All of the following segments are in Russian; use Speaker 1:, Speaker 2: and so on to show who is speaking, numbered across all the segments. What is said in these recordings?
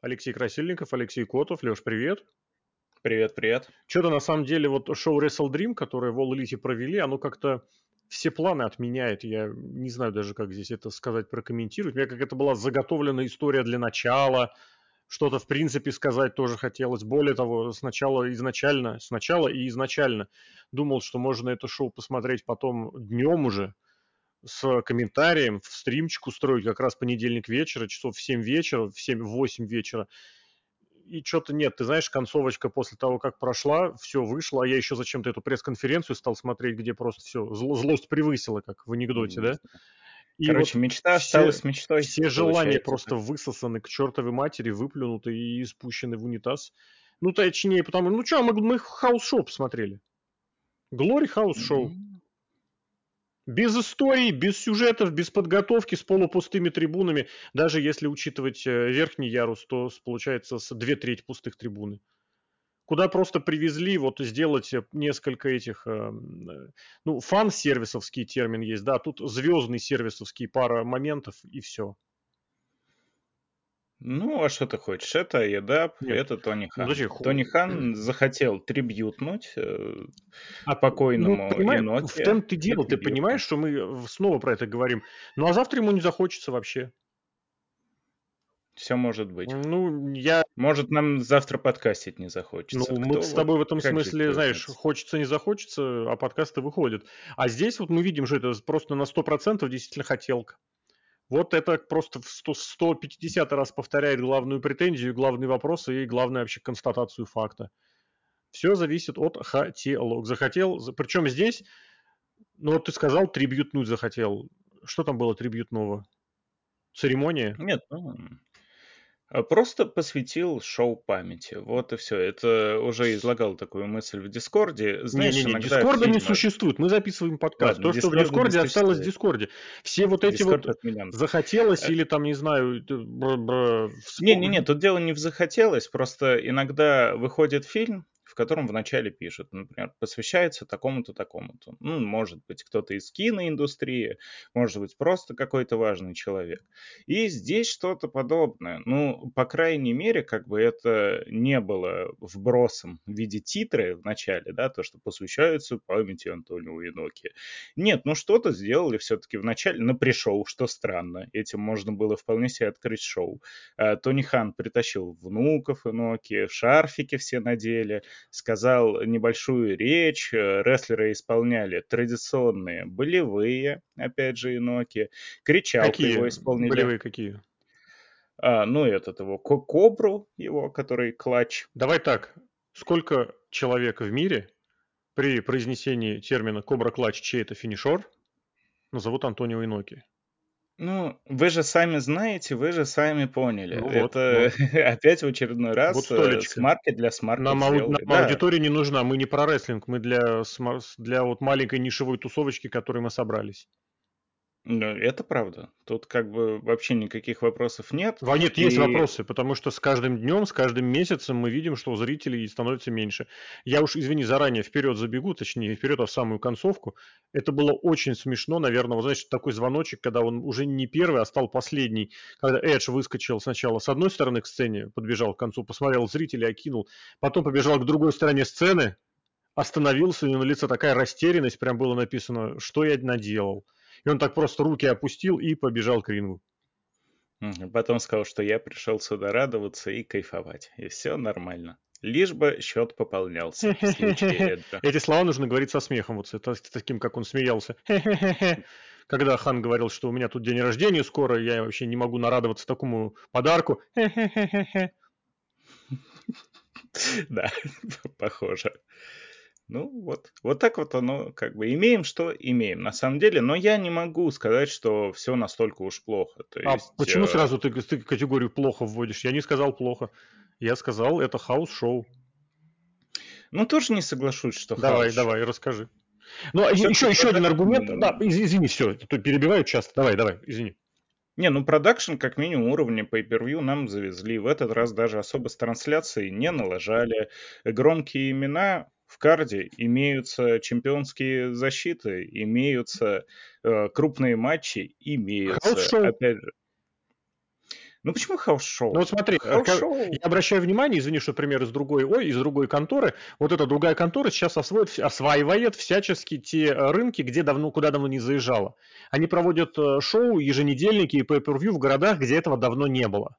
Speaker 1: Алексей Красильников, Алексей Котов. Леш, привет.
Speaker 2: Привет, привет.
Speaker 1: Что-то на самом деле вот шоу Wrestle Dream, которое в All Elite провели, оно как-то все планы отменяет. Я не знаю даже, как здесь это сказать, прокомментировать. Мне как это была заготовленная история для начала. Что-то, в принципе, сказать тоже хотелось. Более того, сначала изначально, сначала и изначально думал, что можно это шоу посмотреть потом днем уже, с комментарием, в стримчик устроить как раз понедельник вечера, часов в 7 вечера, в 7-8 вечера. И что-то нет, ты знаешь, концовочка после того, как прошла, все вышло, а я еще зачем-то эту пресс-конференцию стал смотреть, где просто все, злость превысила, как в анекдоте, да?
Speaker 2: И Короче, вот мечта осталась мечтой.
Speaker 1: Все желания просто высосаны к чертовой матери, выплюнуты и спущены в унитаз. Ну, точнее, потому... Ну, что, мы, мы хаус-шоу посмотрели. Glory хаус-шоу. Mm-hmm. Без истории, без сюжетов, без подготовки, с полупустыми трибунами. Даже если учитывать э, верхний ярус, то получается с две трети пустых трибуны. Куда просто привезли вот сделать э, несколько этих, э, ну, фан-сервисовский термин есть, да, тут звездный сервисовский пара моментов и все.
Speaker 2: Ну, а что ты хочешь? Это еда, это Тони Хан. Подожди, Тони Хан захотел трибьютнуть э, а, покойному ну, Еноке.
Speaker 1: В том ты дело, ты понимаешь, что мы снова про это говорим. Ну, а завтра ему не захочется вообще.
Speaker 2: Все может быть.
Speaker 1: Ну, я...
Speaker 2: Может, нам завтра подкастить не захочется.
Speaker 1: Ну, мы с тобой в этом смысле, знаешь, хочется, не захочется, а подкасты выходят. А здесь вот мы видим, что это просто на 100% действительно хотелка. Вот это просто в 100, 150 раз повторяет главную претензию, главный вопрос и главную вообще констатацию факта. Все зависит от хотелок. Захотел, причем здесь, ну вот ты сказал, трибьютнуть захотел. Что там было трибьютного? Церемония?
Speaker 2: Нет, ну, просто посвятил шоу памяти. Вот и все. Это уже излагал такую мысль в Дискорде.
Speaker 1: Знаешь, не, не, не, Дискорда фильмы... не существует. Мы записываем подкаст. Ладно, То, что в Дискорде осталось в Дискорде. Все вот эти Дискорд вот отменен. захотелось э... или там, не знаю...
Speaker 2: Не-не-не, тут дело не в захотелось. Просто иногда выходит фильм, котором вначале пишут, например, посвящается такому-то, такому-то. Ну, может быть, кто-то из киноиндустрии, может быть, просто какой-то важный человек. И здесь что-то подобное. Ну, по крайней мере, как бы это не было вбросом в виде титры в начале, да, то, что посвящается памяти Антонио Иноки. Нет, ну что-то сделали все-таки в начале, на пришел, что странно. Этим можно было вполне себе открыть шоу. А, Тони Хан притащил внуков Иноки, в шарфике все надели, сказал небольшую речь, э, рестлеры исполняли традиционные болевые, опять же, иноки, кричалку
Speaker 1: какие?
Speaker 2: его исполнили.
Speaker 1: Болевые какие?
Speaker 2: А, ну, этот его, Кобру его, который клатч.
Speaker 1: Давай так, сколько человек в мире при произнесении термина Кобра Клатч, чей это финишер, назовут Антонио Иноки?
Speaker 2: Ну, вы же сами знаете, вы же сами поняли. Ну, Это вот. опять в очередной раз вот э, смарки для смарки
Speaker 1: Нам, ау- нам да. аудитория не нужна, мы не про рестлинг, мы для, для вот маленькой нишевой тусовочки, которой мы собрались.
Speaker 2: Ну, это правда. Тут как бы вообще никаких вопросов нет.
Speaker 1: А нет, есть и... вопросы, потому что с каждым днем, с каждым месяцем мы видим, что зрителей становится меньше. Я уж, извини, заранее вперед забегу, точнее, вперед, а в самую концовку. Это было очень смешно, наверное. Вот знаешь, такой звоночек, когда он уже не первый, а стал последний. Когда Эдж выскочил сначала с одной стороны к сцене, подбежал к концу, посмотрел зрителей, окинул. Потом побежал к другой стороне сцены, остановился, у него на лице такая растерянность, прям было написано, что я наделал. И он так просто руки опустил и побежал к рингу.
Speaker 2: Потом сказал, что я пришел сюда радоваться и кайфовать. И все нормально. Лишь бы счет пополнялся.
Speaker 1: Эти слова нужно говорить со смехом, вот с таким, как он смеялся. Когда хан говорил, что у меня тут день рождения скоро, я вообще не могу нарадоваться такому подарку.
Speaker 2: Да, похоже. Ну, вот, вот так вот оно, как бы, имеем, что имеем, на самом деле, но я не могу сказать, что все настолько уж плохо. То
Speaker 1: а есть, почему э... сразу ты, ты категорию плохо вводишь? Я не сказал плохо, я сказал, это хаус-шоу.
Speaker 2: Ну, тоже не соглашусь, что
Speaker 1: Давай, давай, расскажи. Ну, а еще, еще один аргумент, да, извини, все, перебиваю часто, давай, давай, извини.
Speaker 2: Не, ну production как минимум уровня pay-per-view нам завезли. В этот раз даже особо с трансляцией не налажали. Громкие имена в карде имеются чемпионские защиты, имеются э, крупные матчи, имеются, Хорошо. опять же. Ну почему хаус-шоу?
Speaker 1: Ну вот смотри, хаус-шоу... я обращаю внимание, извини, что пример из другой, ой, из другой конторы. Вот эта другая контора сейчас освоит, осваивает всячески те э, рынки, где давно, куда давно не заезжала. Они проводят э, шоу, еженедельники и pay-per-view в городах, где этого давно не было.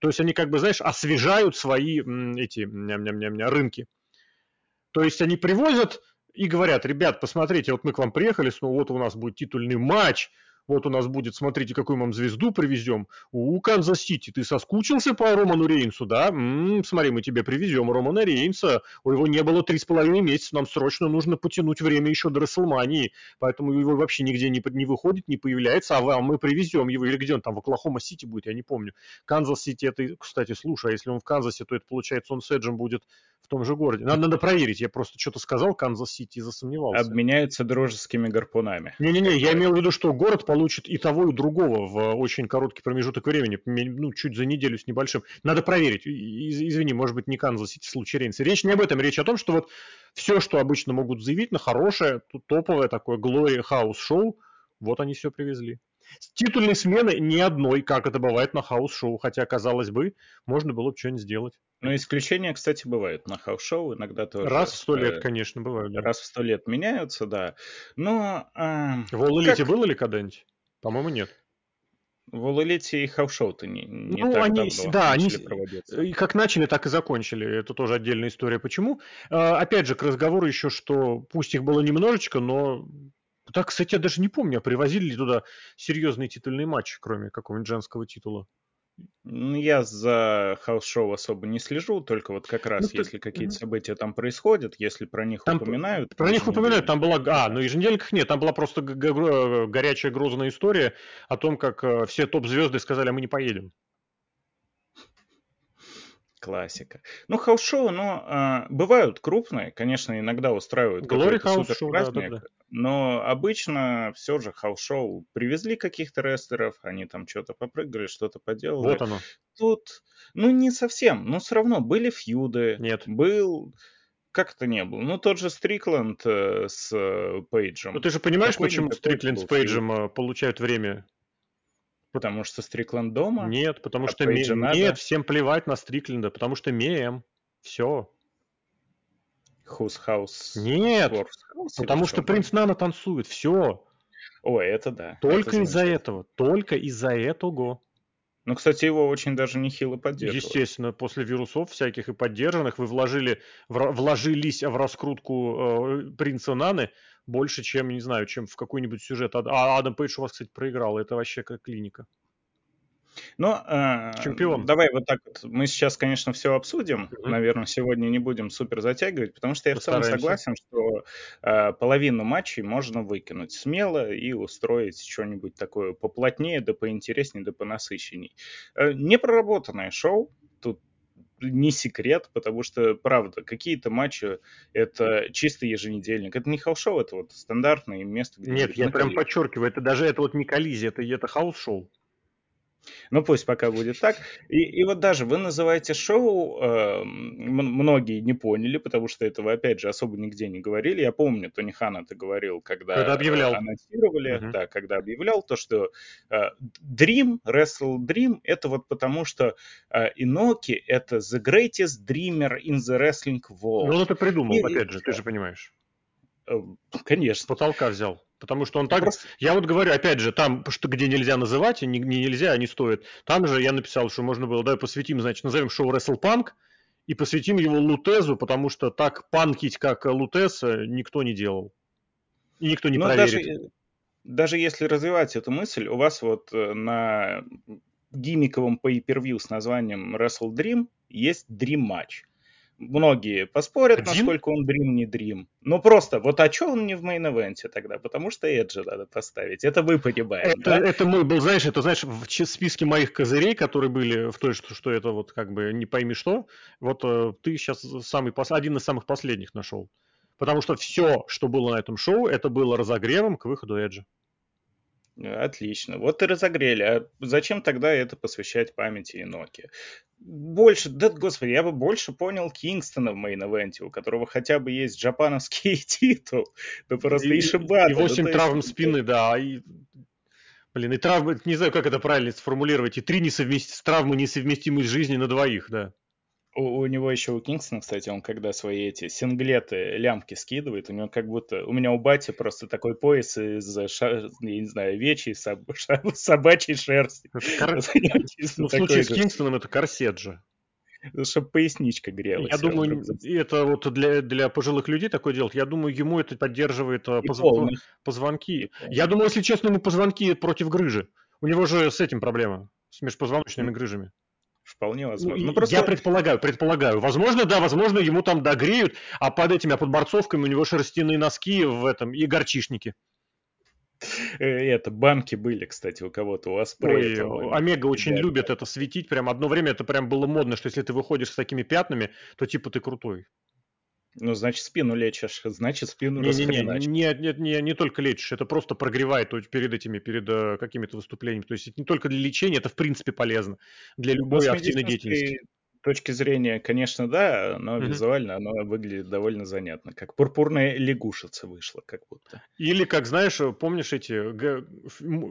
Speaker 1: То есть они, как бы, знаешь, освежают свои эти рынки. То есть они привозят и говорят, ребят, посмотрите, вот мы к вам приехали, вот у нас будет титульный матч, вот у нас будет, смотрите, какую мы вам звезду привезем. У Канзас-Сити, ты соскучился по Роману Рейнсу, да? М-м, смотри, мы тебе привезем Романа Рейнса. У него не было три с половиной месяца, нам срочно нужно потянуть время еще до Рестлмании, поэтому его вообще нигде не, не выходит, не появляется, а вам мы привезем его. Или где он там, в Оклахома-Сити будет, я не помню. Канзас-Сити, это, кстати, слушай, а если он в Канзасе, то это, получается, он с Эджем будет в том же городе. Надо, надо проверить, я просто что-то сказал Канзас-Сити и засомневался.
Speaker 2: Обменяются дружескими гарпунами.
Speaker 1: Не-не-не, я имел в виду, что город получит и того, и другого в очень короткий промежуток времени, ну, чуть за неделю с небольшим. Надо проверить. Извини, может быть, не Канзас-Сити, случай Рейнса. Речь не об этом, речь о том, что вот все, что обычно могут заявить на хорошее, топовое такое Glory House шоу, вот они все привезли. Титульной смены ни одной, как это бывает на хаус-шоу, хотя, казалось бы, можно было бы что-нибудь сделать.
Speaker 2: Но исключения, кстати, бывают на хаус-шоу, иногда тоже.
Speaker 1: Раз в сто лет, конечно, бывают.
Speaker 2: Да. Раз в сто лет меняются, да. Но...
Speaker 1: А, в All как... было ли когда-нибудь? По-моему, нет.
Speaker 2: В All и хаус-шоу-то не, не
Speaker 1: ну,
Speaker 2: так
Speaker 1: они, давно да, они проводиться. как начали, так и закончили. Это тоже отдельная история. Почему? А, опять же, к разговору еще, что пусть их было немножечко, но так, кстати, я даже не помню, а привозили ли туда серьезный титульный матч, кроме какого-нибудь женского титула?
Speaker 2: Ну, я за хаус-шоу особо не слежу, только вот как раз, ну, если ты... какие-то события там происходят, если про них там, упоминают.
Speaker 1: Про них упоминают, там была, а, ну еженедельниках нет, там была просто горячая грозная история о том, как э, все топ-звезды сказали, а мы не поедем.
Speaker 2: Классика. Ну, хаус-шоу, ну, а, бывают крупные, конечно, иногда устраивают
Speaker 1: Glory хаус-шоу, да, да, да.
Speaker 2: но обычно все же хаус-шоу привезли каких-то рестлеров, они там что-то попрыгали, что-то поделали.
Speaker 1: Вот оно.
Speaker 2: Тут, ну, не совсем, но все равно были фьюды.
Speaker 1: Нет.
Speaker 2: Был как это не было? Ну, тот же Стрикленд э, с э, Пейджем.
Speaker 1: Ну, ты же понимаешь, Какой почему Стрикленд с Пейджем э, получают время
Speaker 2: Потому что Стрикленд дома?
Speaker 1: Нет, потому а что... Ми... Нет, всем плевать на Стрикленда, потому что мем. Все.
Speaker 2: House?
Speaker 1: Нет, house потому что Принц Нана танцует. Все.
Speaker 2: Ой, это да.
Speaker 1: Только из-за этого. Только из-за этого.
Speaker 2: Ну, кстати, его очень даже нехило поддерживают.
Speaker 1: Естественно, после вирусов всяких и поддержанных вы вложили, вложились в раскрутку э, принца Наны больше, чем, не знаю, чем в какой-нибудь сюжет. А Адам Пейдж у вас, кстати, проиграл. Это вообще как клиника.
Speaker 2: Но э, Чемпион. давай вот так вот. Мы сейчас, конечно, все обсудим. Mm-hmm. Наверное, сегодня не будем супер затягивать, потому что я Постараемся. в целом согласен, что э, половину матчей можно выкинуть смело и устроить что-нибудь такое поплотнее, да поинтереснее, да понасыщенней. Э, непроработанное шоу. Тут не секрет, потому что, правда, какие-то матчи — это чисто еженедельник. Это не хаус-шоу, это вот стандартное место,
Speaker 1: где... Нет, я прям подчеркиваю, это даже это вот не коллизия, это, это хаус-шоу.
Speaker 2: Ну, пусть пока будет так. И, и вот даже вы называете шоу, э, многие не поняли, потому что этого, опять же, особо нигде не говорили. Я помню, Тони Хан это говорил, когда,
Speaker 1: когда объявлял.
Speaker 2: анонсировали, uh-huh. да, когда объявлял то, что э, Dream, Wrestle Dream, это вот потому, что э, Иноки это the greatest dreamer in the wrestling world.
Speaker 1: Ну, он это придумал, и, опять же, ты же понимаешь.
Speaker 2: Э, конечно. С
Speaker 1: потолка взял. Потому что он так... Просто... Я вот говорю, опять же, там, что, где нельзя называть, не, не нельзя, не стоит. Там же я написал, что можно было, давай посвятим, значит, назовем шоу WrestlePunk и посвятим его Лутезу, потому что так панкить, как Лутез, никто не делал. И никто не Но проверит.
Speaker 2: Даже, даже если развивать эту мысль, у вас вот э, на гиммиковом pay-per-view с названием Wrestle Dream есть Dream Match многие поспорят, Один? насколько он дрим, не дрим. Но просто, вот а что он не в мейн-эвенте тогда? Потому что Эджи надо поставить. Это вы понимаете.
Speaker 1: Это, да? это мой был, знаешь, это, знаешь, в списке моих козырей, которые были в той, что, что это вот как бы не пойми что, вот э, ты сейчас самый, один из самых последних нашел. Потому что все, что было на этом шоу, это было разогревом к выходу Эджи.
Speaker 2: Отлично. Вот и разогрели. А зачем тогда это посвящать памяти Иноки? Больше, да, господи, я бы больше понял Кингстона в мейн-эвенте, у которого хотя бы есть джапановский титул. Да просто и,
Speaker 1: Ишибата. И 8 да, травм есть... спины, да. И... Блин, и травмы, не знаю, как это правильно сформулировать, и три несовмести... травмы несовместимые с жизнью на двоих, да.
Speaker 2: У, у него еще у Кингстона, кстати, он когда свои эти синглеты, лямки скидывает, у него как будто... У меня у бати просто такой пояс из, ша... я не знаю, вечей, соб... собачьей шерсти.
Speaker 1: Кор... Ну, в случае с Кингстоном это корсет же.
Speaker 2: Чтобы поясничка грелась.
Speaker 1: Я думаю, это вот для, для пожилых людей такое делать. Я думаю, ему это поддерживает а, позв... позвонки. Я думаю, если честно, ему позвонки против грыжи. У него же с этим проблема, с межпозвоночными грыжами.
Speaker 2: Вполне возможно.
Speaker 1: Ну, просто... Я предполагаю, предполагаю. Возможно, да, возможно, ему там догреют, а под этими а под борцовками у него шерстяные носки в этом и горчишники.
Speaker 2: Э, это, банки были, кстати, у кого-то, у Аспрея.
Speaker 1: Ой, Омега очень любит это светить, прям одно время это прям было модно, что если ты выходишь с такими пятнами, то типа ты крутой.
Speaker 2: Ну, значит, спину лечишь, значит, спину
Speaker 1: не, не, не, не, не, не, не только лечишь, это просто прогревает перед этими, перед э, какими-то выступлениями. То есть это не только для лечения, это в принципе полезно для любой активной деятельности
Speaker 2: точки зрения, конечно, да, но mm-hmm. визуально оно выглядит довольно занятно. Как пурпурная лягушица вышла, как будто.
Speaker 1: Или, как знаешь, помнишь эти г...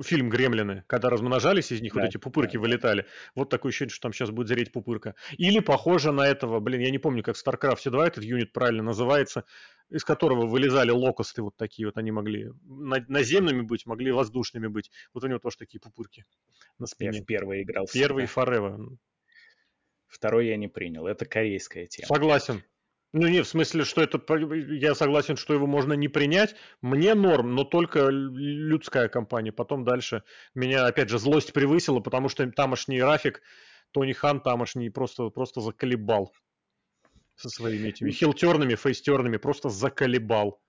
Speaker 1: фильм «Гремлины», когда размножались из них, да, вот эти пупырки да, вылетали. Вот такое ощущение, что там сейчас будет зреть пупырка. Или похоже на этого, блин, я не помню, как в StarCraft 2 этот юнит правильно называется, из которого вылезали локосты вот такие вот, они могли наземными быть, могли воздушными быть. Вот у него тоже такие пупырки
Speaker 2: на спине. Я в первый играл.
Speaker 1: Первый Forever.
Speaker 2: Второй я не принял. Это корейская тема.
Speaker 1: Согласен. Ну, не, в смысле, что это... Я согласен, что его можно не принять. Мне норм, но только людская компания. Потом дальше меня, опять же, злость превысила, потому что тамошний Рафик, Тони Хан тамошний просто, просто заколебал со своими этими хилтерными, фейстерными, просто заколебал.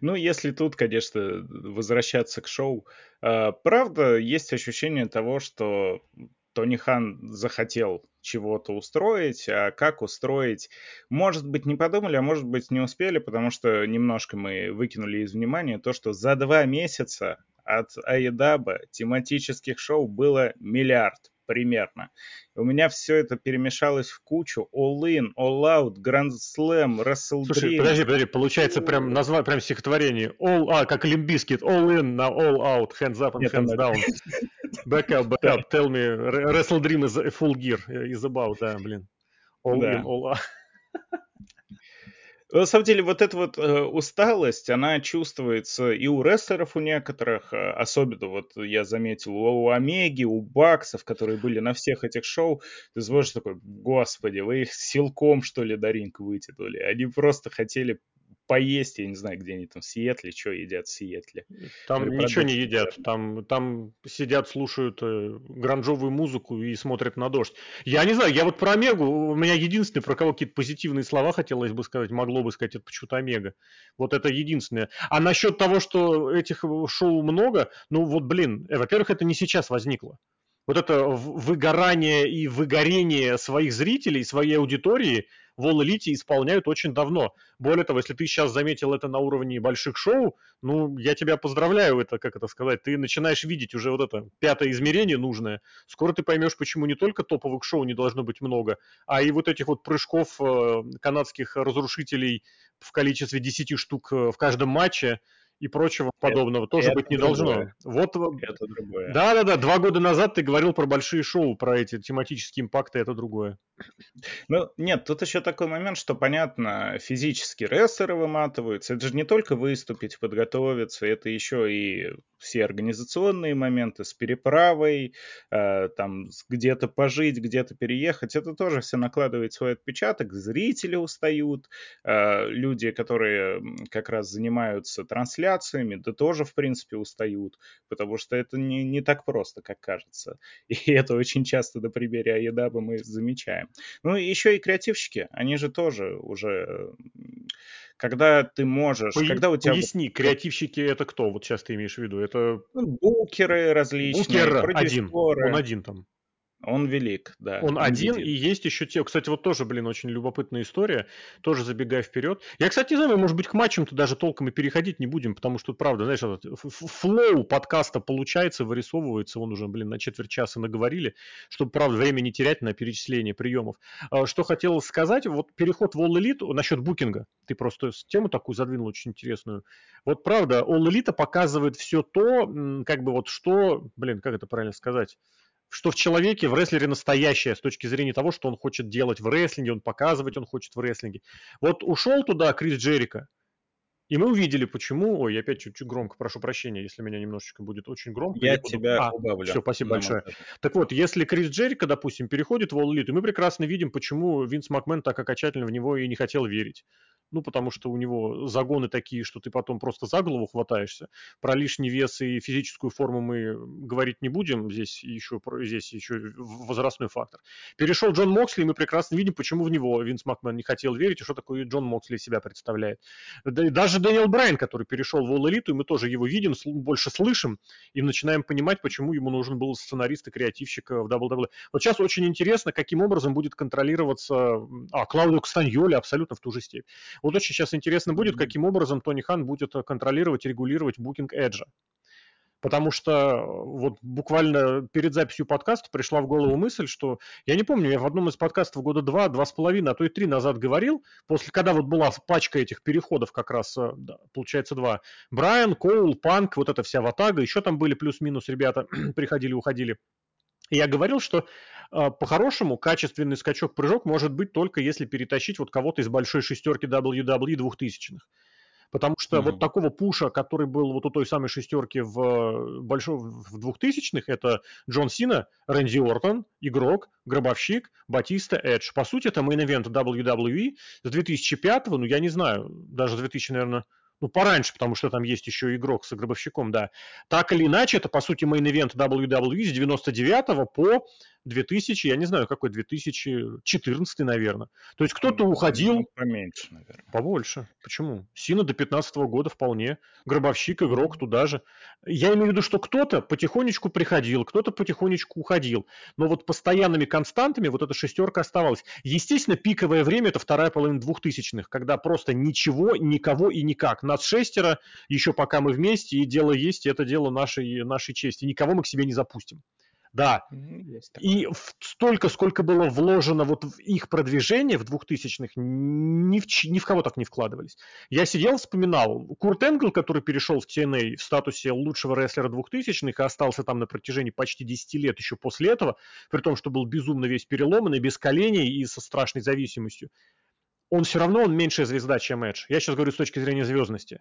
Speaker 2: Ну, если тут, конечно, возвращаться к шоу, э, правда, есть ощущение того, что Тони Хан захотел чего-то устроить, а как устроить, может быть, не подумали, а может быть, не успели, потому что немножко мы выкинули из внимания то, что за два месяца от Аедаба тематических шоу было миллиард примерно. У меня все это перемешалось в кучу. All In, All Out, Grand Slam, Wrestle
Speaker 1: Слушай, подожди, подожди, получается прям название, прям стихотворение. All, а, как Limp Bizkit, All In now All Out, Hands Up and Нет, Hands Down. Back up, back up, tell me, Wrestle Dream is full gear, is about, да, блин. All In, All Out.
Speaker 2: На самом деле, вот эта вот э, усталость, она чувствуется и у рестлеров у некоторых, э, особенно вот я заметил у Омеги, у Баксов, которые были на всех этих шоу, ты смотришь такой, господи, вы их силком, что ли, до ринга вытянули. Они просто хотели поесть, я не знаю, где они там в Сиэтле, что едят в Сиэтле.
Speaker 1: Там Или ничего не едят, там, там сидят, слушают э, гранжовую музыку и смотрят на дождь. Я не знаю, я вот про Омегу, у меня единственное, про кого какие-то позитивные слова хотелось бы сказать, могло бы сказать, это почему-то Омега. Вот это единственное. А насчет того, что этих шоу много, ну вот, блин, э, во-первых, это не сейчас возникло вот это выгорание и выгорение своих зрителей, своей аудитории в All Elite исполняют очень давно. Более того, если ты сейчас заметил это на уровне больших шоу, ну, я тебя поздравляю, это, как это сказать, ты начинаешь видеть уже вот это пятое измерение нужное. Скоро ты поймешь, почему не только топовых шоу не должно быть много, а и вот этих вот прыжков э, канадских разрушителей в количестве 10 штук э, в каждом матче, и прочего подобного это, тоже это быть не другое. должно. Вот, это другое. Да, да, да. Два года назад ты говорил про большие шоу, про эти тематические импакты, это другое.
Speaker 2: Ну, нет, тут еще такой момент, что, понятно, физически рестлеры выматываются. Это же не только выступить, подготовиться, это еще и все организационные моменты с переправой, э, там где-то пожить, где-то переехать. Это тоже все накладывает свой отпечаток. Зрители устают, э, люди, которые как раз занимаются трансляциями, да тоже, в принципе, устают, потому что это не, не так просто, как кажется. И это очень часто на примере Аедаба мы замечаем. Ну и еще и креативщики, они же тоже уже, когда ты можешь, По, когда у тебя...
Speaker 1: Поясни, креативщики это кто? Вот сейчас ты имеешь в виду? Это...
Speaker 2: Ну, букеры различные,
Speaker 1: Букер один, он один там.
Speaker 2: Он велик, да.
Speaker 1: Он, он один, видит. и есть еще те. Кстати, вот тоже, блин, очень любопытная история. Тоже забегая вперед. Я, кстати, не знаю, может быть, к матчам-то даже толком и переходить не будем, потому что, правда, знаешь, этот флоу подкаста получается, вырисовывается. Он уже, блин, на четверть часа наговорили, чтобы, правда, время не терять на перечисление приемов. А, что хотел сказать, вот переход в All Elite насчет букинга. Ты просто тему такую задвинул очень интересную. Вот, правда, All Elite показывает все то, как бы вот что, блин, как это правильно сказать? Что в человеке, в рестлере настоящее с точки зрения того, что он хочет делать в рестлинге, он показывать он хочет в рестлинге. Вот ушел туда Крис Джерика, и мы увидели, почему... Ой, я опять чуть-чуть громко, прошу прощения, если меня немножечко будет очень громко.
Speaker 2: Я, я тебя
Speaker 1: а, убавлю. Все, спасибо большое. Монтаже. Так вот, если Крис Джерико, допустим, переходит в All Elite, мы прекрасно видим, почему Винс Макмен так окончательно в него и не хотел верить ну, потому что у него загоны такие, что ты потом просто за голову хватаешься. Про лишний вес и физическую форму мы говорить не будем, здесь еще, здесь еще возрастной фактор. Перешел Джон Моксли, и мы прекрасно видим, почему в него Винс Макмен не хотел верить, и что такое Джон Моксли себя представляет. Даже Дэниел Брайан, который перешел в All Elite, и мы тоже его видим, больше слышим, и начинаем понимать, почему ему нужен был сценарист и креативщик в WWE. Вот сейчас очень интересно, каким образом будет контролироваться... А, Клаудио Кстаньоли абсолютно в ту же степень. Вот очень сейчас интересно будет, каким образом Тони Хан будет э, контролировать и регулировать букинг Эджа. Потому что э, вот буквально перед записью подкаста пришла в голову мысль, что я не помню, я в одном из подкастов года два, два с половиной, а то и три назад говорил, после когда вот была пачка этих переходов как раз, э, да, получается два, Брайан, Коул, Панк, вот эта вся ватага, еще там были плюс-минус ребята, приходили, уходили. Я говорил, что э, по-хорошему качественный скачок-прыжок может быть только если перетащить вот кого-то из большой шестерки WWE двухтысячных. Потому что mm-hmm. вот такого пуша, который был вот у той самой шестерки в э, большой в двухтысячных, это Джон Сина, Рэнди Ортон, игрок, гробовщик, Батиста, Эдж. По сути, это мейн-эвент WWE с 2005, ну я не знаю, даже 2000, наверное, ну, пораньше, потому что там есть еще игрок с гробовщиком, да. Так или иначе, это, по сути, мейн-эвент WWE с 99 по 2000, я не знаю, какой 2014, наверное. То есть кто-то ну, уходил... Ну,
Speaker 2: поменьше, наверное.
Speaker 1: Побольше. Почему? Сина до 15 года вполне. Гробовщик, игрок туда же. Я имею в виду, что кто-то потихонечку приходил, кто-то потихонечку уходил. Но вот постоянными константами вот эта шестерка оставалась. Естественно, пиковое время это вторая половина двухтысячных, когда просто ничего, никого и никак. Нас шестеро, еще пока мы вместе, и дело есть, и это дело нашей, нашей чести. Никого мы к себе не запустим. Да. И столько, сколько было вложено вот в их продвижение в 2000-х, ни в, ни в кого так не вкладывались. Я сидел, вспоминал. Курт Энгл, который перешел в TNA в статусе лучшего рестлера 2000-х и остался там на протяжении почти 10 лет еще после этого, при том, что был безумно весь переломанный, без коленей и со страшной зависимостью, он все равно он меньшая звезда, чем Эдж. Я сейчас говорю с точки зрения звездности.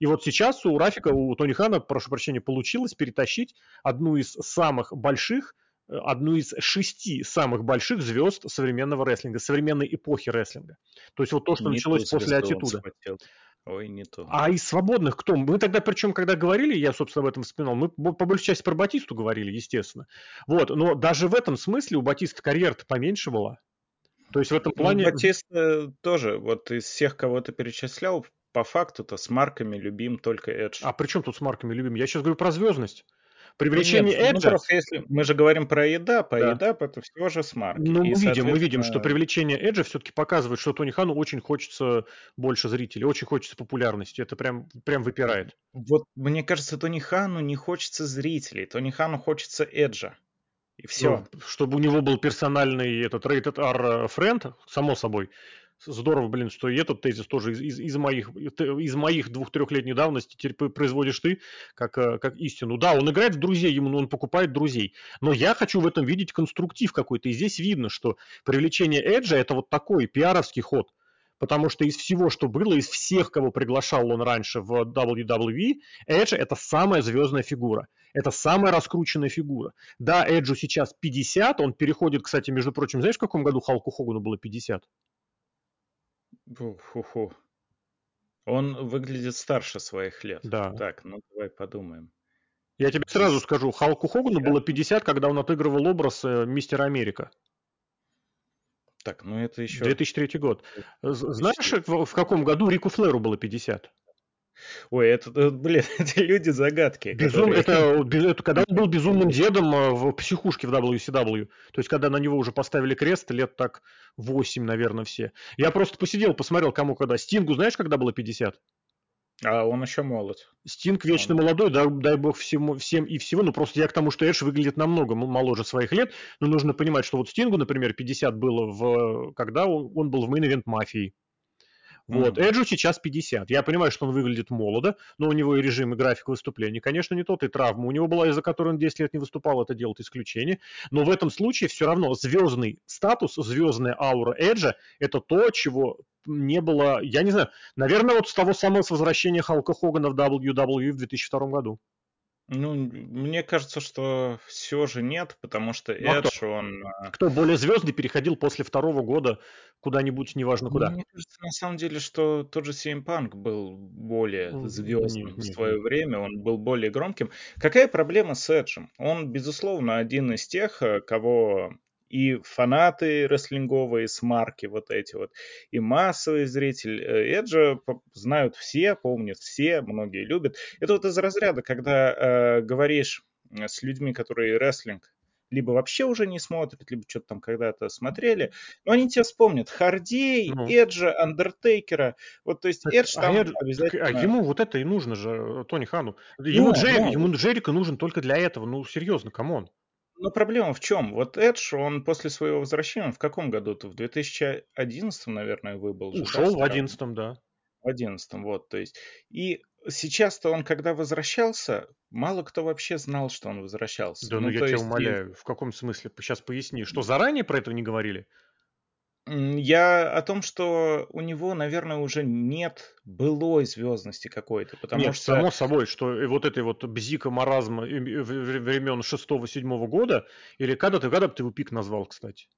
Speaker 1: И вот сейчас у Рафика, у Тони Хана, прошу прощения, получилось перетащить одну из самых больших, э, одну из шести самых больших звезд современного рестлинга, современной эпохи рестлинга. То есть вот то, что не началось после аттитуда.
Speaker 2: Ой, не то.
Speaker 1: А из свободных кто? Мы тогда, причем, когда говорили, я, собственно, об этом вспоминал, мы по большей части про Батисту говорили, естественно. Вот, но даже в этом смысле у Батиста карьера-то поменьше была. То есть в этом ну, плане...
Speaker 2: Ну, Батиста тоже, вот из всех, кого ты перечислял, по факту-то с марками любим только Edge.
Speaker 1: А при чем тут с марками любим? Я сейчас говорю про звездность. Привлечение нет, Edge...
Speaker 2: Ну, если мы же говорим про еда, по да. еда, это всего же с марки.
Speaker 1: Ну, мы, видим, мы видим, что привлечение Edge все-таки показывает, что Тони Хану очень хочется больше зрителей, очень хочется популярности. Это прям, прям выпирает.
Speaker 2: Вот мне кажется, Тони Хану не хочется зрителей, Тони Хану хочется Эджа. И все.
Speaker 1: Ну, чтобы у него был персональный этот Rated R friend, само собой здорово, блин, что и этот тезис тоже из, из, из моих, из моих двух-трехлетней давности теперь производишь ты как, э, как истину. Да, он играет в друзей, ему он покупает друзей, но я хочу в этом видеть конструктив какой-то, и здесь видно, что привлечение Эджа это вот такой пиаровский ход, потому что из всего, что было, из всех, кого приглашал он раньше в WWE, Эдж это самая звездная фигура. Это самая раскрученная фигура. Да, Эджу сейчас 50, он переходит, кстати, между прочим, знаешь, в каком году Халку Хогану было 50?
Speaker 2: Фу-фу. Он выглядит старше своих лет.
Speaker 1: Да.
Speaker 2: Так, ну давай подумаем.
Speaker 1: Я тебе сразу скажу, Халку Хогану было 50, когда он отыгрывал образ э, Мистера Америка.
Speaker 2: Так, ну это еще...
Speaker 1: 2003 год. Знаешь, в, в каком году Рику Флэру было 50?
Speaker 2: Ой, это, э, блин, это люди-загадки.
Speaker 1: Безум... Которые... Это, это когда он был безумным дедом э, в психушке в WCW. То есть, когда на него уже поставили крест, лет так 8, наверное, все. Я просто посидел, посмотрел, кому когда. Стингу знаешь, когда было 50?
Speaker 2: А он еще молод.
Speaker 1: Стинг вечно он... молодой, дай, дай бог всему, всем и всего. Ну, просто я к тому, что Эдж выглядит намного моложе своих лет. Но нужно понимать, что вот Стингу, например, 50 было, в, когда он был в мейн-эвент мафии. Вот. Эджу сейчас 50. Я понимаю, что он выглядит молодо, но у него и режим, и график выступлений, конечно, не тот, и травма у него была, из-за которой он 10 лет не выступал, это делает исключение. Но в этом случае все равно звездный статус, звездная аура Эджа – это то, чего не было, я не знаю, наверное, вот с того самого с возвращения Халка Хогана в WWE в 2002 году.
Speaker 2: Ну, мне кажется, что все же нет, потому что ну, а Эдж,
Speaker 1: кто?
Speaker 2: он...
Speaker 1: А, кто более звездный переходил после второго года куда-нибудь, неважно куда.
Speaker 2: Мне кажется, на самом деле, что тот же CM Punk был более звездным в свое время, он был более громким. Какая проблема с Эджем? Он, безусловно, один из тех, э, кого и фанаты рестлинговые, смарки вот эти вот, и массовый зритель э, Эджа знают все, помнят все, многие любят. Это вот из разряда, когда э, говоришь с людьми, которые рестлинг либо вообще уже не смотрят, либо что-то там когда-то смотрели, но они тебя вспомнят. Харди, ну. Эджа, Андертейкера. Вот, то есть так, Эдж а там Эдж, обязательно...
Speaker 1: А ему вот это и нужно же, Тони Хану. Ему, ну, Джерри, ну. ему Джерико нужен только для этого. Ну, серьезно, come on.
Speaker 2: Но проблема в чем? Вот Эдж, он после своего возвращения, в каком году-то? В 2011, наверное, выбыл.
Speaker 1: Ушел в 11 да.
Speaker 2: В 11 вот, то есть. И сейчас-то он, когда возвращался, мало кто вообще знал, что он возвращался.
Speaker 1: Да, ну, ну я тебя есть... умоляю, в каком смысле? Сейчас поясни, что заранее про это не говорили?
Speaker 2: Я о том, что у него, наверное, уже нет былой звездности какой-то, потому
Speaker 1: нет,
Speaker 2: что...
Speaker 1: само собой, что вот этой вот бзика маразма времен 6-7 года, или когда ты, когда бы ты его пик назвал, кстати?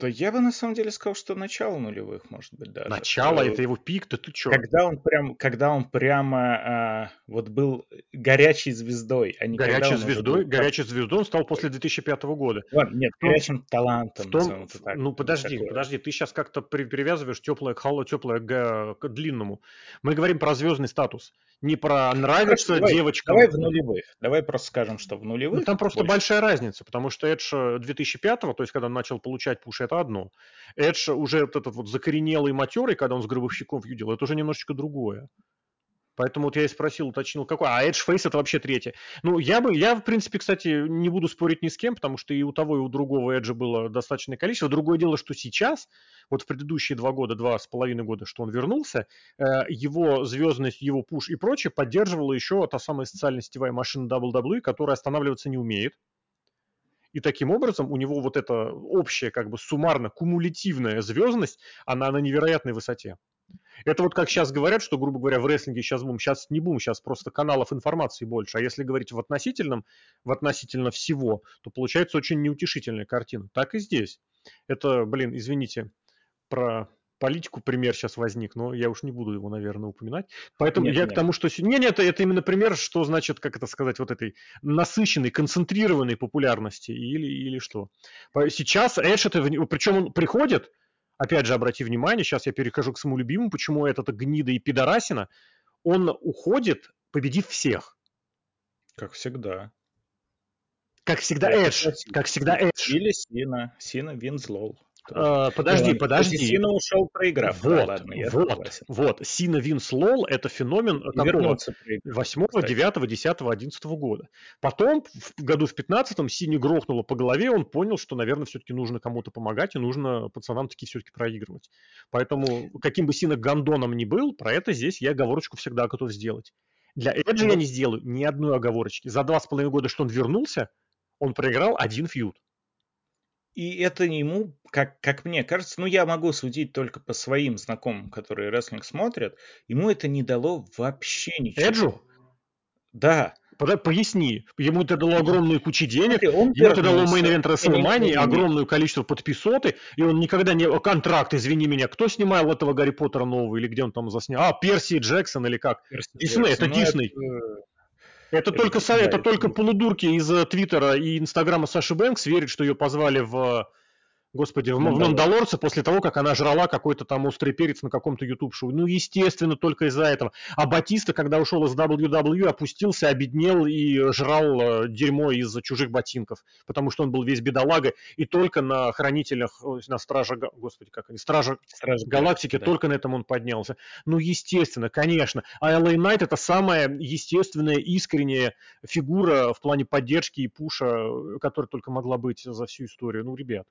Speaker 2: Да я бы на самом деле сказал, что начало нулевых, может быть, даже.
Speaker 1: Начало, это его пик, да ты чё?
Speaker 2: Когда он прям, когда он прямо а, вот был горячей звездой, а не
Speaker 1: горячей звездой, был... горячей звездой он стал после 2005 года.
Speaker 2: Ладно, нет, том, горячим талантом. В
Speaker 1: том, так, ну подожди, такое. подожди, ты сейчас как-то при, привязываешь теплое к холодному, теплое к, к длинному. Мы говорим про звездный статус не про нравится Хорошо, девочкам.
Speaker 2: Давай в нулевых. Давай просто скажем, что в нулевых.
Speaker 1: Ну, там просто больше. большая разница, потому что Эдж 2005, то есть когда он начал получать пуш, это одно. Эдж уже вот этот вот закоренелый матерый, когда он с гробовщиком видел, это уже немножечко другое. Поэтому вот я и спросил, уточнил, какой. А Edge Face это вообще третье. Ну, я бы, я, в принципе, кстати, не буду спорить ни с кем, потому что и у того, и у другого Edge было достаточное количество. Другое дело, что сейчас, вот в предыдущие два года, два с половиной года, что он вернулся, э, его звездность, его пуш и прочее поддерживала еще та самая социальная сетевая машина WWE, которая останавливаться не умеет. И таким образом у него вот эта общая, как бы суммарно кумулятивная звездность, она на невероятной высоте. Это вот как сейчас говорят, что, грубо говоря, в рестлинге сейчас бум, сейчас не бум, сейчас просто каналов информации больше. А если говорить в относительном, в относительно всего, то получается очень неутешительная картина. Так и здесь. Это, блин, извините, про политику пример сейчас возник, но я уж не буду его, наверное, упоминать. Поэтому нет, я нет. к тому, что... Нет, нет, это именно пример, что значит, как это сказать, вот этой насыщенной, концентрированной популярности или, или что. Сейчас Эш, это, причем он приходит, опять же, обрати внимание, сейчас я перехожу к своему любимому, почему этот гнида и пидорасина, он уходит, победив всех.
Speaker 2: Как всегда.
Speaker 1: Как всегда Эдж. Как всегда Эдж.
Speaker 2: Или Сина. Сина Винзлоу.
Speaker 1: А, подожди, подожди.
Speaker 2: Сина ушел проиграв.
Speaker 1: Вот, да, ладно, я вот, согласен. вот. Сина Винс Лол это феномен такого 8, 9, 10, 11 года. Потом, в году в 15-м, Сине грохнуло по голове, он понял, что, наверное, все-таки нужно кому-то помогать, и нужно пацанам таки все-таки проигрывать. Поэтому, каким бы Сина гандоном ни был, про это здесь я оговорочку всегда готов сделать. Для Эджи я не сделаю ни одной оговорочки. За два с половиной года, что он вернулся, он проиграл один фьюд.
Speaker 2: И это ему, как, как мне кажется, ну я могу судить только по своим знакомым, которые рестлинг смотрят, ему это не дало вообще ничего.
Speaker 1: Эджу?
Speaker 2: Да.
Speaker 1: Поясни. Ему это дало огромную кучу денег, ему это дало main event WrestleMania, огромное количество подписоты, и он никогда не... Контракт, извини меня, кто снимал этого Гарри Поттера нового, или где он там заснял? А, Перси Джексон или как? Дисней, это Дисней. Это... Это, только, это, это только полудурки из э, Твиттера и Инстаграма Саши Бэнкс верят, что ее позвали в Господи, в, в Мандалорце после того, как она жрала какой-то там острый перец на каком-то YouTube-шоу. Ну, естественно, только из-за этого. А Батиста, когда ушел из WWE, опустился, обеднел и жрал э, дерьмо из-за чужих ботинков, потому что он был весь бедолага, и только на хранителях, на страже, господи, как они, стража, стража галактики, да. только на этом он поднялся. Ну, естественно, конечно. А LA Knight это самая естественная, искренняя фигура в плане поддержки и пуша, э, которая только могла быть за всю историю. Ну, ребят.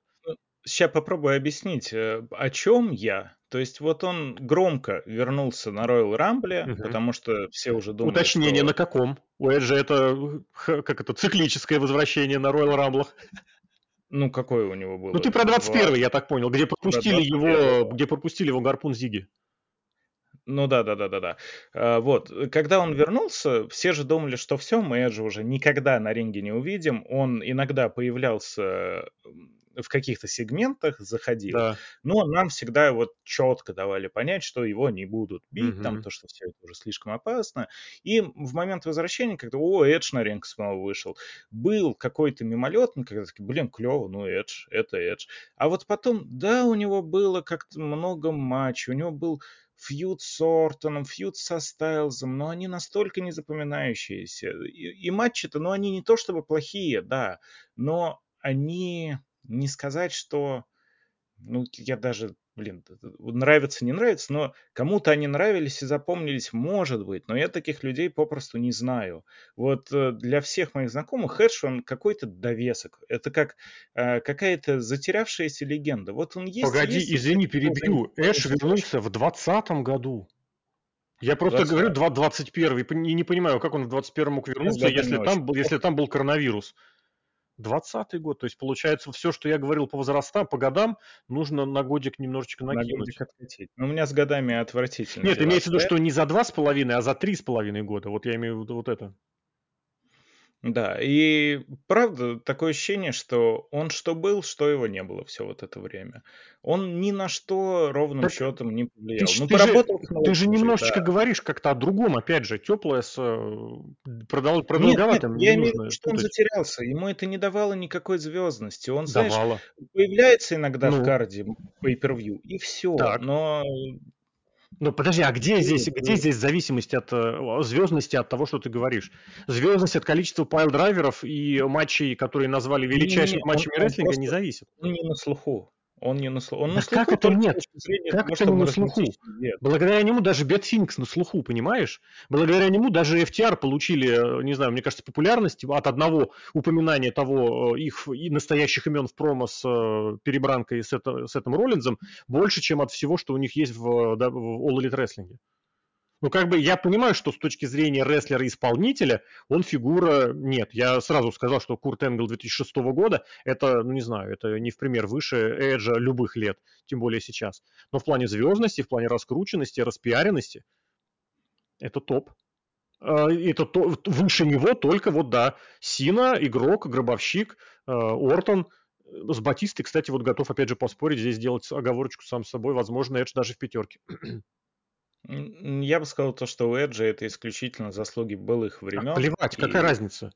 Speaker 2: Сейчас попробую объяснить, э, о чем я. То есть вот он громко вернулся на Royal Rumble, угу. потому что все уже думают,
Speaker 1: Уточнение что... на каком? У Эджи это, как это, циклическое возвращение на Royal Rumble.
Speaker 2: Ну, какое у него было?
Speaker 1: Ну, ты про 21 я так понял, где пропустили его, где пропустили его гарпун Зиги.
Speaker 2: Ну да, да, да, да, да. А, вот, когда он вернулся, все же думали, что все, мы Эджи уже никогда на ринге не увидим. Он иногда появлялся в каких-то сегментах заходил, да. но нам всегда вот четко давали понять, что его не будут бить, угу. там то, что все это уже слишком опасно. И в момент возвращения, когда, о, Эдж на ринг снова вышел, был какой-то мимолетный, когда такие, блин, клево, ну Эдж, это Эдж. А вот потом, да, у него было как-то много матчей, у него был фьюд с Ортоном, фьюд со Стайлзом, но они настолько незапоминающиеся. И, и матчи-то, ну, они не то чтобы плохие, да, но они не сказать, что, ну, я даже, блин, нравится, не нравится, но кому-то они нравились и запомнились, может быть, но я таких людей попросту не знаю. Вот э, для всех моих знакомых Эдж, он какой-то довесок. Это как э, какая-то затерявшаяся легенда. Вот он есть.
Speaker 1: Погоди,
Speaker 2: есть,
Speaker 1: извини, перебью. Эш вернулся в 2020 году. Я просто 20... говорю 21 и не понимаю, как он в 21 мог вернуться, если там, был, если там был коронавирус. 20 год. То есть, получается, все, что я говорил по возрастам, по годам, нужно на годик немножечко накинуть. На годик
Speaker 2: откатить. Но у меня с годами отвратительно.
Speaker 1: Нет, имеется в виду, что не за два с половиной, а за три с половиной года. Вот я имею в виду вот это.
Speaker 2: Да, и правда, такое ощущение, что он что был, что его не было все вот это время. Он ни на что ровным так счетом не повлиял.
Speaker 1: Ты, ну, ты поработал же, ты же немножечко да. говоришь как-то о другом, опять же, теплое с э, продол, продолговатым.
Speaker 2: Нет, нет, я имею в виду, что он затерялся, ему это не давало никакой звездности. Он, Давало. знаешь, появляется иногда ну. в карде pay-per-view, и все. Так. Но
Speaker 1: ну подожди, а где здесь, где здесь зависимость от э, звездности от того, что ты говоришь? Звездность от количества пайл-драйверов и матчей, которые назвали величайшими матчами он, рестлинга, не зависит.
Speaker 2: Не на слуху. Он не на слуху. Он
Speaker 1: на слуху как это нет? Как это не на слуху? Нет. Благодаря нему даже Бет Финкс на слуху, понимаешь? Благодаря нему даже FTR получили, не знаю, мне кажется, популярность от одного упоминания того э, их и настоящих имен в промо с э, перебранкой с, это, с этим Роллинзом больше, чем от всего, что у них есть в, да, в All Elite Wrestling. Ну, как бы я понимаю, что с точки зрения рестлера-исполнителя он фигура... Нет, я сразу сказал, что Курт Энгл 2006 года, это, ну, не знаю, это не в пример выше Эджа любых лет, тем более сейчас. Но в плане звездности, в плане раскрученности, распиаренности, это топ. А, это то, выше него только вот, да, Сина, игрок, гробовщик, а, Ортон, с Батистой, кстати, вот готов опять же поспорить, здесь сделать оговорочку сам собой, возможно, Эдж даже в пятерке.
Speaker 2: Я бы сказал то, что у Эджа это исключительно заслуги былых времен. А
Speaker 1: плевать, и... какая разница?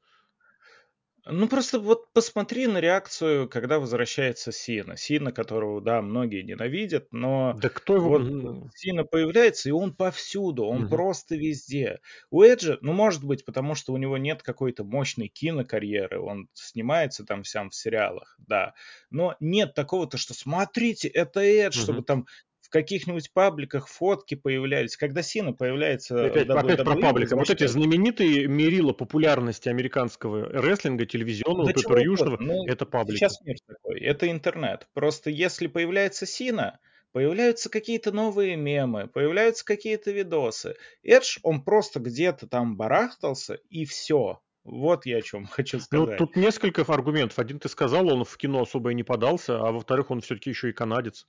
Speaker 2: Ну, просто вот посмотри на реакцию, когда возвращается Сина. Сина, которого, да, многие ненавидят, но
Speaker 1: да кто его...
Speaker 2: вот Сина появляется, и он повсюду, он угу. просто везде. У Эджа, ну, может быть, потому что у него нет какой-то мощной кинокарьеры, он снимается там всем в сериалах, да, но нет такого-то, что смотрите, это Эдж, чтобы там каких-нибудь пабликах фотки появлялись. Когда Сина появляется...
Speaker 1: Опять, WWE, опять про паблик. Вот эти знаменитые мерила популярности американского рестлинга, телевизионного, да пейперюшного, ну, это паблик.
Speaker 2: Сейчас мир такой. Это интернет. Просто если появляется Сина, появляются какие-то новые мемы, появляются какие-то видосы. Эдж, он просто где-то там барахтался, и все. Вот я о чем хочу ну, сказать.
Speaker 1: Ну, тут несколько аргументов. Один ты сказал, он в кино особо и не подался, а во-вторых, он все-таки еще и канадец.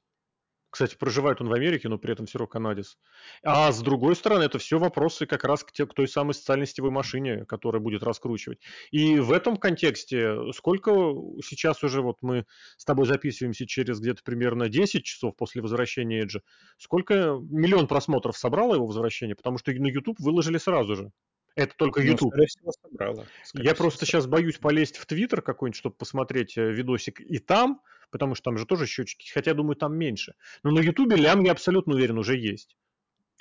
Speaker 1: Кстати, проживает он в Америке, но при этом все равно канадец. А с другой стороны, это все вопросы как раз к, те, к той самой социальной сетевой машине, которая будет раскручивать. И в этом контексте, сколько сейчас уже, вот мы с тобой записываемся через где-то примерно 10 часов после возвращения Эджа, сколько миллион просмотров собрало его возвращение, потому что на YouTube выложили сразу же. Это только ну, YouTube. Скорее всего, собрала. Я всего, просто собрала. сейчас боюсь полезть в Твиттер какой-нибудь, чтобы посмотреть э, видосик и там, потому что там же тоже счетчики, хотя, думаю, там меньше. Но на Ютубе лям, я абсолютно уверен, уже есть.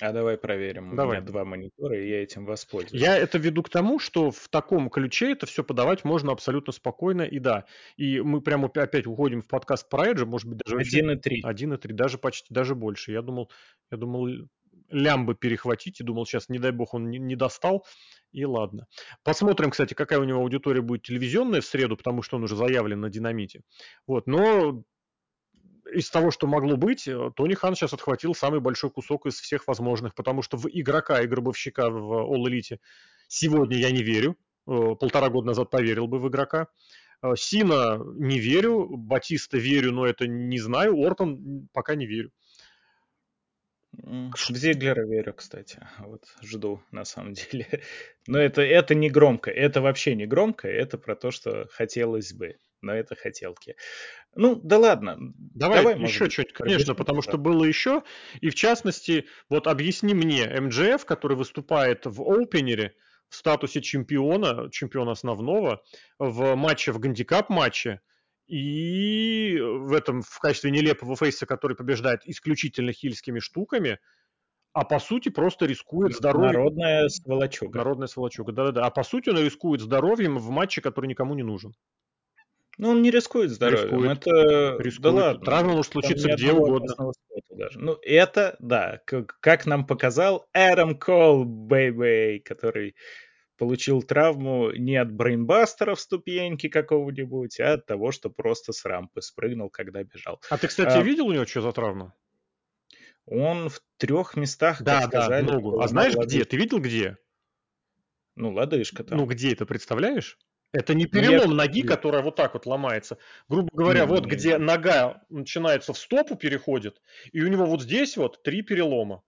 Speaker 2: А давай проверим.
Speaker 1: Давай.
Speaker 2: У меня два монитора, и я этим воспользуюсь.
Speaker 1: Я это веду к тому, что в таком ключе это все подавать можно абсолютно спокойно, и да. И мы прямо опять уходим в подкаст про Edge, может быть, даже...
Speaker 2: 1,3.
Speaker 1: 1,3, даже почти, даже больше. Я думал, я думал, лямбы перехватить, и думал, сейчас, не дай бог, он не, не достал, и ладно. Посмотрим, кстати, какая у него аудитория будет телевизионная в среду, потому что он уже заявлен на динамите. Вот, но из того, что могло быть, э, Тони Хан сейчас отхватил самый большой кусок из всех возможных, потому что в игрока и гробовщика в All Elite сегодня я не верю. Э, полтора года назад поверил бы в игрока. Э, Сина не верю, Батиста верю, но это не знаю. Ортон пока не верю.
Speaker 2: В Зиглера верю, кстати. Вот жду, на самом деле. Но это, это не громко. Это вообще не громко. Это про то, что хотелось бы но это хотелки. Ну, да ладно.
Speaker 1: Давай, давай еще что-нибудь, конечно, потому что было еще. И в частности, вот объясни мне, МДФ, который выступает в опенере в статусе чемпиона, чемпиона основного, в матче, в гандикап матче, и в этом, в качестве нелепого фейса, который побеждает исключительно хильскими штуками, а по сути просто рискует здоровьем.
Speaker 2: Народная сволочуга.
Speaker 1: Народная сволочуга, да-да-да. А по сути он рискует здоровьем в матче, который никому не нужен.
Speaker 2: Ну, он не рискует здоровьем. Рискует. Это...
Speaker 1: Рискует. Да ладно. Травма может случиться где угодно.
Speaker 2: Даже. Ну, это, да, как, как нам показал Эдам Кол, бэйбэй, который получил травму не от брейнбастера в ступеньке какого-нибудь, а от того, что просто с рампы спрыгнул, когда бежал.
Speaker 1: А ты, кстати, а... видел у него что за травма?
Speaker 2: Он в трех местах,
Speaker 1: да, как да, сказали. Ногу. А знаешь где? Ты видел где?
Speaker 2: Ну, лодыжка там.
Speaker 1: Ну, где это, представляешь? Это не перелом нет, ноги, нет. которая вот так вот ломается. Грубо говоря, нет, вот нет. где нога начинается в стопу, переходит, и у него вот здесь вот три перелома.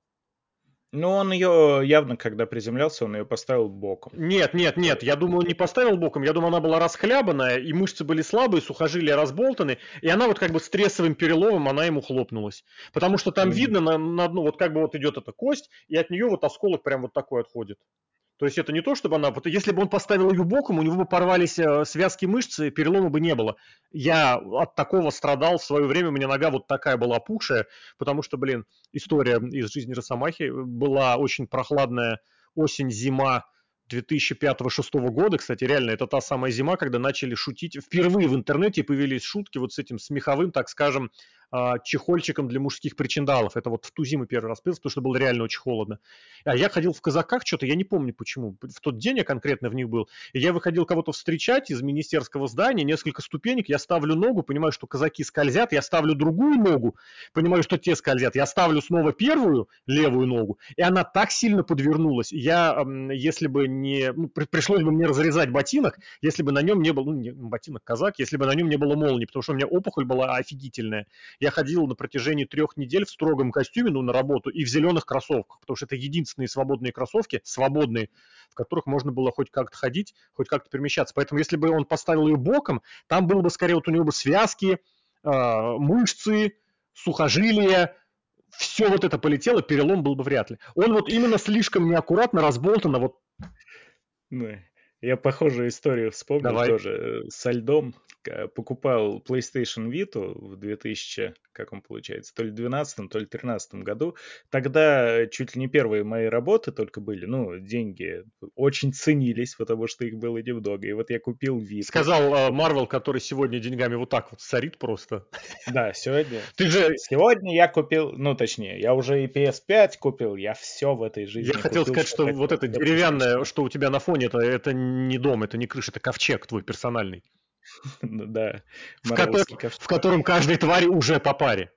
Speaker 2: Ну, он ее явно, когда приземлялся, он ее поставил боком.
Speaker 1: Нет, нет, нет, я думаю, он не поставил боком. Я думаю, она была расхлябанная, и мышцы были слабые, сухожилия разболтаны, и она вот как бы с трессовым переломом, она ему хлопнулась. Потому что там mm-hmm. видно на, на одну, вот как бы вот идет эта кость, и от нее вот осколок прям вот такой отходит. То есть это не то, чтобы она... Если бы он поставил ее боком, у него бы порвались э, связки мышцы, перелома бы не было. Я от такого страдал в свое время, у меня нога вот такая была опухшая, потому что, блин, история из жизни Росомахи была очень прохладная осень-зима 2005-2006 года, кстати, реально, это та самая зима, когда начали шутить. Впервые в интернете появились шутки вот с этим смеховым, так скажем, чехольчиком для мужских причиндалов. Это вот в ту зиму первый раз пился, потому что было реально очень холодно. А я ходил в казаках что-то, я не помню почему. В тот день я конкретно в них был. И я выходил кого-то встречать из министерского здания, несколько ступенек, я ставлю ногу, понимаю, что казаки скользят, я ставлю другую ногу, понимаю, что те скользят. Я ставлю снова первую, левую ногу, и она так сильно подвернулась. Я, если бы не... Ну, пришлось бы мне разрезать ботинок, если бы на нем не было... Ну, не, ботинок казак, если бы на нем не было молнии, потому что у меня опухоль была офигительная. Я ходил на протяжении трех недель в строгом костюме, ну, на работу, и в зеленых кроссовках, потому что это единственные свободные кроссовки, свободные, в которых можно было хоть как-то ходить, хоть как-то перемещаться. Поэтому если бы он поставил ее боком, там было бы скорее вот у него бы связки, э, мышцы, сухожилия, все вот это полетело, перелом был бы вряд ли. Он вот именно слишком неаккуратно, разболтано вот
Speaker 2: я похожую историю вспомнил Давай. тоже э, со льдом. Покупал PlayStation Vita в 2000, как он получается, то ли 12 то ли 13 году. Тогда чуть ли не первые мои работы только были, ну, деньги очень ценились, потому что их было немного. И вот я купил Vita.
Speaker 1: Сказал Марвел, uh, который сегодня деньгами вот так вот сорит просто.
Speaker 2: Да, сегодня. Ты же... Сегодня я купил, ну, точнее, я уже и PS5 купил, я все в этой жизни
Speaker 1: Я хотел сказать, что вот это деревянное, что у тебя на фоне, это, это не дом, это не крыша, это ковчег твой персональный.
Speaker 2: Ну да.
Speaker 1: В, в котором каждой твари уже по паре.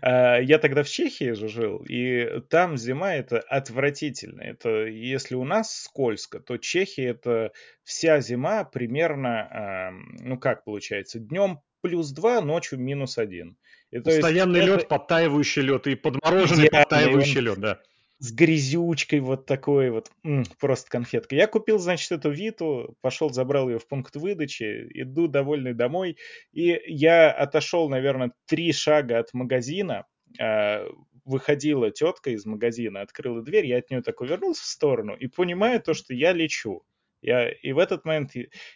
Speaker 2: А, я тогда в Чехии же жил, и там зима это отвратительно. Это если у нас скользко, то Чехия это вся зима примерно, ну как получается, днем плюс 2, ночью минус 1.
Speaker 1: И, Постоянный есть, лед, это... подтаивающий лед и подмороженный подтаивающий лед, да
Speaker 2: с грязючкой вот такой вот, м, просто конфетка. Я купил, значит, эту Виту, пошел, забрал ее в пункт выдачи, иду довольный домой, и я отошел, наверное, три шага от магазина, э, выходила тетка из магазина, открыла дверь, я от нее так увернулся в сторону и понимаю то, что я лечу. Я, и в этот момент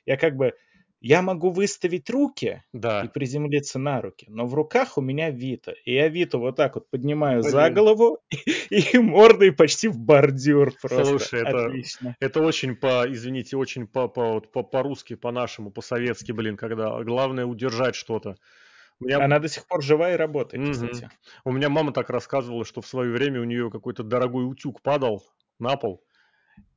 Speaker 2: я как бы я могу выставить руки
Speaker 1: Да.
Speaker 2: и приземлиться на руки, но в руках у меня Вита. И я Виту вот так вот поднимаю за
Speaker 1: Блин.
Speaker 2: голову и, и мордой почти в бордюр просто.
Speaker 1: Слушай, это-
Speaker 2: Отлично.
Speaker 1: Это очень по, извините, очень по, по, по, по-русски, по-нашему, по-советски, блин, когда главное удержать что-то. У меня,
Speaker 2: Она до сих пор жива и работает,
Speaker 1: Мгм.
Speaker 2: кстати.
Speaker 1: у меня мама так рассказывала, что в свое время у нее какой-то дорогой утюг падал на пол,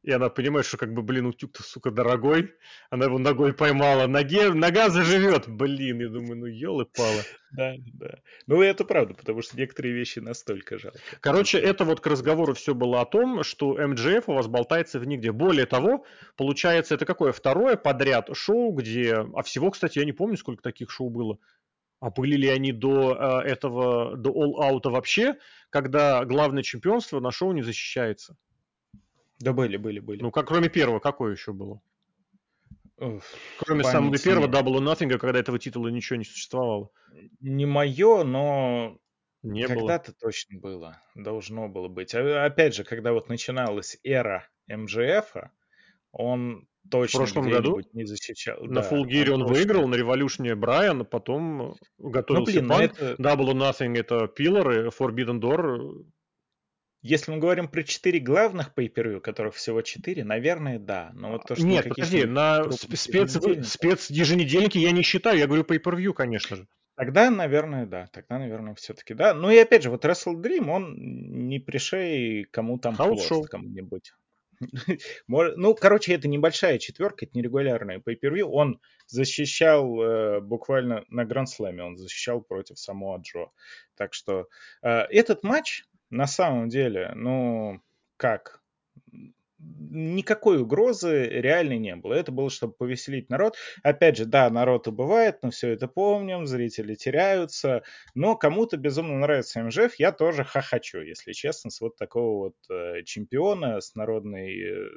Speaker 1: и она понимает, что как бы, блин, утюг-то, сука, дорогой, она его ногой поймала, ноге, нога заживет, блин, я думаю, ну елы-палы.
Speaker 2: Да, да. Ну, это правда, потому что некоторые вещи настолько жалко.
Speaker 1: Короче, это вот к разговору все было о том, что МДФ у вас болтается в нигде. Более того, получается, это какое второе подряд шоу, где... А всего, кстати, я не помню, сколько таких шоу было. А были ли они до э, этого, до All Out вообще, когда главное чемпионство на шоу не защищается?
Speaker 2: Да были, были, были.
Speaker 1: Ну, как кроме первого, какое еще было? Кроме самого первого. Double Nothing, когда этого титула ничего не существовало.
Speaker 2: Не мое, но
Speaker 1: Не
Speaker 2: когда-то точно было. Должно было быть. А, опять же, когда вот начиналась эра МЖФ, он точно
Speaker 1: прошлом году?
Speaker 2: не защищал.
Speaker 1: На
Speaker 2: Да,
Speaker 1: Full Gear он
Speaker 2: точно.
Speaker 1: выиграл, на Революшне Брайан, а потом готовился
Speaker 2: блин, ну
Speaker 1: Панк.
Speaker 2: это-
Speaker 1: Double Nothing это Пиллары, Forbidden Door.
Speaker 2: Если мы говорим про четыре главных pay которых всего четыре, наверное, да. Но вот то, что
Speaker 1: Нет, подожди, на спец,
Speaker 2: еженедельниках-
Speaker 1: спецъеженедельники я не считаю, я говорю pay-per-view, конечно же.
Speaker 2: Тогда, наверное, да. Тогда, наверное, все-таки да. Ну и опять же, вот Wrestle Dream, он не пришей кому там хвост кому-нибудь. Ну, короче, это небольшая четверка, это нерегулярная pay per Он защищал э, буквально на Гранд Слэме, он защищал против самого Джо. Так что э, этот матч на самом деле, ну, как? Никакой угрозы реально не было. Это было, чтобы повеселить народ. Опять же, да, народ убывает, мы все это помним, зрители теряются, но кому-то безумно нравится МЖФ, я тоже хохочу, если честно, с вот такого вот э, чемпиона, с народной э,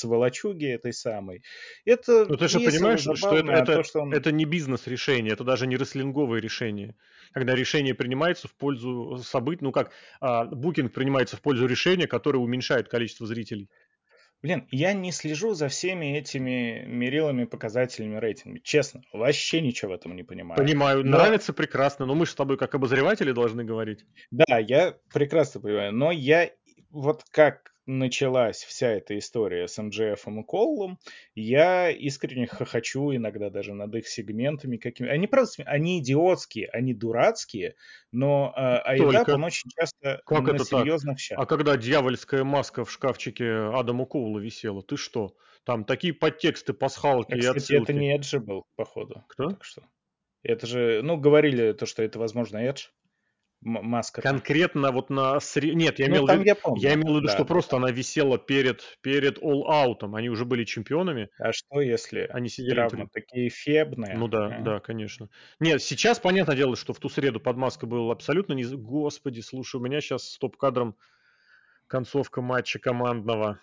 Speaker 2: сволочуги этой самой. Это
Speaker 1: Ну ты же понимаешь, что это,
Speaker 2: забавно, а
Speaker 1: это,
Speaker 2: то, что он-
Speaker 1: это не бизнес-решение, это даже не рестлинговое решение. Когда решение принимается в пользу событий, ну как, а, букинг принимается в пользу решения, которое уменьшает количество зрителей.
Speaker 2: Блин, я не слежу за всеми этими мерилами, показателями рейтинга. Честно, вообще ничего в этом не понимаю.
Speaker 1: Понимаю,
Speaker 2: Но-
Speaker 1: нравится прекрасно, но мы же с тобой как обозреватели должны говорить.
Speaker 2: Да, я прекрасно понимаю, но я вот как началась вся эта история с МДФ и Коллом, я искренне хохочу иногда даже над их сегментами какими. Они сме- они идиотские, они дурацкие, но э, Айдап, он очень часто
Speaker 1: Как
Speaker 2: на
Speaker 1: это так?
Speaker 2: серьезных
Speaker 1: А
Speaker 2: щах.
Speaker 1: когда дьявольская маска в шкафчике Адама Коула висела, ты что? Там такие подтексты, пасхалки
Speaker 2: А,
Speaker 1: и
Speaker 2: кстати,
Speaker 1: отсылки.
Speaker 2: это не Эдж был, походу.
Speaker 1: Кто?
Speaker 2: Так что. Это же, ну, говорили то, что это, возможно, Эдж. Маска.
Speaker 1: Конкретно вот на... сре- Нет, я
Speaker 2: ну,
Speaker 1: имел в
Speaker 2: там
Speaker 1: виду...
Speaker 2: я помню.
Speaker 1: Я имел в виду,
Speaker 2: да,
Speaker 1: что
Speaker 2: да,
Speaker 1: просто она висела перед, перед All Out. Они уже были чемпионами.
Speaker 2: А что, если
Speaker 1: Они сидели
Speaker 2: травмы
Speaker 1: внутри.
Speaker 2: такие фебные?
Speaker 1: Ну да,
Speaker 2: а?
Speaker 1: да, конечно. Нет, сейчас понятное дело, что в ту среду под маской был абсолютно не... Господи, слушай, у меня сейчас стоп-кадром концовка матча командного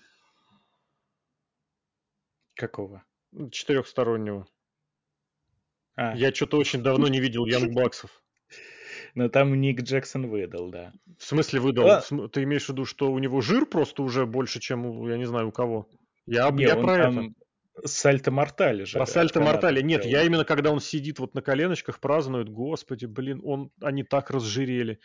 Speaker 2: Какого?
Speaker 1: четырехстороннего.
Speaker 2: А,
Speaker 1: Я что-то очень давно не видел Янг Баксов.
Speaker 2: Ну там Ник Джексон выдал, да.
Speaker 1: В смысле выдал?
Speaker 2: А.
Speaker 1: Ты имеешь в виду, что у него жир просто уже больше, чем у, я не знаю, у кого? Я,
Speaker 2: Не,
Speaker 1: я про это.
Speaker 2: там Сальто Мортале же.
Speaker 1: Про Сальто Мортале. Нет,
Speaker 2: делал.
Speaker 1: я именно когда он сидит вот на коленочках, празднует, господи, блин, он, они так разжирели.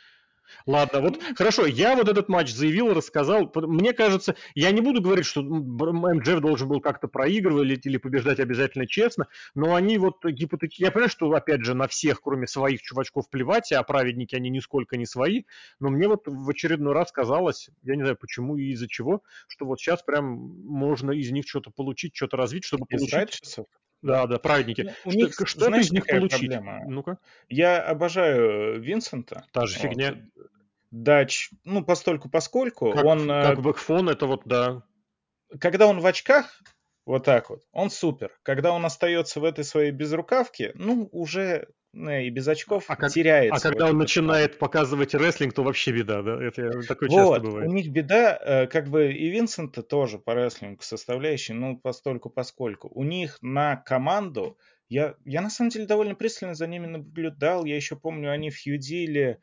Speaker 1: Ладно, вот хорошо, я вот этот матч заявил, рассказал. Мне кажется, я не буду говорить, что МДФ должен был как-то проигрывать или, или побеждать обязательно честно, но они вот гипотетически... Я понимаю, что, опять же, на всех, кроме своих чувачков, плевать, а праведники они нисколько не свои, но мне вот в очередной раз казалось, я не знаю почему и из-за чего, что вот сейчас прям можно из них что-то получить, что-то развить, чтобы
Speaker 2: Из
Speaker 1: получить...
Speaker 2: Райдшесов?
Speaker 1: Да, да, праведники.
Speaker 2: Ну, у
Speaker 1: Что-
Speaker 2: них,
Speaker 1: что-то
Speaker 2: знаешь,
Speaker 1: из них получить.
Speaker 2: проблема?
Speaker 1: Ну-ка.
Speaker 2: Я обожаю Винсента.
Speaker 1: Та же
Speaker 2: Вот.
Speaker 1: фигня.
Speaker 2: Дач, ну, постольку поскольку,
Speaker 1: Как,
Speaker 2: он, э,
Speaker 1: как бэкфон, это вот, да.
Speaker 2: когда он в очках, вот так вот, он супер. Когда он остается в этой своей безрукавке, ну, уже э, и без очков
Speaker 1: А как-
Speaker 2: теряется.
Speaker 1: А
Speaker 2: в
Speaker 1: когда он начинает показывать рестлинг, то вообще беда, да? Это такое часто
Speaker 2: Вот,
Speaker 1: бывает.
Speaker 2: у них беда, э, как бы и Винсента тоже по рестлингу составляющей, ну, постольку поскольку. У них на команду, я, я на самом деле довольно пристально за ними наблюдал, я еще помню, они фьюдили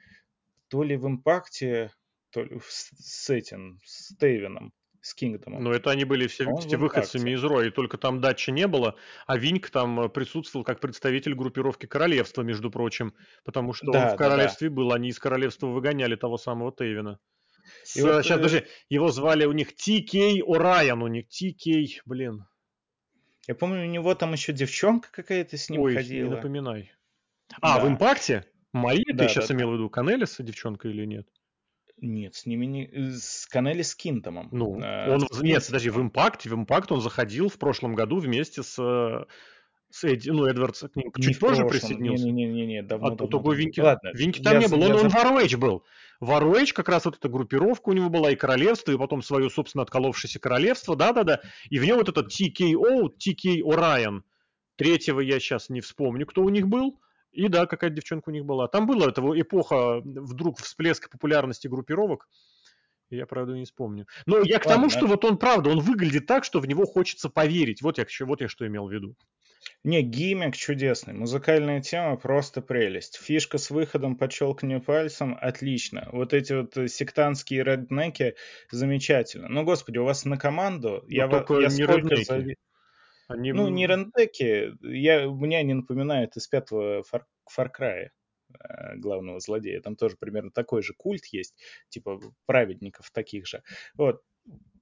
Speaker 2: то ли в Импакте, то ли в- с, с этим, с Тейвином, с Кингдомом.
Speaker 1: Но это они были все вместе выходцами из Ро, и только там датча не было, а Винк там э, присутствовал как представитель группировки королевства, между прочим, потому что да, он в королевстве да, да. был, они из королевства выгоняли того самого Тейвина. С, и вот, сейчас, э... его звали у них Ти-Кей О'Райан, у них Ти-Кей, блин.
Speaker 2: Я помню, у него там еще девчонка какая-то с ним
Speaker 1: Ой,
Speaker 2: ходила.
Speaker 1: не напоминай. А, да. в Импакте? Мои да, ты сейчас да, имел в виду Канелис, девчонка или нет?
Speaker 2: Нет, с ними не... Э, с Канели с Кинтомом.
Speaker 1: Ну, а, он... С нет, подожди, в Импакте, в Импакт он заходил в прошлом году вместе с э, с Эдди, ну, Эдвардс к ним чуть позже присоединился.
Speaker 2: Не-не-не, давно,
Speaker 1: а
Speaker 2: давно,
Speaker 1: только Винки, Ладно, Винки там я, не был, он, я... он в Варуэйч был. Варуэйч, как раз вот эта группировка у него была, и королевство, и потом свое, собственно, отколовшееся королевство, да-да-да, и в нем вот этот TKO, TK Orion, третьего я сейчас не вспомню, кто у них был, и да, какая-то девчонка у них была. Там была эта эпоха, вдруг всплеск популярности группировок. Я, правда, не вспомню. Но я к Ладно, тому, что вот он, правда, он выглядит так, что в него хочется поверить. Вот я, вот я что имел в виду.
Speaker 2: Не, гиммик чудесный. Музыкальная тема просто прелесть. Фишка с выходом по щелканию пальцем отлично. Вот эти вот сектантские реднеки замечательно. Ну, господи, у вас на команду...
Speaker 1: Но я, только я не сколько зави...
Speaker 2: Они... Ну, не рендеки. Я, меня не напоминает из пятого Far, Far Cry э, главного злодея. Там тоже примерно такой же культ есть, типа праведников таких же. Вот.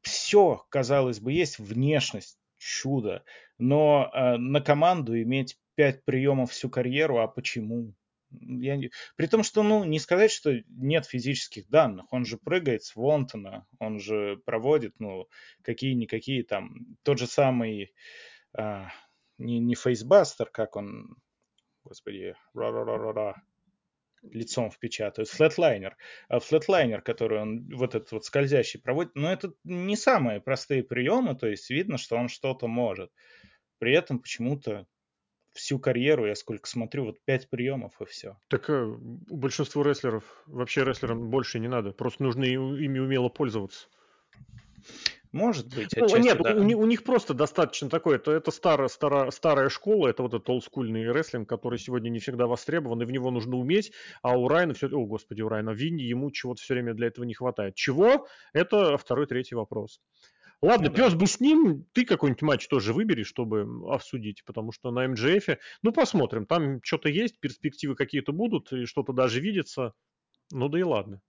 Speaker 2: Все, казалось бы, есть внешность, чудо. Но э, на команду иметь пять приемов всю карьеру, а почему? Я не... При том, что, ну, не сказать, что нет физических данных. Он же прыгает с Вонтона, он же проводит, ну, какие-никакие там... Тот же самый а, не, не фейсбастер, как он, господи, ра-ра-ра-ра-ра, лицом впечатают, флетлайнер. А флетлайнер, который он вот этот вот скользящий проводит, но это не самые простые приемы, то есть видно, что он что-то может. При этом почему-то всю карьеру, я сколько смотрю, вот пять приемов и все.
Speaker 1: Так э, у большинства рестлеров, вообще рестлерам больше не надо, просто нужно ими умело пользоваться.
Speaker 2: Может быть,
Speaker 1: ну, отчасти, Нет, да. у, у них просто достаточно такое, это, это старая, старая, старая школа, это вот этот олдскульный рестлинг, который сегодня не всегда востребован, и в него нужно уметь, а у Райана все, о господи, у Райана Винни, ему чего-то все время для этого не хватает. Чего? Это второй, третий вопрос. Ладно, ну, пес да. бы с ним, ты какой-нибудь матч тоже выбери, чтобы обсудить, потому что на МДФ, ну посмотрим, там что-то есть, перспективы какие-то будут, и что-то даже видится, ну да и ладно.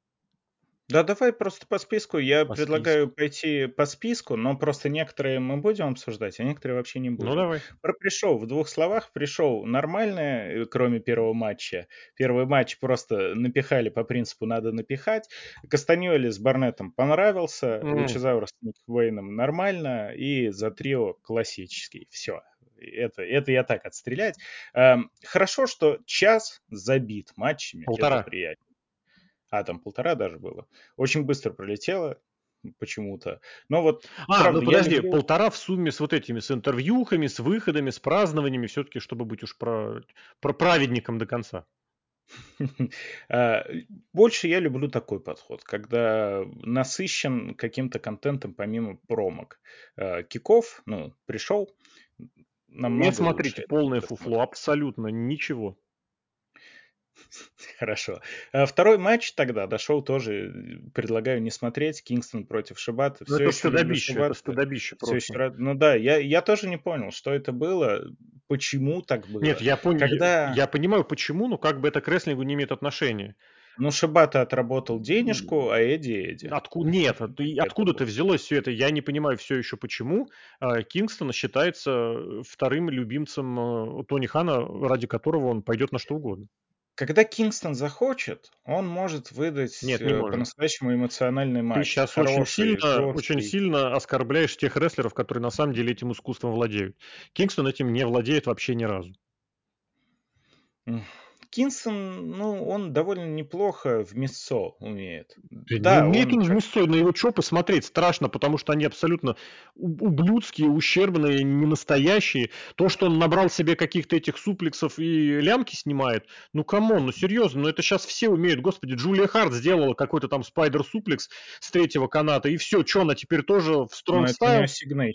Speaker 2: Да, давай просто по списку. Я По предлагаю списку. пойти по списку, но просто некоторые мы будем обсуждать, а некоторые вообще не ну, будем.
Speaker 1: Ну, давай.
Speaker 2: Про пришел в двух словах. Пришел нормальное, э, кроме первого матча. Первый матч просто напихали по принципу «надо напихать». Кастаньоли с Барнетом понравился, mm. Лучезавр с Вейном нормально, и за трио классический. Все, это, это я так отстрелять. Эм, хорошо, что час забит матчами.
Speaker 1: Полтора.
Speaker 2: Это приятно а там полтора даже было. Очень быстро пролетело почему-то. Но вот...
Speaker 1: А, правда, ну подожди, люблю... полтора в сумме с вот этими, с интервьюхами, с выходами, с празднованиями, все-таки, чтобы быть уж про, про праведником до конца.
Speaker 2: А, больше я люблю такой подход, когда насыщен каким-то контентом помимо промок. А, киков, ну, пришел,
Speaker 1: Нет, смотрите, полное фуфло, абсолютно ничего.
Speaker 2: Хорошо. А второй матч тогда дошел тоже, предлагаю не смотреть, Кингстон против Шибата.
Speaker 1: Ну, это стыдобище, это стыдобище просто.
Speaker 2: Еще, ну да, я, я тоже не понял, что это было, почему так было.
Speaker 1: Нет, я, понял, Когда... я, понимаю, почему, но как бы это к рестлингу не имеет отношения.
Speaker 2: Ну, Шибата отработал денежку, а Эдди Эдди.
Speaker 1: Откуда? Нет, откуда-то взялось все это? Я не понимаю все еще почему. А, Кингстон считается вторым любимцем э, Тони Хана, ради которого он пойдет на что угодно.
Speaker 2: Когда Кингстон захочет, он может выдать Нет, не э, по-настоящему эмоциональный матч.
Speaker 1: Ты сейчас очень сильно, очень сильно оскорбляешь тех рестлеров, которые на самом деле этим искусством владеют. Кингстон этим не владеет вообще ни разу.
Speaker 2: Кинсон, ну, он довольно неплохо в мясо умеет.
Speaker 1: Да, не умеет он, он в мясо, на его чопы смотреть страшно, потому что они абсолютно ублюдские, ущербные, ненастоящие. То, что он набрал себе каких-то этих суплексов и лямки снимает, ну, come on, ну, серьезно, ну, это сейчас все умеют. Господи, Джулия Харт сделала какой-то там spider suplex с третьего каната, и все, что она теперь тоже в strong
Speaker 2: style? Ну, это не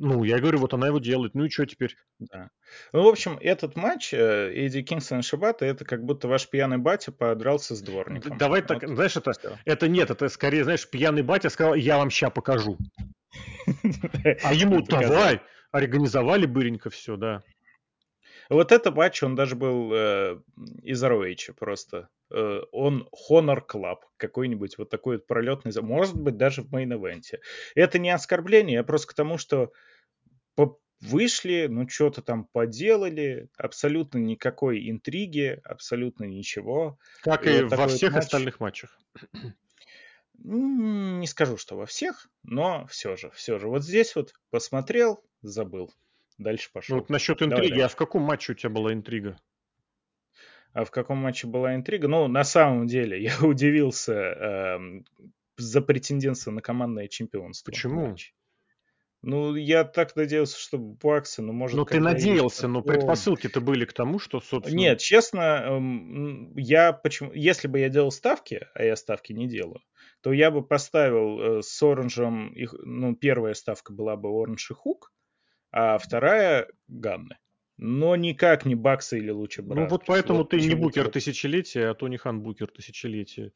Speaker 1: Ну, я говорю, вот она его делает. Ну и что теперь?
Speaker 2: Да. Ну, в общем, этот матч э, Эдди Кингстон и Шибата, это как будто ваш пьяный батя подрался с дворником.
Speaker 1: Давай вот. так, знаешь, это, это нет, это скорее, знаешь, пьяный батя сказал, я вам ща покажу. А ему давай, организовали быренько все, да.
Speaker 2: Вот этот матч, он даже был э, из Роича просто. Э, он Honor Club, какой-нибудь вот такой вот пролетный, может быть, даже в мейн-эвенте. Это не оскорбление, а просто к тому, что вышли, ну что-то там поделали, абсолютно никакой интриги, абсолютно ничего.
Speaker 1: Как и, и вот во всех матч... остальных матчах.
Speaker 2: Не скажу, что во всех, но все же, все же. Вот здесь вот посмотрел, забыл. Дальше пошел. Ну, вот
Speaker 1: насчет интриги, Давай, а в каком матче у тебя была интрига?
Speaker 2: А в каком матче была интрига? Ну, на самом деле, я удивился э, за претендентство на командное чемпионство.
Speaker 1: Почему?
Speaker 2: Ну, я так надеялся, что Баксы, ну, может...
Speaker 1: Ну, ты надеялся, но предпосылки-то были к тому, что, собственно...
Speaker 2: Нет, честно, эм, я почему... Если бы я делал ставки, а я ставки не делаю, то я бы поставил э, с Оранжем... Ну, первая ставка была бы Оранж и Хук, а вторая — Ганны. Но никак не Баксы или Луча
Speaker 1: Брат. Ну, вот поэтому вот ты не Букер тысячелетия, а Тони Хан Букер тысячелетия.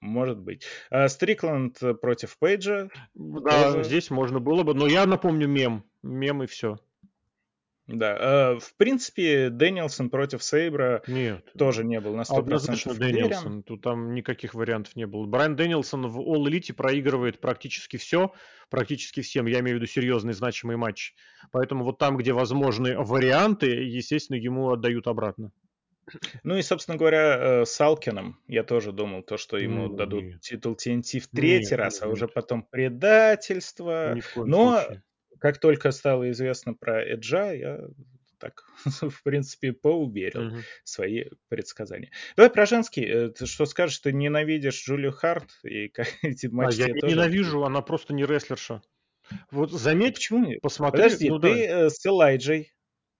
Speaker 2: Может быть. А, Стрикланд против Пейджа.
Speaker 1: Да, тоже. здесь можно было бы. Но я напомню мем. Мем и все.
Speaker 2: Да, э, в принципе, Дэнилсон против Сейбра
Speaker 1: Нет.
Speaker 2: тоже не был на 100%
Speaker 1: Однозначно Дэнилсон, тут там никаких вариантов не было. Брайан Дэнилсон в All Elite проигрывает практически все, практически всем, я имею в виду серьезные значимые матчи. Поэтому вот там, где возможны варианты, естественно, ему отдают обратно.
Speaker 2: Ну и, собственно говоря, э, с Алкином я тоже думал, то, что ему ну, дадут нет. титул TNT в третий нет, раз, нет, а уже потом предательство. Но случае. Как только стало известно про Эджа, я так, в принципе, поуверил угу. свои предсказания. Давай про женский. Э, ты что скажешь, ты ненавидишь Джулию Харт? И как эти
Speaker 1: матчи а я тоже... ненавижу, она просто не рестлерша. Вот заметь,
Speaker 2: почему нет? Посмотри. Подожди, ну, ты да. Э, с Элайджей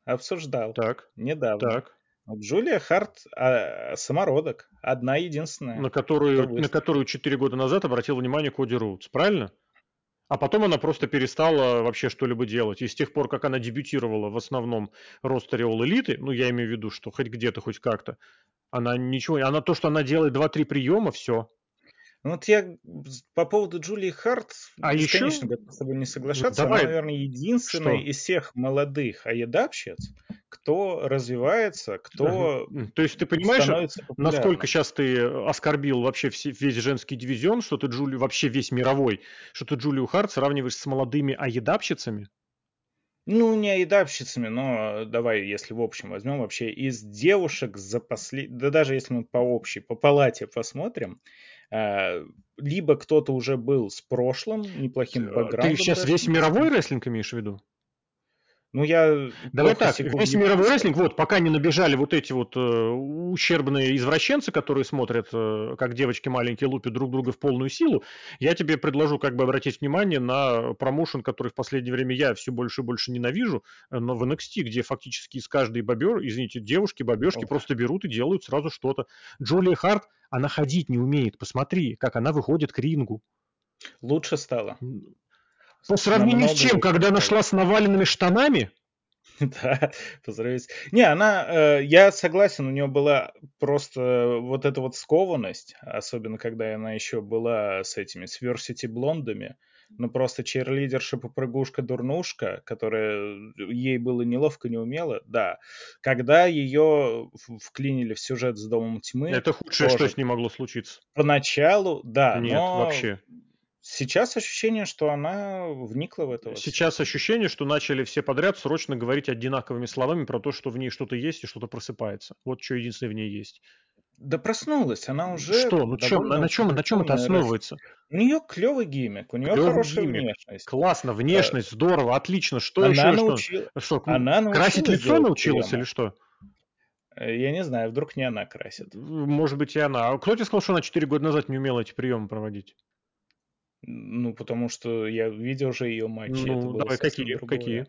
Speaker 2: обсуждал
Speaker 1: так,
Speaker 2: недавно.
Speaker 1: Так.
Speaker 2: Джулия Харт а, самородок, одна единственная.
Speaker 1: На которую, на которую 4 года назад обратил внимание Коди Роудс, правильно? А потом она просто перестала вообще что-либо делать. И с тех пор, как она дебютировала в основном ростере All Elite, ну, я имею в виду, что хоть где-то, хоть как-то, она ничего... Она то, что она делает 2-3 приема, все.
Speaker 2: Ну вот я по поводу Джулии Харт а бесконечно еще... готов с тобой не соглашаться. Давай. Она, наверное, единственная Что? из всех молодых аедапщиц, кто развивается, кто
Speaker 1: То есть ты понимаешь, насколько сейчас ты оскорбил вообще весь женский дивизион, что ты Джулию, вообще весь мировой, что ты Джулию Харт сравниваешь с молодыми аедапщицами?
Speaker 2: Ну, не аидапщицами, но давай, если в общем возьмем, вообще из девушек за послед... Да даже если мы по общей, по палате посмотрим, либо кто-то уже был с прошлым, неплохим бэкграундом.
Speaker 1: Ты сейчас весь мировой рестлинг имеешь в виду?
Speaker 2: Ну, я...
Speaker 1: Давай так, весь мировой рестлинг, вот, пока не набежали вот эти вот э, ущербные извращенцы, которые смотрят, э, как девочки маленькие лупят друг друга в полную силу, я тебе предложу как бы обратить внимание на промоушен, который в последнее время я все больше и больше ненавижу, э, но в NXT, где фактически из каждой бобер, извините, девушки, бобежки просто берут и делают сразу что-то. Джулия Харт, она ходить не умеет, посмотри, как она выходит к рингу.
Speaker 2: Лучше стало.
Speaker 1: По сравнению с чем, когда она шла с наваленными штанами?
Speaker 2: Да, поздравить. Не, она, э, я согласен, у нее была просто вот эта вот скованность, особенно когда она еще была с этими, с блондами, ну просто черлидерша, попрыгушка, дурнушка, которая ей было неловко, не умела, да. Когда ее вклинили в сюжет с Домом Тьмы...
Speaker 1: Это худшее, тоже, что с ней могло случиться.
Speaker 2: Поначалу, да,
Speaker 1: Нет, но... вообще.
Speaker 2: Сейчас ощущение, что она вникла в это.
Speaker 1: Сейчас ощущение, что начали все подряд срочно говорить одинаковыми словами про то, что в ней что-то есть и что-то просыпается. Вот что единственное в ней есть.
Speaker 2: Да проснулась, она уже...
Speaker 1: Что? Ну чем, на, чем, на чем это основывается?
Speaker 2: У нее клевый гиммик, у нее клевый хорошая гиммик. внешность.
Speaker 1: Классно, внешность, да. здорово, отлично. Что она еще? Научи... Что? что? Она красить лицо научилась приема. или что?
Speaker 2: Э, я не знаю, вдруг не она красит.
Speaker 1: Может быть и она. А кто тебе сказал, что она 4 года назад не умела эти приемы проводить?
Speaker 2: Ну, потому что я видел же ее матчи. Ну,
Speaker 1: давай, какие? Какие?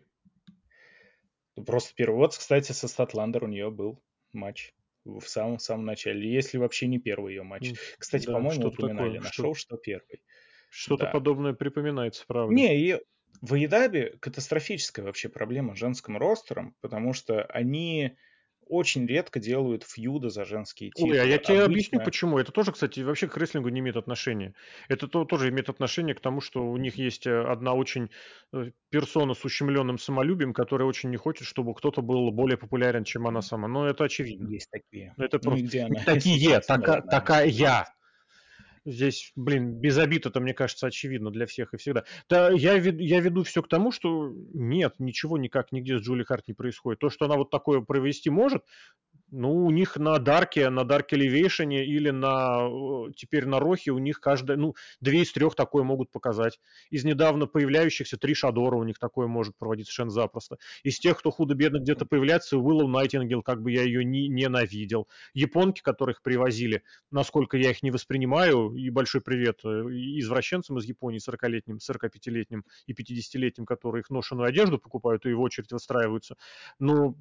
Speaker 2: Ну, просто первый. Вот, кстати, со Статландер у нее был матч в самом-самом начале. Если вообще не первый ее матч. Кстати, да, по-моему, упоминали такое, на что... шоу, что первый.
Speaker 1: Что-то да. подобное припоминается, правда.
Speaker 2: Не, ее... В Аидабе катастрофическая вообще проблема с женским ростером, потому что они очень редко делают фьюда за женские титулы.
Speaker 1: Ой, а я тебе Обычно... объясню, почему. Это тоже, кстати, вообще к рестлингу не имеет отношения. Это то, тоже имеет отношение к тому, что у них есть э, одна очень э, персона с ущемленным самолюбием, которая очень не хочет, чтобы кто-то был более популярен, чем она сама. Но это очевидно.
Speaker 2: Есть такие.
Speaker 1: Это ну, просто... Такие, така, такая я. Здесь, блин, без обид это, мне кажется, очевидно для всех и всегда. Да, я, вед, я веду все к тому, что нет, ничего никак нигде с Джули Харт не происходит. То, что она вот такое провести может, ну, у них на Дарке, на Dark Elevation или на, теперь на Рохе у них каждая, ну, две из трех такое могут показать. Из недавно появляющихся три Шадора у них такое может проводить совершенно запросто. Из тех, кто худо-бедно где-то появляется, Уиллоу Найтингел, как бы я ее не, ненавидел. Японки, которых привозили, насколько я их не воспринимаю, и большой привет э, извращенцам из Японии 40-летним, 45-летним и 50-летним, которые их ношеную одежду покупают и в очередь выстраиваются. Ну,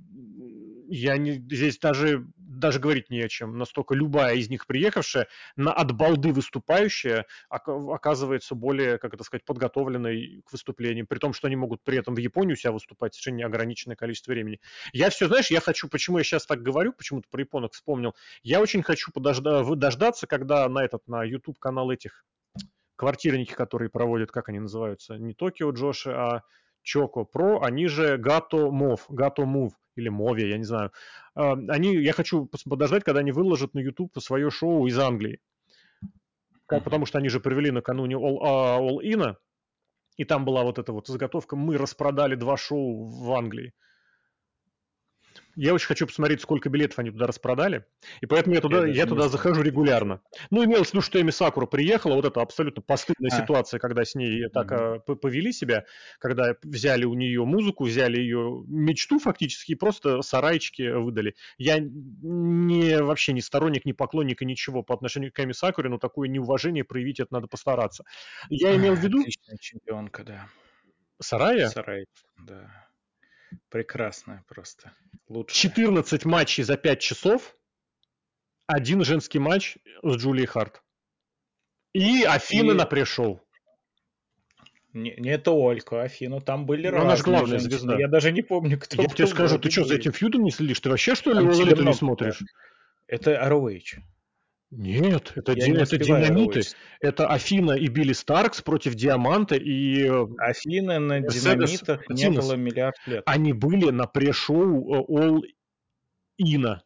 Speaker 1: я не, здесь даже даже, говорить не о чем. Настолько любая из них приехавшая, на, от балды выступающая, оказывается более, как это сказать, подготовленной к выступлениям, при том, что они могут при этом в Японии у себя выступать совершенно неограниченное количество времени. Я все, знаешь, я хочу, почему я сейчас так говорю, почему-то про японок вспомнил, я очень хочу подожда, дождаться, когда на этот, на YouTube канал этих квартирники, которые проводят, как они называются, не Токио Джоши, а Choco Pro, они же Gato Move, Gato Move или Мови, я не знаю. Они, я хочу подождать, когда они выложат на YouTube свое шоу из Англии. Потому что они же провели накануне All, uh, All In, и там была вот эта вот заготовка «Мы распродали два шоу в Англии». Я очень хочу посмотреть, сколько билетов они туда распродали. И поэтому я туда, я, я туда захожу регулярно. Ну, имелось в виду, что Эми Сакура приехала. Вот это абсолютно постыдная а. ситуация, когда с ней так угу. повели себя, когда взяли у нее музыку, взяли ее мечту фактически и просто сарайчики выдали. Я не, вообще не сторонник, не поклонник и ничего по отношению к Эми Сакуре, но такое неуважение проявить это надо постараться. Я имел в виду...
Speaker 2: Отличная чемпионка, да.
Speaker 1: Сарая?
Speaker 2: Сарай, да. Прекрасная просто.
Speaker 1: Лучше. 14 матчей за 5 часов. Один женский матч с Джулией Харт. И Афина И... на пришел.
Speaker 2: Не, не только Афину, там были
Speaker 1: разные Она же главная женщины. звезда.
Speaker 2: Я даже не помню, кто
Speaker 1: Я тебе скажу, ты что, за этим фьюдом не следишь? Ты вообще, что ли, это не смотришь?
Speaker 2: Это ROH.
Speaker 1: Нет, это, ди, не это динамиты. Ролить. Это Афина и Билли Старкс против Диаманта и...
Speaker 2: Э, Афина на динамитах не было миллиард лет.
Speaker 1: Они были на прешоу э, All Ина.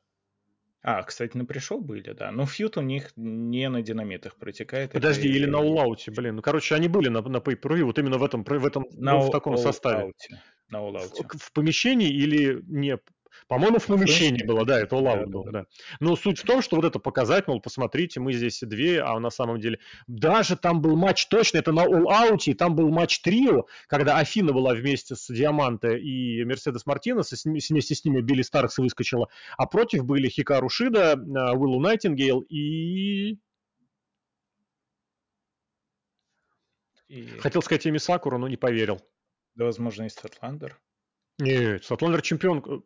Speaker 2: А, кстати, на пришел были, да. Но фьют у них не на динамитах протекает.
Speaker 1: Подожди, или на Улауте, блин. Ну, короче, они были на, на pay вот именно в этом, в этом, на ну, в таком составе.
Speaker 2: На All
Speaker 1: в, в помещении или не по-моему, в помещении было, да, это all да, было, да. Но суть в том, что вот это показать, мол, посмотрите, мы здесь две, а на самом деле даже там был матч, точно, это на All Out, и там был матч трио, когда Афина была вместе с Диаманте и Мерседес Мартинес, и вместе с ними Билли Старкс выскочила, а против были Хикару Шида, э, Уиллу Найтингейл и... и... Хотел сказать Эми Сакура, но не поверил.
Speaker 2: Да, возможно, и Светландер.
Speaker 1: Нет, Светландер чемпион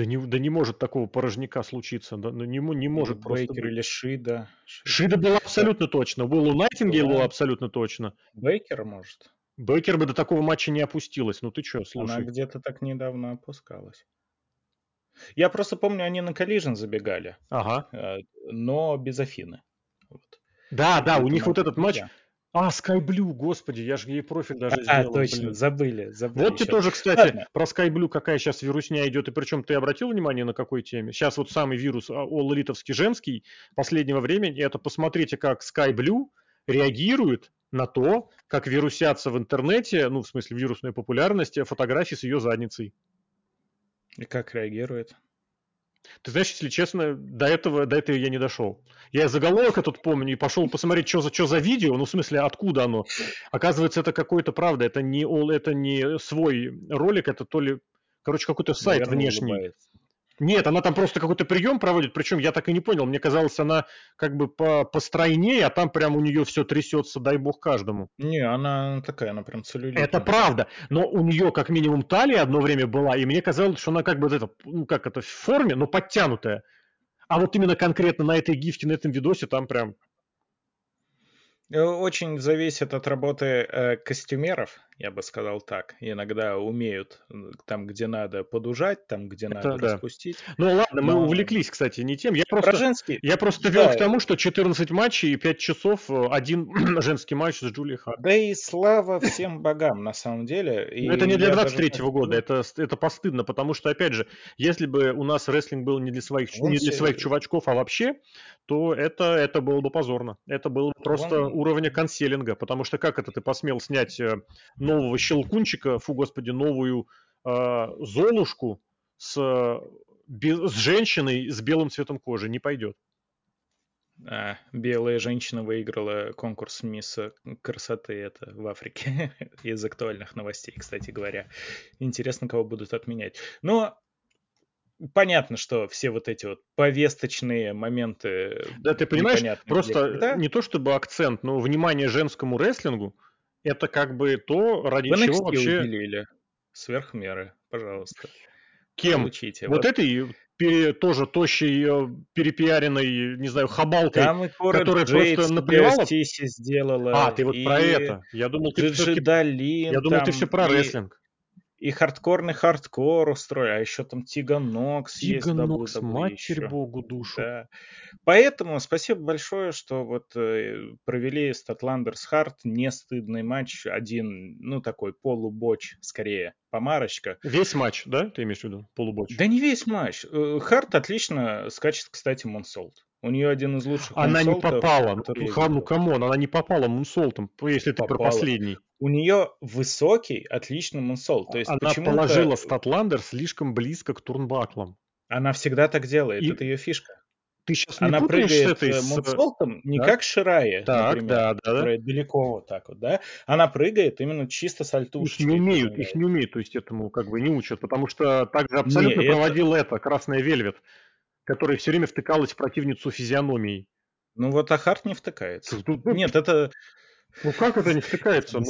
Speaker 1: да не, да не может такого порожняка случиться. Да, ну, не, не может или
Speaker 2: просто Бейкер или Шида.
Speaker 1: Шида. Шида была абсолютно да. точно. Уиллу Найтингейл была абсолютно точно.
Speaker 2: Бейкер, может.
Speaker 1: Бейкер бы до такого матча не опустилась. Ну ты что, слушай.
Speaker 2: Она где-то так недавно опускалась. Я просто помню, они на Collision забегали.
Speaker 1: Ага.
Speaker 2: Э, но без Афины.
Speaker 1: Вот. Да, да, у них вот этот матч, а, SkyBlue, господи, я же ей профиль даже а,
Speaker 2: сделал. А, точно, блин. забыли, забыли.
Speaker 1: Вот тебе тоже, кстати, Ладно. про SkyBlue какая сейчас вирусня идет, и причем ты обратил внимание на какой теме? Сейчас вот самый вирус All Elite'овский женский последнего времени, это посмотрите, как SkyBlue реагирует на то, как вирусятся в интернете, ну, в смысле, вирусной популярности, фотографии с ее задницей.
Speaker 2: И как реагирует?
Speaker 1: Ты знаешь, если честно, до этого, до этого я не дошел. Я заголовок этот помню и пошел посмотреть, что за, что за видео, ну, в смысле, откуда оно. Оказывается, это какой-то, правда, это не, это не свой ролик, это то ли, короче, какой-то сайт Наверное, внешний. Улыбается. Нет, она там просто какой-то прием проводит, причем я так и не понял. Мне казалось, она как бы по постройнее, а там прям у нее все трясется, дай бог каждому.
Speaker 2: Не, она такая, она прям целлюлитная.
Speaker 1: Это правда, но у нее как минимум талия одно время была, и мне казалось, что она как бы это, ну как это, в форме, но подтянутая. А вот именно конкретно на этой гифке, на этом видосе там прям
Speaker 2: Э, очень зависит от работы э, костюмеров, я бы сказал так. Иногда умеют там, где надо, подужать, там, где Это надо да. распустить.
Speaker 1: Ну ладно, Но... мы увлеклись, кстати, не тем. Я просто, женский... я просто да. вел к тому, что 14 матчей и 5 часов, э, один женский матч с Джулией Харт.
Speaker 2: Да и слава всем богам, на самом деле. И
Speaker 1: это не для 23-го года, это, это постыдно, потому что, опять же, если бы у нас рестлинг был не для своих, не для своих чувачков, а вообще, то это, это было бы позорно. Это было бы просто Вон... уровня канцелинга, потому что как это ты посмел снять э, нового щелкунчика, фу, господи, новую э, Золушку с, без, с женщиной с белым цветом кожи? Не пойдет.
Speaker 2: А, белая женщина выиграла конкурс Мисс красоты это в Африке из актуальных новостей, кстати говоря. Интересно, кого будут отменять. Но понятно, что все вот эти вот повесточные моменты...
Speaker 1: Да, ты понимаешь, просто где, не то чтобы акцент, но внимание женскому рестлингу, это как бы то, ради Вы чего вообще...
Speaker 2: уделили сверх меры, пожалуйста.
Speaker 1: Кем? Получите. Вот, вот этой пере, тоже тощей, э, перепиаренной, не знаю, хабалкой, которая Джейд просто наплевала.
Speaker 2: сделала.
Speaker 1: А, ты вот и... про это. Я думал, ты
Speaker 2: все Я
Speaker 1: думал, ты все про и... рестлинг
Speaker 2: и хардкорный хардкор устроили, а еще там Тиган Нокс есть.
Speaker 1: Тиган Нокс, матерь богу душу.
Speaker 2: Да. Поэтому спасибо большое, что вот э, провели Статландер с Харт, не стыдный матч, один, ну такой полу botch, скорее, помарочка.
Speaker 1: Весь матч, да, ты имеешь в виду, полу botch?
Speaker 2: Да не весь матч. Э, Харт отлично скачет, кстати, moonsault. У нее один из лучших
Speaker 1: Она не попала. Ну, ну come on, она не попала moonsault ом, если попала. ты про последний.
Speaker 2: У нее высокий, отличный moonsault. То есть
Speaker 1: она положила Статландер слишком близко к турнбаклам.
Speaker 2: Она всегда так делает, И... это ее фишка.
Speaker 1: Ты сейчас не
Speaker 2: Она прыгает
Speaker 1: с
Speaker 2: этой с... moonsault ом не да? как Ширая, так, например, да, да, которая да. далеко вот так вот, да? Она прыгает именно чисто с альтушечкой.
Speaker 1: Их не умеют, их не умеют, то есть этому как бы не учат, потому что также абсолютно не, проводил это... это Красная Вельвет которая все время втыкалась в противницу физиономией.
Speaker 2: Ну вот Ахарт не втыкается. Тут, Нет, это...
Speaker 1: Ну как это не втыкается? Ну...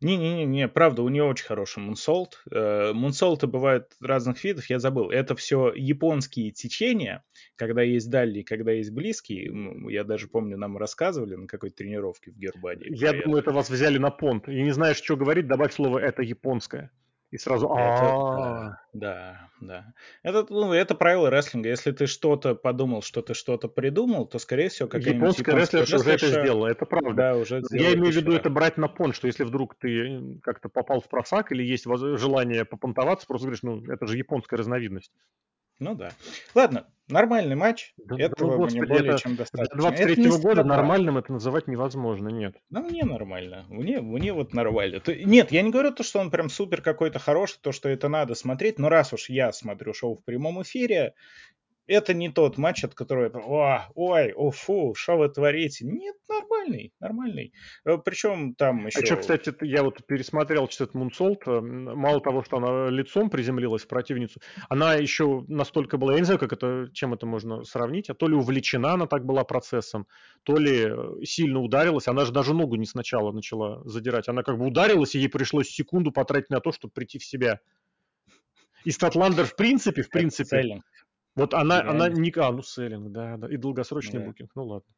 Speaker 2: Не-не-не, правда, у нее очень хороший мунсолт. Э, мунсолты бывают разных видов, я забыл. Это все японские течения, когда есть дальний, когда есть близкий. Я даже помню, нам рассказывали на какой-то тренировке в Гербаде.
Speaker 1: Я думаю, это вас взяли на понт. И не знаешь, что говорить, добавь слово «это японское». И сразу
Speaker 2: это, да, да. Это, ну, это правило рестлинга. Если ты что-то подумал, что ты что-то придумал, то, скорее всего,
Speaker 1: какая-нибудь японская рестлерша уже это сделала, это правда. Да, уже Я имею в виду это брать на пон, что если вдруг ты как-то попал в просак или есть желание попонтоваться, просто говоришь, ну, это же японская разновидность.
Speaker 2: Ну да. Ладно, нормальный матч. Да, Этого ну, господи, более это, чем достаточно.
Speaker 1: Для 23-го года нормальным это называть невозможно, нет.
Speaker 2: Ну, мне нормально. Мне, мне вот нормально. То, нет, я не говорю то, что он прям супер какой-то хороший, то, что это надо смотреть, но раз уж я смотрю шоу в прямом эфире, это не тот матч, от которого О, ой, о, фу, что вы творите? Нет, нормальный, нормальный. Э, Причем там еще...
Speaker 1: А что, кстати, я вот пересмотрел этот Мунсолт. Э, мало того, что она лицом приземлилась в противницу, она еще настолько была, я не знаю, как это, чем это можно сравнить, а то ли увлечена она так была процессом, то ли э, сильно ударилась. Она же даже ногу не сначала начала задирать. Она как бы ударилась, и ей пришлось секунду потратить на то, чтобы прийти в себя. И Статландер в принципе, в принципе... Вот она, она не... А, ну селлинг, да, да. И долгосрочный да. букинг, ну ладно.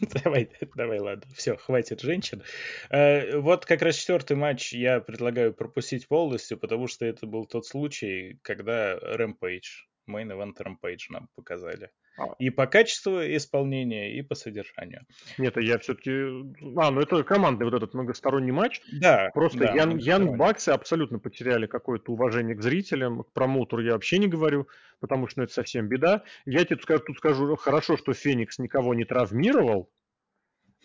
Speaker 2: Давай, давай, ладно. Все, хватит женщин. Э, вот как раз четвертый матч я предлагаю пропустить полностью, потому что это был тот случай, когда Rampage, Main Event Rampage нам показали. А. И по качеству исполнения, и по содержанию.
Speaker 1: Нет, я все-таки... А, ну это командный вот этот многосторонний матч.
Speaker 2: Да.
Speaker 1: Просто да, Ян, Ян Баксы абсолютно потеряли какое-то уважение к зрителям, к промоутеру я вообще не говорю, потому что ну, это совсем беда. Я тебе скажу, тут скажу, хорошо, что Феникс никого не травмировал,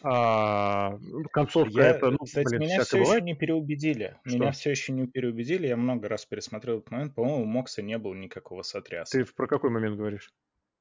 Speaker 1: а, концовка я, это, ну,
Speaker 2: кстати, блин, меня все бывает. еще не переубедили. Что? Меня все еще не переубедили. Я много раз пересмотрел этот момент. По-моему, у Мокса не было никакого сотряса.
Speaker 1: Ты про какой момент говоришь?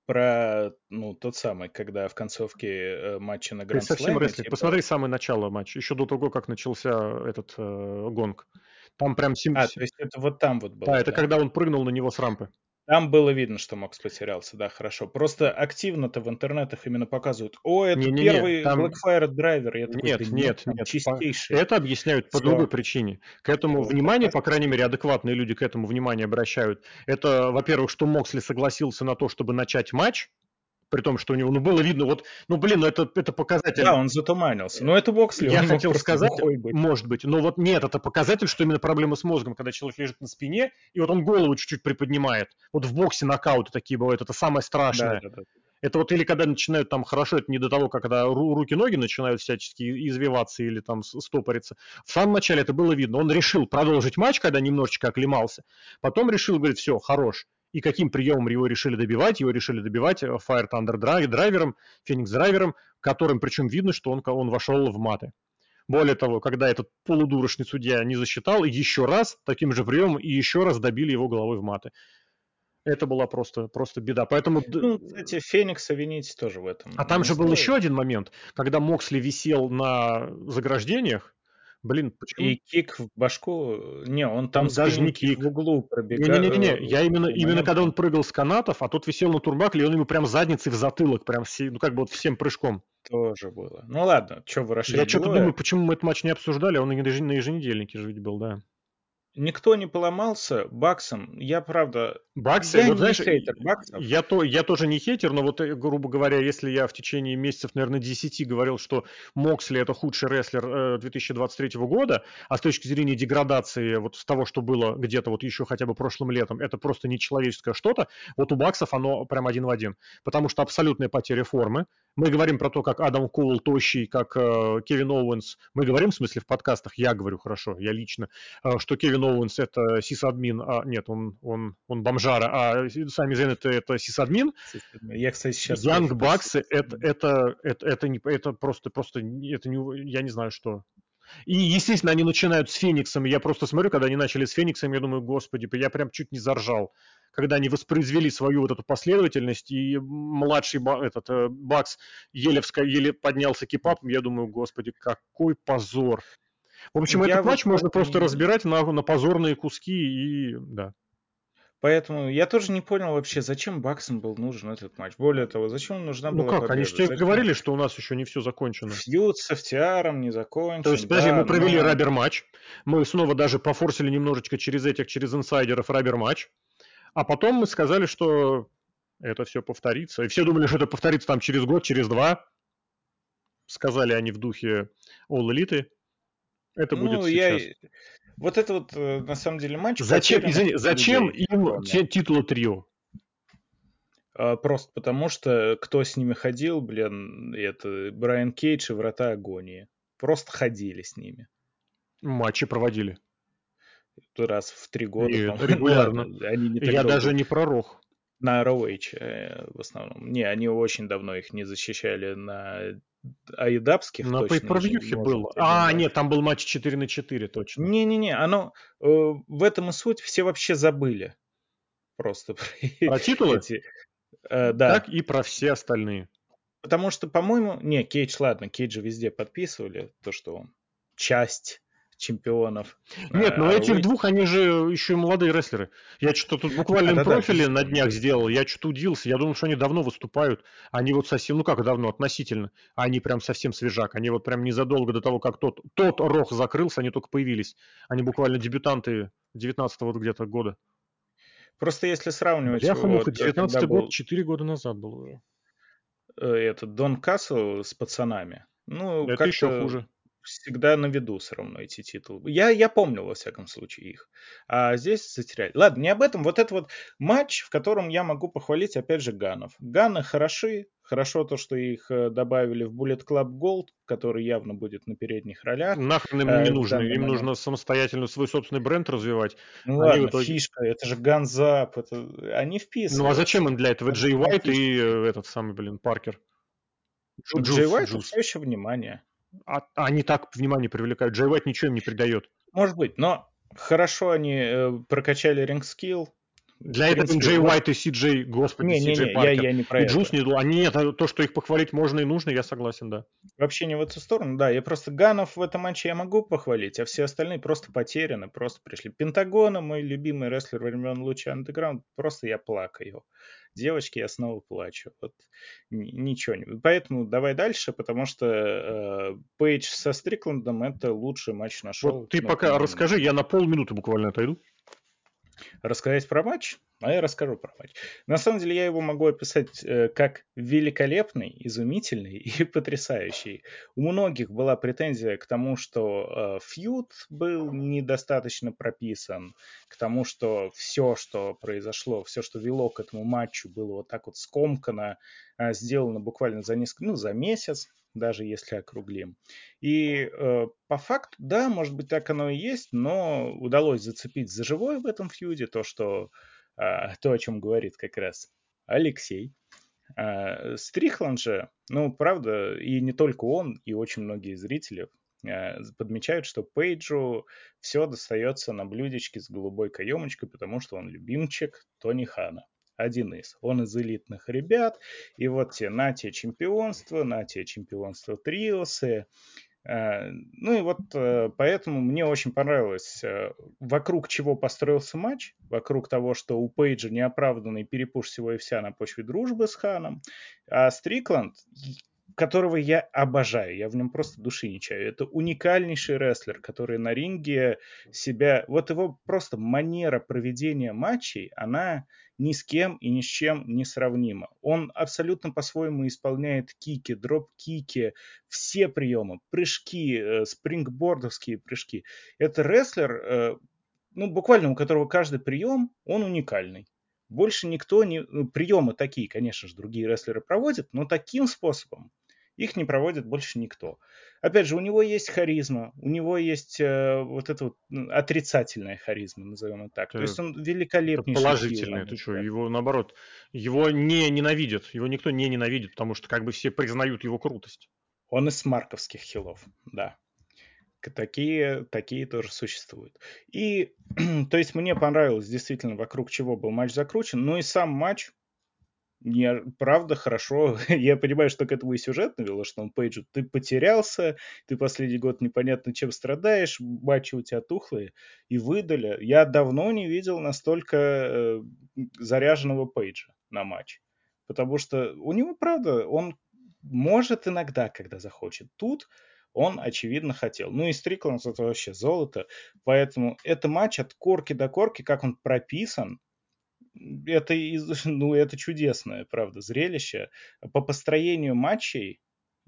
Speaker 2: про ну, тот самый, когда в концовке э, матча на Гранд
Speaker 1: Слэме... совсем Типа... Посмотри самое начало матча, еще до того, как начался этот э, гонг. Там прям...
Speaker 2: Сим... А, то есть это вот там вот было.
Speaker 1: Да, это когда он прыгнул на него с рампы.
Speaker 2: Там было видно, что Макс потерялся, да, хорошо. Просто активно-то в интернетах именно показывают, о, это не, не, первый там... Blackfire драйвер.
Speaker 1: Я такой, нет, да нет, нет, чистейший. Это объясняют по Все. другой причине. К этому Все. внимание, по крайней мере, адекватные люди к этому внимание обращают. Это, во-первых, что Моксли согласился на то, чтобы начать матч, При том, что у него, ну, было видно, вот, ну, блин, ну, это, это показатель.
Speaker 2: Да, он затуманился. Но это Моксли.
Speaker 1: Я хотел сказать, быть. может быть, но вот нет, это показатель, что именно проблема с мозгом, когда человек лежит на спине, и вот он голову чуть-чуть приподнимает. Вот в боксе нокауты такие бывают, это самое страшное. Да, да, да. Это вот или когда начинают там хорошо, это не до того, когда руки-ноги начинают всячески извиваться или там стопориться. В самом начале это было видно. Он решил продолжить матч, когда немножечко оклемался. Потом решил, говорит, все, хорош и каким приемом его решили добивать. Его решили добивать э, Fire Thunder драйвером, Phoenix драйвером, которым причем видно, что он, он вошел в маты. Более того, когда этот полудурочный судья не засчитал, еще раз таким же приемом и еще раз добили его головой в маты. Это была просто, просто беда. Поэтому...
Speaker 2: Ну, кстати, Феникса винить тоже в этом.
Speaker 1: А там же был еще один момент, когда Моксли висел на заграждениях, Блин, почему?
Speaker 2: И кик в башку, не, он там
Speaker 1: даже не кик
Speaker 2: в углу пробегал.
Speaker 1: Не-не-не, я именно, именно когда он прыгал с канатов, а тот висел на турбакле, и он ему прям задницей в затылок, прям все, ну как бы вот всем прыжком.
Speaker 2: Тоже было. Ну ладно, что вы
Speaker 1: Я что-то думаю, почему мы этот матч не обсуждали, он на еженедельнике же ведь был, да.
Speaker 2: Никто не поломался Баксом. Я, правда,
Speaker 1: Баксы, я вот, не знаешь, хейтер Баксов. Я, то, я тоже не хейтер, но вот, э, грубо говоря, если я в течение месяцев, наверное, 10 говорил, что Моксли это худший рестлер 2023 э, года, а с точки зрения деградации вот с того, что было где-то вот еще хотя бы прошлым летом, это просто нечеловеческое что-то, вот у Баксов оно прям один в один. Потому что абсолютная потеря формы. Мы говорим про то, как Адам Коул тощий, как э, Кевин Оуэнс. Мы говорим, в смысле, в подкастах, я говорю хорошо, я лично, э, что Кевин Оуэнс это сисадмин, а нет, он, он, он бомжара, а Сами Зейн это, сисадмин.
Speaker 2: Я, кстати, сейчас...
Speaker 1: Янг Баксы это, это, это, это, не, это просто, просто, это не, я не знаю что. И, естественно, они начинают с Фениксом. Я просто смотрю, когда они начали с Фениксом, я думаю, господи, я прям чуть не заржал. Когда они воспроизвели свою вот эту последовательность, и младший этот э, Бакс еле, еле поднялся кипапом, я думаю, господи, какой позор. В общем, я этот вот матч можно просто разбирать на, на позорные куски и да.
Speaker 2: Поэтому я тоже не понял вообще, зачем Баксам был нужен этот матч. Более того, зачем нужна
Speaker 1: ну
Speaker 2: была
Speaker 1: как, победа? они же тебе зачем? говорили, что у нас еще не все закончено.
Speaker 2: Фьюд с FTR не закончен.
Speaker 1: То есть, подожди, да, мы провели но... рабер матч, мы снова даже пофорсили немножечко через этих, через инсайдеров рабер матч, а потом мы сказали, что это все повторится. И все думали, что это повторится там через год, через два. Сказали они в духе All Elite. Это ну, будет сейчас. Я...
Speaker 2: Вот это вот, э, на самом деле, матч...
Speaker 1: Зачем, извини, зачем им титул трио?
Speaker 2: А, просто потому, что кто с ними ходил, блин, это Брайан Кейдж и Врата Агонии. Просто ходили с ними.
Speaker 1: Матчи проводили.
Speaker 2: Раз в три года.
Speaker 1: Нет, регулярно. Они не Я даже не пророк.
Speaker 2: На ROH э, в основном. Не, они очень давно их не защищали на айдапских.
Speaker 1: На пейпервьюхе был. А, нет, там был матч 4 на 4, точно.
Speaker 2: Не-не-не, оно э, в этом и суть, все вообще забыли. Просто
Speaker 1: про титулы? Эти,
Speaker 2: э, да.
Speaker 1: Так и про все остальные.
Speaker 2: Потому что, по-моему, не, Кейдж, ладно, Кейджа везде подписывали, то, что он часть чемпионов.
Speaker 1: Нет, но а, этих вы... двух, они же еще молодые рестлеры. Я что-то тут буквально да, профили да, на днях сделал, я что-то удивился. Я думал, что они давно выступают. Они вот совсем, ну как давно, относительно. Они прям совсем свежак. Они вот прям незадолго до того, как тот, тот рох закрылся, они только появились. Они буквально дебютанты 19 вот где-то года.
Speaker 2: Просто если сравнивать...
Speaker 1: Я вот, 19 год, был... 4 года назад был уже.
Speaker 2: Э, этот Дон Кассел с пацанами. Ну,
Speaker 1: Это еще хуже
Speaker 2: всегда на виду все равно эти титулы. Я, я помнил, во всяком случае, их. А здесь затеряли. Ладно, не об этом. Вот это вот матч, в котором я могу похвалить, опять же, Ганов. Ганы хороши. Хорошо то, что их э, добавили в Bullet Club Gold, который явно будет на передних ролях.
Speaker 1: Нахрен им не э, нужно. Им момент. нужно самостоятельно свой собственный бренд развивать.
Speaker 2: Ну Они ладно, итоге... фишка, это же Ганзап. Это... Они вписаны.
Speaker 1: Ну а зачем им для этого? Джей Уайт и э, этот самый, блин, Паркер.
Speaker 2: Джей Уайт все еще внимание
Speaker 1: а, они так внимание привлекают. Джей Уайт ничего им не придает.
Speaker 2: Может быть, но хорошо они э, прокачали ring skill.
Speaker 1: Для этого Джей Уайт и Си Джей, господи, не, Си Джей Паркер. Я, я не про и. Джус не... Они нет, то, что их похвалить можно и нужно, я согласен, да.
Speaker 2: Вообще не в эту сторону, да. Я просто Ганнов в этом матче я могу похвалить, а все остальные просто потеряны, просто пришли. Пентагона, мой любимый рестлер времен Луча Андеграунд, просто я плакаю девочки, я снова плачу. Вот ничего не... Поэтому давай дальше, потому что э, Пейдж со Стрикландом это лучший матч на шоу.
Speaker 1: Вот ты пока расскажи, я на полминуты буквально отойду.
Speaker 2: Рассказать про матч? но я расскажу про матч. На самом деле я его могу описать э, как великолепный, изумительный и потрясающий. У многих была претензия к тому, что э, фьюд был недостаточно прописан, к тому, что все, что произошло, все, что вело к этому матчу, было вот так вот скомкано, э, сделано буквально за несколько, ну, за месяц, даже если округлим. И э, по факту, да, может быть, так оно и есть, но удалось зацепить за живое в этом фьюде то, что а, то, о чем говорит как раз Алексей. А, Стрихланд же, ну, правда, и не только он, и очень многие зрители а, подмечают, что Пейджу все достается на блюдечке с голубой каемочкой, потому что он любимчик Тони Хана. Один из. Он из элитных ребят. И вот те, на те чемпионство, на те чемпионство Триосы. Э, ну и вот э, поэтому мне очень понравилось, э, вокруг чего построился матч, вокруг того, что у Пейджа неоправданный перепуш всего и вся на почве дружбы с Ханом, а Стрикланд, которого я обожаю, я в нем просто души не чаю. Это уникальнейший рестлер, который на ринге себя... Вот его просто манера проведения матчей, она ни с кем и ни с чем не сравнима. Он абсолютно по-своему исполняет кики, дроп-кики, все приемы, прыжки, э, спрингбордовские прыжки. Это рестлер, э, ну, буквально у которого каждый прием, он уникальный. Больше никто не... Ну, приемы такие, конечно же, другие рестлеры проводят, но таким способом их не проводит больше никто. Опять же, у него есть харизма, у него есть э, вот эта вот отрицательная харизма, назовем это так. Это, То есть он великолепный.
Speaker 1: Положительный, ты что, его наоборот, его не ненавидят, его никто не ненавидит, потому что как бы все признают его крутость.
Speaker 2: Он из марковских хилов, да. Такие, такие тоже существуют. И, то есть, мне понравилось действительно, вокруг чего был матч закручен, но и сам матч, не, правда, хорошо. Я понимаю, что к этому и сюжет навело, что он Пейджу, ты потерялся, ты последний год непонятно чем страдаешь, матчи у тебя тухлые, и выдали. Я давно не видел настолько э, заряженного Пейджа на матч. Потому что у него, правда, он может иногда, когда захочет. Тут он, очевидно, хотел. Ну и Стрикланд это вообще золото. Поэтому это матч от корки до корки, как он прописан, это, ну, это чудесное, правда, зрелище. По построению матчей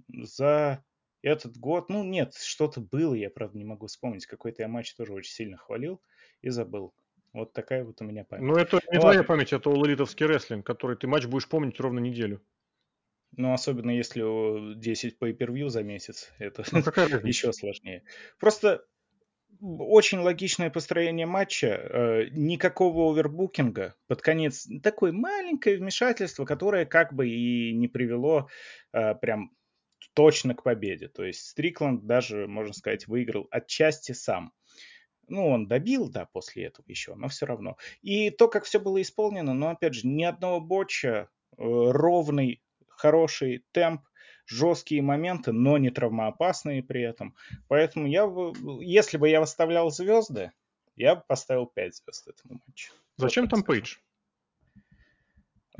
Speaker 2: за этот год, ну, нет, что-то было, я, правда, не могу вспомнить. Какой-то я матч тоже очень сильно хвалил и забыл. Вот такая вот у меня память.
Speaker 1: Ну, это не ну, твоя ладно. память, это улолитовский рестлинг, который ты матч будешь помнить ровно неделю.
Speaker 2: Ну, особенно если 10 pay-per-view за месяц, это ну, еще сложнее. Просто очень логичное построение матча, э, никакого овербукинга, под конец такое маленькое вмешательство, которое как бы и не привело э, прям точно к победе. То есть Стрикланд даже, можно сказать, выиграл отчасти сам. Ну, он добил, да, после этого еще, но все равно. И то, как все было исполнено, но, опять же, ни одного ботча, э, ровный, хороший темп, жесткие моменты, но не травмоопасные при этом. Поэтому я, если бы я выставлял звезды, я бы поставил 5 звезд этому матчу.
Speaker 1: Зачем вот там Пейдж?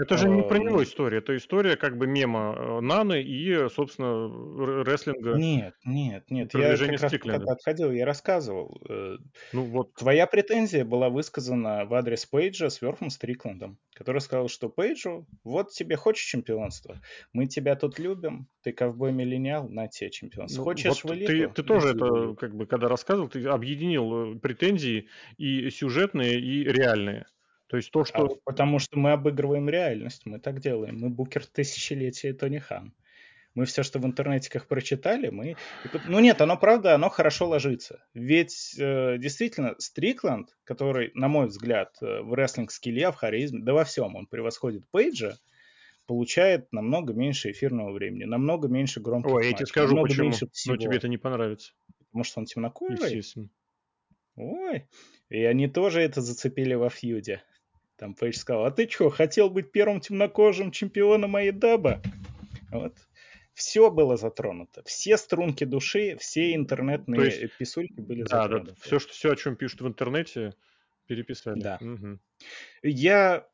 Speaker 1: Это же не про него ну история, это история как бы мема э, Наны и, собственно, рестлинга.
Speaker 2: Нет, нет, нет. Я как раз когда отходил, я рассказывал. Э, ну вот. Твоя претензия была высказана в адрес Пейджа с Верфом Стрикландом, который сказал, что Пейджу, вот тебе хочешь чемпионство, мы тебя тут любим, ты ковбой-миллениал, на тебе чемпионство. Ну, Хочешь вот в элиту?
Speaker 1: Ты, ты тоже это, как бы, когда рассказывал, ты объединил э, претензии и сюжетные, и реальные. То есть то, что... А,
Speaker 2: потому что мы обыгрываем реальность, мы так делаем. Мы букер тысячелетия Тони Хан. Мы все, что в интернетиках прочитали, мы... Ну нет, оно правда, оно хорошо ложится. Ведь э, действительно Стрикланд, который, на мой взгляд, э, в рестлинг-скилле, в харизме, да во всем он превосходит Пейджа, получает намного меньше эфирного времени, намного меньше громких
Speaker 1: Ой, я тебе скажу, почему. Но тебе это не понравится.
Speaker 2: Потому что он темнокожий? Естественно. Ой, и они тоже это зацепили во фьюде. Там Пейдж сказал, а ты что, хотел быть первым темнокожим чемпионом Айдаба? Вот. Все было затронуто. Все струнки души, все интернетные есть, писульки были да, затронуты.
Speaker 1: Да, все, что, все, о чем пишут в интернете, переписали.
Speaker 2: Да. Угу. Я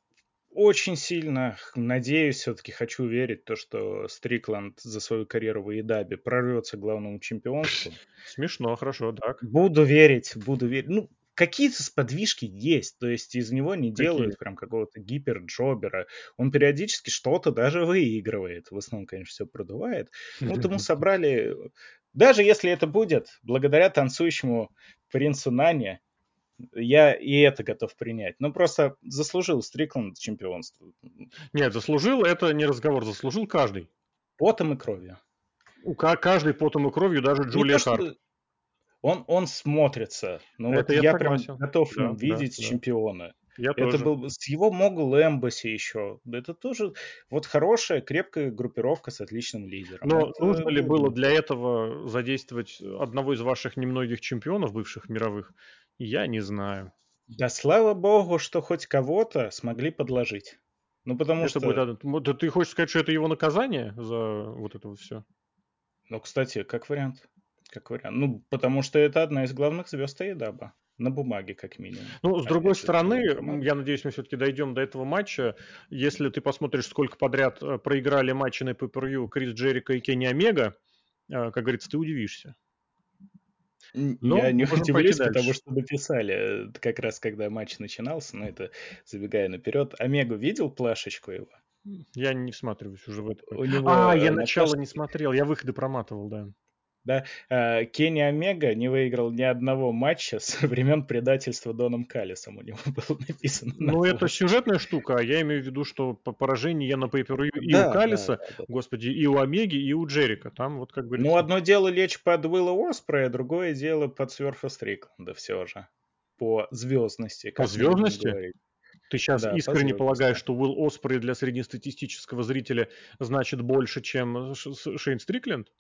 Speaker 2: очень сильно надеюсь, все-таки хочу верить, то, что Стрикланд за свою карьеру в Айдабе прорвется к главному чемпионству.
Speaker 1: Смешно, хорошо, так.
Speaker 2: Буду верить, буду верить. Ну, какие-то сподвижки есть, то есть из него не Какие? делают прям какого-то гиперджобера. Он периодически что-то даже выигрывает. В основном, конечно, все продувает. Ну, вот ему собрали... Даже если это будет благодаря танцующему принцу Нане, я и это готов принять. Ну, просто заслужил Стрикланд чемпионство.
Speaker 1: Нет, заслужил, это не разговор, заслужил каждый.
Speaker 2: Потом и кровью.
Speaker 1: У каждый потом и кровью, даже Джулия Харт.
Speaker 2: Он, он смотрится. Ну, это вот я, я прям готов да, видеть да, чемпиона. Я это тоже. был с его Могул Эмбасси еще. Это тоже вот хорошая, крепкая группировка с отличным лидером.
Speaker 1: Но
Speaker 2: это...
Speaker 1: нужно ли было для этого задействовать одного из ваших немногих чемпионов бывших мировых? Я не знаю.
Speaker 2: Да слава богу, что хоть кого-то смогли подложить. Ну, потому это что...
Speaker 1: Будет, да ты хочешь сказать, что это его наказание за вот это вот все?
Speaker 2: Ну, кстати, как вариант. Как вариант. Ну, потому что это одна из главных звезд Аедаба. На бумаге, как минимум.
Speaker 1: Ну, с другой стороны, я надеюсь, мы все-таки дойдем до этого матча. Если ты посмотришь, сколько подряд э, проиграли матчи на pay Крис Джерика и Кенни Омега, э, как говорится, ты удивишься.
Speaker 2: Но я не удивлюсь, потому что написали, э, как раз когда матч начинался, ну это забегая наперед. Омегу видел плашечку его?
Speaker 1: Я не всматриваюсь уже в это. У него а, я начало не смотрел, я выходы проматывал, да
Speaker 2: да, э, Кенни Омега не выиграл ни одного матча с времен предательства Доном Каллисом, у него было написано.
Speaker 1: Ну, это сюжетная штука, а я имею в виду, что по поражению я на пейперу и да, у Каллиса, да, да, да. господи, и у Омеги, и у Джерика, там вот как бы...
Speaker 2: Ну, одно дело лечь под Уилла Оспрея, другое дело под Сверфа Стрикланда все же, по звездности.
Speaker 1: По звездности? Ты сейчас да, искренне полагаешь, что Уилл Оспрей для среднестатистического зрителя значит больше, чем Шейн Стрикленд?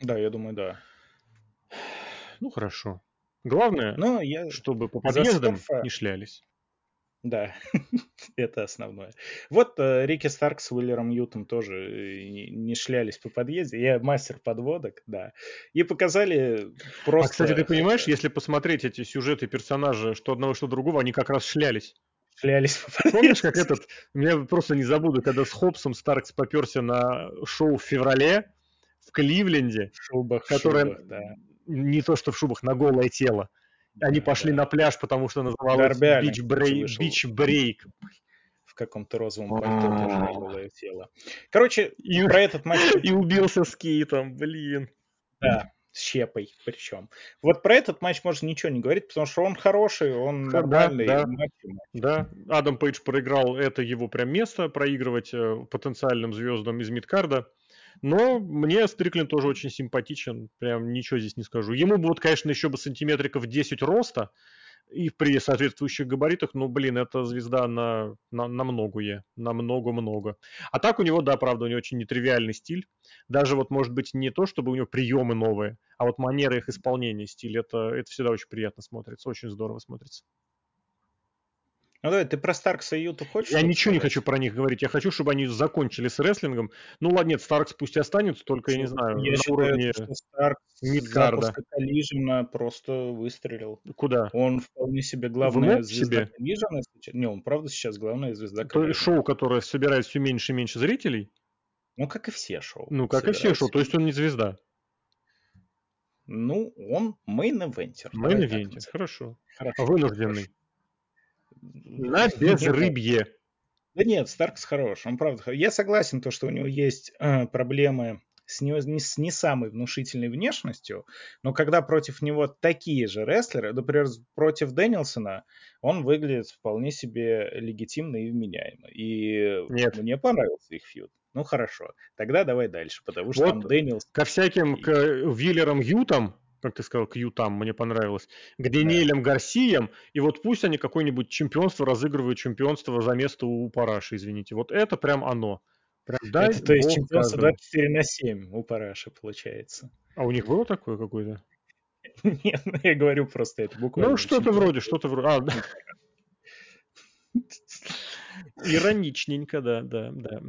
Speaker 2: Да, я думаю, да.
Speaker 1: Ну, хорошо. Главное,
Speaker 2: Но я
Speaker 1: чтобы по подъездам Сторфа... не шлялись.
Speaker 2: Да, это основное. Вот э, Рики Старк с Уиллером Ютом тоже э, не, не шлялись по подъезде. Я мастер подводок, да. И показали просто...
Speaker 1: А, кстати, ты понимаешь, если посмотреть эти сюжеты персонажа, что одного, что другого, они как раз шлялись.
Speaker 2: Шлялись.
Speaker 1: Помнишь, как этот... Я просто не забуду, когда с Хопсом Старкс поперся на шоу в феврале, в Кливленде,
Speaker 2: в шубах,
Speaker 1: которая шубах, да. не то что в шубах, на голое тело. Они да, пошли да. на пляж, потому что называлось бич брейк. Бич брейк.
Speaker 2: В каком-то розовом пальто тоже на голое тело. Короче, и, про этот матч...
Speaker 1: И убился с Кейтом, блин.
Speaker 2: Да, с щепой причем. Вот про этот матч можно ничего не говорить, потому что он хороший, он нормальный.
Speaker 1: Да, да, да. Адам Пейдж проиграл, это его прям место, проигрывать э, потенциальным звездам из мидкарда. Но мне Стрикленд тоже очень симпатичен, прям ничего здесь не скажу. Ему бы вот, конечно, еще бы сантиметриков 10 роста, и при соответствующих габаритах, ну, блин, это звезда на, на, на многое, на много-много. А так у него, да, правда, у него очень нетривиальный стиль. Даже вот, может быть, не то, чтобы у него приемы новые, а вот манера их исполнения, стиль, это, это всегда очень приятно смотрится, очень здорово смотрится.
Speaker 2: Ну давай, ты про Старкса и Юту хочешь?
Speaker 1: Я ничего сказать? не хочу про них говорить. Я хочу, чтобы они закончили с рестлингом. Ну ладно, нет, Старкс пусть и останется, только, я не знаю,
Speaker 2: я на считаю, уровне что Старкс Мидгарда. Коллижена просто выстрелил.
Speaker 1: Куда?
Speaker 2: Он вполне себе главная звезда Коллижена. Не, он правда сейчас главная звезда
Speaker 1: То шоу, которое собирает все меньше и меньше зрителей?
Speaker 2: Ну, как и все шоу.
Speaker 1: Ну, как и все шоу, то есть он не звезда.
Speaker 2: Ну, он main
Speaker 1: eventer. Main eventer, хорошо. хорошо. Вынужденный. Хорошо. На безрыбье.
Speaker 2: Да нет, Старкс хорош, он правда Я согласен, то, что у него есть э, проблемы с не, с не самой внушительной внешностью, но когда против него такие же рестлеры, например, против Дэнилсона, он выглядит вполне себе легитимно и вменяемо. И Нет. мне понравился их фьюд. Ну хорошо, тогда давай дальше, потому что вот там Дэнилс...
Speaker 1: Ко всяким к Виллерам Ютам как ты сказал, Кьютам, мне понравилось, к Даниэлем да. Гарсиям, и вот пусть они какое-нибудь чемпионство разыгрывают, чемпионство за место у Параши, извините. Вот это прям оно.
Speaker 2: Прям, дай это, то есть чемпионство каждому. 24 на 7 у Параши получается.
Speaker 1: А у них было такое какое-то?
Speaker 2: Нет, ну, я говорю просто это буквально.
Speaker 1: Ну, что-то вроде, что-то вроде. А, да. Ироничненько, да, да, да.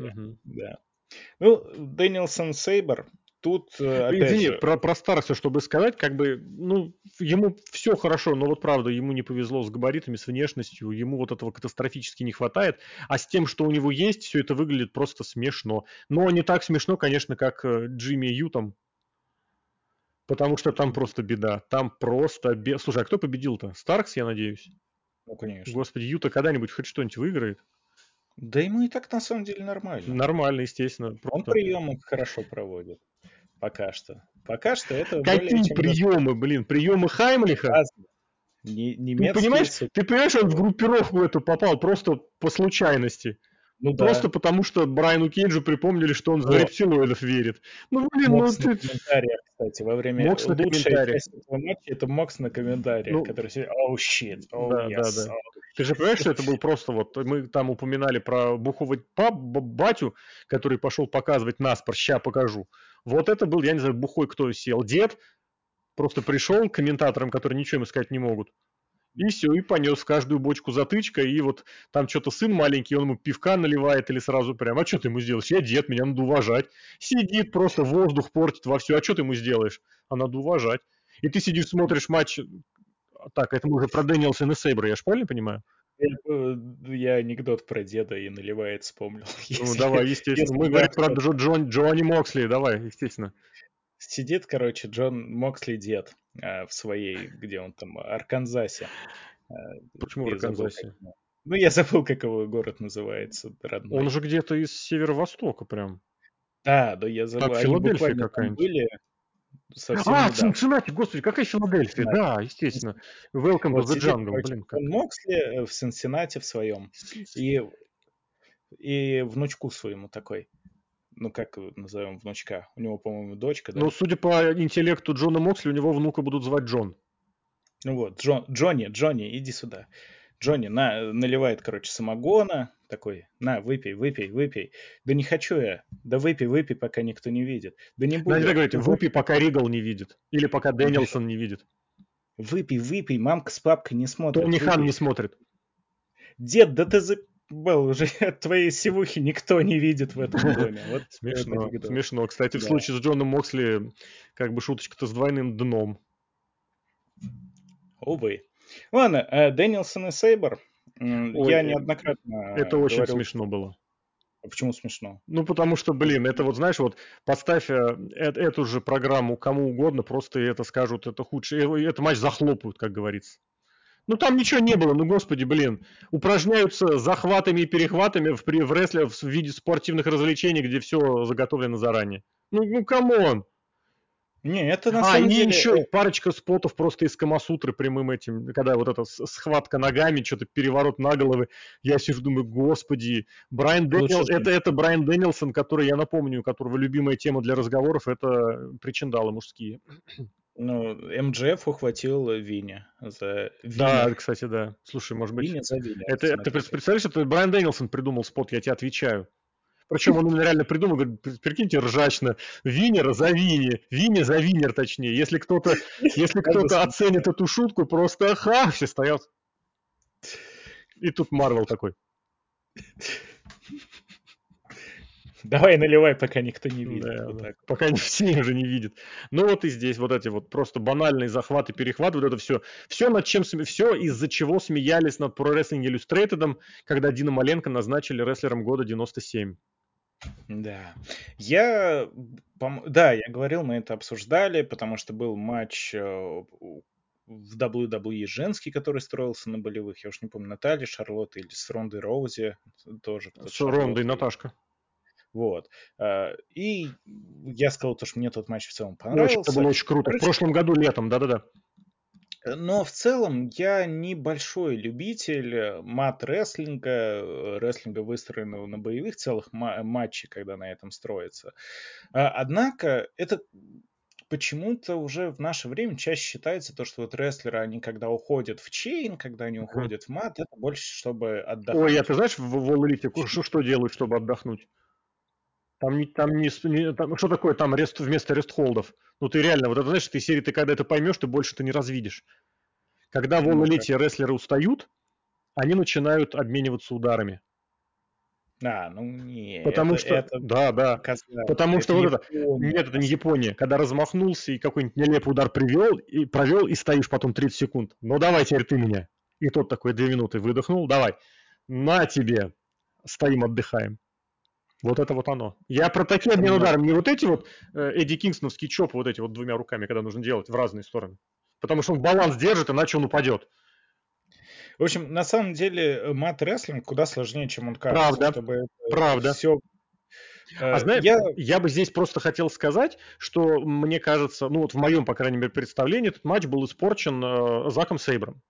Speaker 2: Да. Ну, Дэнилсон Сейбер, Тут, э, опять Извини, же...
Speaker 1: про, про Старкса, чтобы сказать, как бы, ну, ему все хорошо, но вот правда, ему не повезло с габаритами, с внешностью, ему вот этого катастрофически не хватает, а с тем, что у него есть, все это выглядит просто смешно. Но не так смешно, конечно, как э, Джимми Ютом, Потому что там просто беда. Там просто беда. Слушай, а кто победил-то? Старкс, я надеюсь?
Speaker 2: Ну, конечно.
Speaker 1: Господи, Юта когда-нибудь хоть что-нибудь выиграет?
Speaker 2: Да ему и так на самом деле нормально.
Speaker 1: Нормально, естественно.
Speaker 2: Просто... Он приемы хорошо проводит. Пока что. Пока что это
Speaker 1: Какие более чем... приемы, блин? Приемы Хаймлиха? Не, немецкие... Ты понимаешь, ты понимаешь, он в группировку эту попал просто по случайности. Ну, Просто да. потому, что Брайану Кейджу припомнили, что он в рептилоидов верит. Ну, блин, Мокс
Speaker 2: ну ты... комментариях, кстати, во время Мокс на комментариях. этого матча это Мокс на комментариях, ну, который сидит, oh shit, oh да, yes, да, да. Oh,
Speaker 1: ты же понимаешь, что это был просто вот, мы там упоминали про бухого пап, батю, который пошел показывать на спор, ща покажу. Вот это был, я не знаю, бухой кто сел, дед, просто пришел к комментаторам, которые ничего им сказать не могут. И все, и понес каждую бочку затычка, и вот там что-то сын маленький, он ему пивка наливает или сразу прям, а что ты ему сделаешь? Я дед, меня надо уважать. Сидит, просто воздух портит во все, а что ты ему сделаешь? А надо уважать. И ты сидишь, смотришь матч, так, это мы уже про Дэниелсона и Сейбра, я же правильно понимаю?
Speaker 2: Э, я анекдот про деда и наливает вспомнил.
Speaker 1: Ну, давай, естественно. Мы говорим про Джон, Джонни Моксли, давай, естественно.
Speaker 2: Сидит, короче, Джон Моксли дед э, в своей, где он там, Арканзасе.
Speaker 1: Э, Почему в Арканзасе?
Speaker 2: Ну, я забыл, как его город называется,
Speaker 1: родной. Он же где-то из северо-востока прям.
Speaker 2: Да, да, я забыл.
Speaker 1: Так, Филадельфия какая-нибудь. Были совсем А, недавно. Цинциннати, господи, какая Филадельфия, да, да естественно. Welcome вот to the jungle, блин. Как...
Speaker 2: Моксли в Цинциннати в своем. И, и внучку своему такой ну как назовем внучка? У него, по-моему, дочка,
Speaker 1: да? Ну, судя по интеллекту Джона Моксли, у него внука будут звать Джон.
Speaker 2: Ну вот, Джон, Джонни, Джонни, иди сюда. Джонни на, наливает, короче, самогона, такой, на, выпей, выпей, выпей. Да не хочу я. Да выпей, выпей, пока никто не видит. Да не буду.
Speaker 1: Надо говорить, выпей, пока Ригал не видит. Или пока Дэнилсон не видит.
Speaker 2: Выпей, выпей, мамка с папкой не смотрят.
Speaker 1: Тони Хан не смотрит.
Speaker 2: Дед, да ты за... Был уже твоей сивухи никто не видит в этом доме. Вот
Speaker 1: смешно, смешно. Кстати, да. в случае с Джоном Моксли, как бы шуточка-то с двойным дном.
Speaker 2: Увы. Ладно, э, Дэниелсон и Сейбр. Ой, я неоднократно
Speaker 1: Это говорил... очень смешно было.
Speaker 2: А почему смешно?
Speaker 1: Ну, потому что, блин, это вот, знаешь, вот поставь э, э, эту же программу кому угодно, просто это скажут, это худшее. Это матч захлопают, как говорится. Ну там ничего не было, ну господи, блин. Упражняются захватами и перехватами в, в рестле в виде спортивных развлечений, где все заготовлено заранее. Ну, ну come on.
Speaker 2: Не, это на а, самом деле... еще
Speaker 1: парочка спотов просто из Камасутры прямым этим, когда вот эта схватка ногами, что-то переворот на головы. Я сижу, думаю, господи, Брайан Дэнилсон, это, это Брайан Дэнилсон, который, я напомню, у которого любимая тема для разговоров, это причиндалы мужские.
Speaker 2: Ну, МДФ ухватил Винни за
Speaker 1: Винни. Да, кстати, да. Слушай, может быть... Винни за Винни. Это, ты представляешь, это Брайан Дэнилсон придумал спот, я тебе отвечаю. Причем он именно реально придумал, говорит, прикиньте, ржачно. Винера за Винни, Винни за Винер, точнее. Если кто-то если кто-то оценит эту шутку, просто ха, все стоят. И тут Марвел такой.
Speaker 2: Давай наливай, пока никто не видит.
Speaker 1: Да, вот да. Пока все уже не видят. Ну вот и здесь вот эти вот просто банальные захваты, перехваты, вот это все. Все, над чем, все из-за чего смеялись над Pro Wrestling Illustrated, когда Дина Маленко назначили рестлером года 97.
Speaker 2: Да. Я, да, я говорил, мы это обсуждали, потому что был матч э, в WWE женский, который строился на болевых. Я уж не помню, Наталья, Шарлотта или с Рондой Роузи тоже.
Speaker 1: С Рондой Наташка.
Speaker 2: Вот. А, и я сказал, то, что мне тот матч в целом понравился.
Speaker 1: это было очень круто. Короче, в прошлом году летом, да-да-да.
Speaker 2: Но в целом я небольшой любитель мат-рестлинга, рестлинга, выстроенного на боевых целых матчей, когда на этом строится. А, однако это почему-то уже в наше время чаще считается то, что вот рестлеры, они когда уходят в чейн, когда они уходят в мат, это больше, чтобы отдохнуть.
Speaker 1: Ой, а ты знаешь в Воллите, что, что делают, чтобы отдохнуть? Там не, там не, не там, что такое там рест, вместо рестхолдов? Ну ты реально, вот это знаешь, ты серии, ты когда это поймешь, ты больше ты не развидишь. Когда в ну, All рестлеры устают, они начинают обмениваться ударами.
Speaker 2: А, ну не.
Speaker 1: Потому это, что, это да, да. Казалось, потому это что вот это, нет, это не Япония. Когда размахнулся и какой-нибудь нелепый удар привел и провел и стоишь потом 30 секунд. Ну давай теперь ты меня. И тот такой две минуты выдохнул, давай. На тебе. Стоим, отдыхаем. Вот это вот оно. Я про такие обмен ударами, не вот эти вот э, Эдди Кингсоновские чопы, вот эти вот двумя руками, когда нужно делать в разные стороны. Потому что он баланс держит, иначе он упадет.
Speaker 2: В общем, на самом деле, э, мат-рестлинг куда сложнее, чем он кажется.
Speaker 1: Правда, чтобы правда. Все а э, знаешь, я... я бы здесь просто хотел сказать, что мне кажется, ну вот в моем, по крайней мере, представлении, этот матч был испорчен э, Заком Сейбром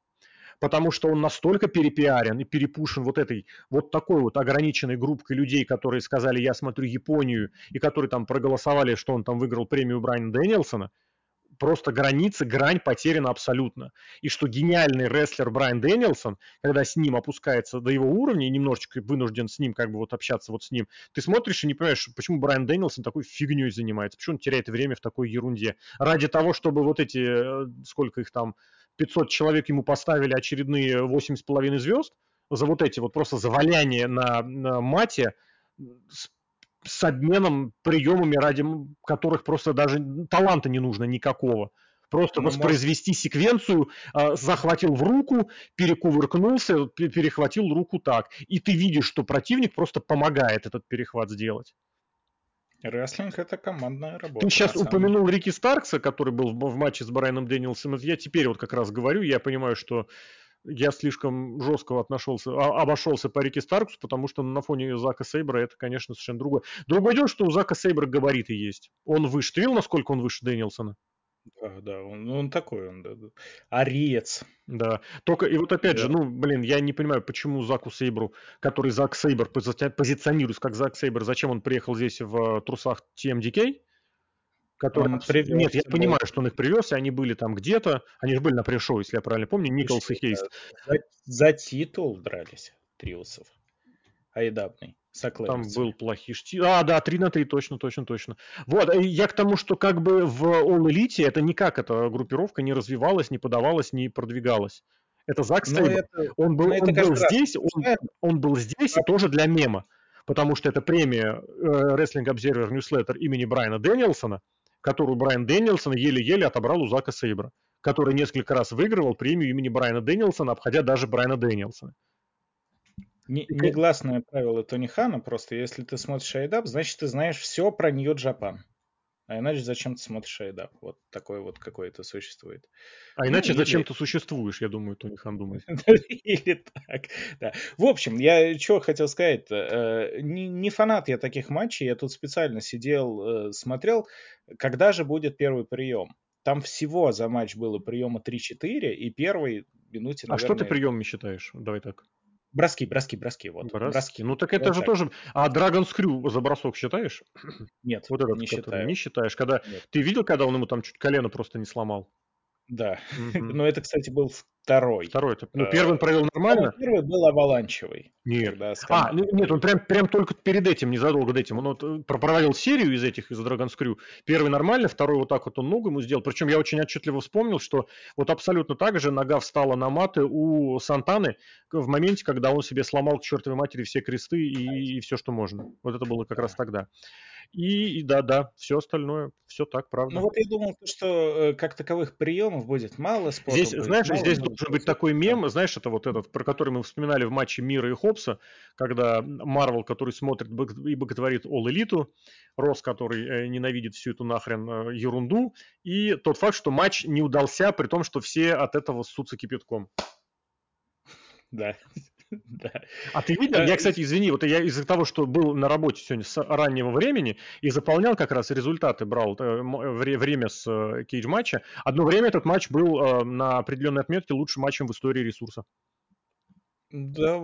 Speaker 1: потому что он настолько перепиарен и перепушен вот этой, вот такой вот ограниченной группкой людей, которые сказали, я смотрю Японию, и которые там проголосовали, что он там выиграл премию Брайана Дэниелсона, просто границы, грань потеряна абсолютно. И что гениальный рестлер Брайан Дэнилсон, когда с ним опускается до его уровня и немножечко вынужден с ним как бы вот общаться вот с ним, ты смотришь и не понимаешь, почему Брайан Дэнилсон такой фигней занимается, почему он теряет время в такой ерунде. Ради того, чтобы вот эти, э, сколько их там, 500 человек ему поставили очередные 8,5 звезд за вот эти вот просто заваляние на, на мате с, с обменом приемами, ради которых просто даже таланта не нужно никакого. Просто ну, воспроизвести может... секвенцию, э, захватил в руку, перекувыркнулся, перехватил руку так. И ты видишь, что противник просто помогает этот перехват сделать.
Speaker 2: Рестлинг это командная работа.
Speaker 1: Ты сейчас упомянул Рики Старкса, который был в, в матче с Брайаном Дэнилсом. Я теперь вот как раз говорю, я понимаю, что я слишком жестко отношелся, а, обошелся по Рики Старксу, потому что на фоне Зака Сейбра это, конечно, совершенно другое. Другое дело, что у Зака Сейбра габариты есть. Он выше. Ты видел, насколько он выше Дэнилсона?
Speaker 2: Да, да, он, он такой, он да, да. ариец.
Speaker 1: Да, только, и вот опять да. же, ну, блин, я не понимаю, почему Заку Сейбру, который Зак Сейбр позиционируется как Зак Сейбр, зачем он приехал здесь в трусах TMDK? Который... Он привез, Нет, я был... понимаю, что он их привез, и они были там где-то, они же были на пришоу, если я правильно помню, Николс и Хейст.
Speaker 2: За, за титул дрались триусов. Айдабный.
Speaker 1: Там был плохий штиль. А, да, 3 на 3, точно, точно, точно. Вот, я к тому, что как бы в All Elite это никак эта группировка не развивалась, не подавалась, не продвигалась. Это Зак Стейбл. Он был, он был здесь, он, он был здесь и тоже для мема. Потому что это премия э, Wrestling Observer Newsletter имени Брайана Дэниелсона, которую Брайан Дэниелсон еле-еле отобрал у Зака Сейбра, который несколько раз выигрывал премию имени Брайана Дэниелсона, обходя даже Брайана Дэниелсона.
Speaker 2: Не, негласное правило Тони Хана, просто если ты смотришь Айдап, значит ты знаешь все про Нью Джапан. А иначе зачем ты смотришь Айдап? Вот такое вот какое-то существует.
Speaker 1: А ну, иначе или... зачем ты существуешь, я думаю, Тони Хан думает.
Speaker 2: Или так, да. В общем, я что хотел сказать э, не, не фанат я таких матчей, я тут специально сидел, э, смотрел, когда же будет первый прием. Там всего за матч было приема 3-4, и первый минуте,
Speaker 1: наверное... А что ты приемами считаешь? Давай так.
Speaker 2: Броски, броски, броски, вот.
Speaker 1: Броски. броски. Ну так это вот же так. тоже... А Dragon Screw за бросок считаешь?
Speaker 2: Нет,
Speaker 1: вот этот, не считаю. Не считаешь. Когда... Нет. Ты видел, когда он ему там чуть колено просто не сломал?
Speaker 2: Да. Но это, кстати, был второй.
Speaker 1: Второй. Ну, э, первый он провел нормально.
Speaker 2: Первый был аваланчевый.
Speaker 1: Нет. А, ну, нет, он прям, прям только перед этим, незадолго до этим. Он вот э, проводил серию из этих, из Dragon Screw. Первый нормально, второй вот так вот он ногу ему сделал. Причем я очень отчетливо вспомнил, что вот абсолютно так же нога встала на маты у Сантаны в моменте, когда он себе сломал к чертовой матери все кресты и, и все, что можно. Вот это было как раз тогда. И, и да, да, все остальное, все так, правда.
Speaker 2: Ну вот я думал, что э, как таковых приемов будет мало.
Speaker 1: Здесь, будет знаешь, мало, здесь должен быть такой мем, знаешь, это вот этот, про который мы вспоминали в матче Мира и Хопса, когда Марвел, который смотрит и боготворит All Elite, Рос, который э, ненавидит всю эту нахрен э, ерунду, и тот факт, что матч не удался, при том, что все от этого ссутся кипятком.
Speaker 2: Да.
Speaker 1: Да. А ты видел? Я, кстати, извини, вот я из-за того, что был на работе сегодня с раннего времени и заполнял как раз результаты, брал э, время с э, кейдж-матча. Одно время этот матч был э, на определенной отметке лучшим матчем в истории ресурса.
Speaker 2: Да,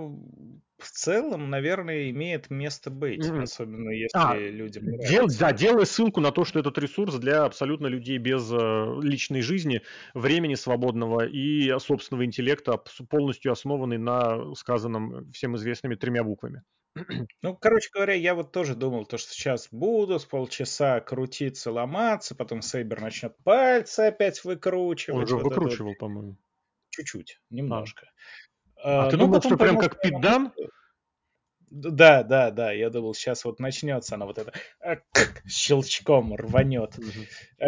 Speaker 2: в целом, наверное, имеет место быть, mm-hmm. особенно если а, людям
Speaker 1: дел, Да, делай ссылку на то, что этот ресурс для абсолютно людей без э, личной жизни, времени свободного и собственного интеллекта, полностью основанный на сказанном всем известными тремя буквами.
Speaker 2: Ну, короче говоря, я вот тоже думал, то, что сейчас буду с полчаса крутиться, ломаться, потом Сейбер начнет пальцы опять выкручивать. Он
Speaker 1: же вот выкручивал, вот. по-моему.
Speaker 2: Чуть-чуть, немножко. А.
Speaker 1: А, а ты думал, что прям как Питдан?
Speaker 2: Да, да, да, я думал, сейчас вот начнется она вот это а, щелчком рванет. Угу.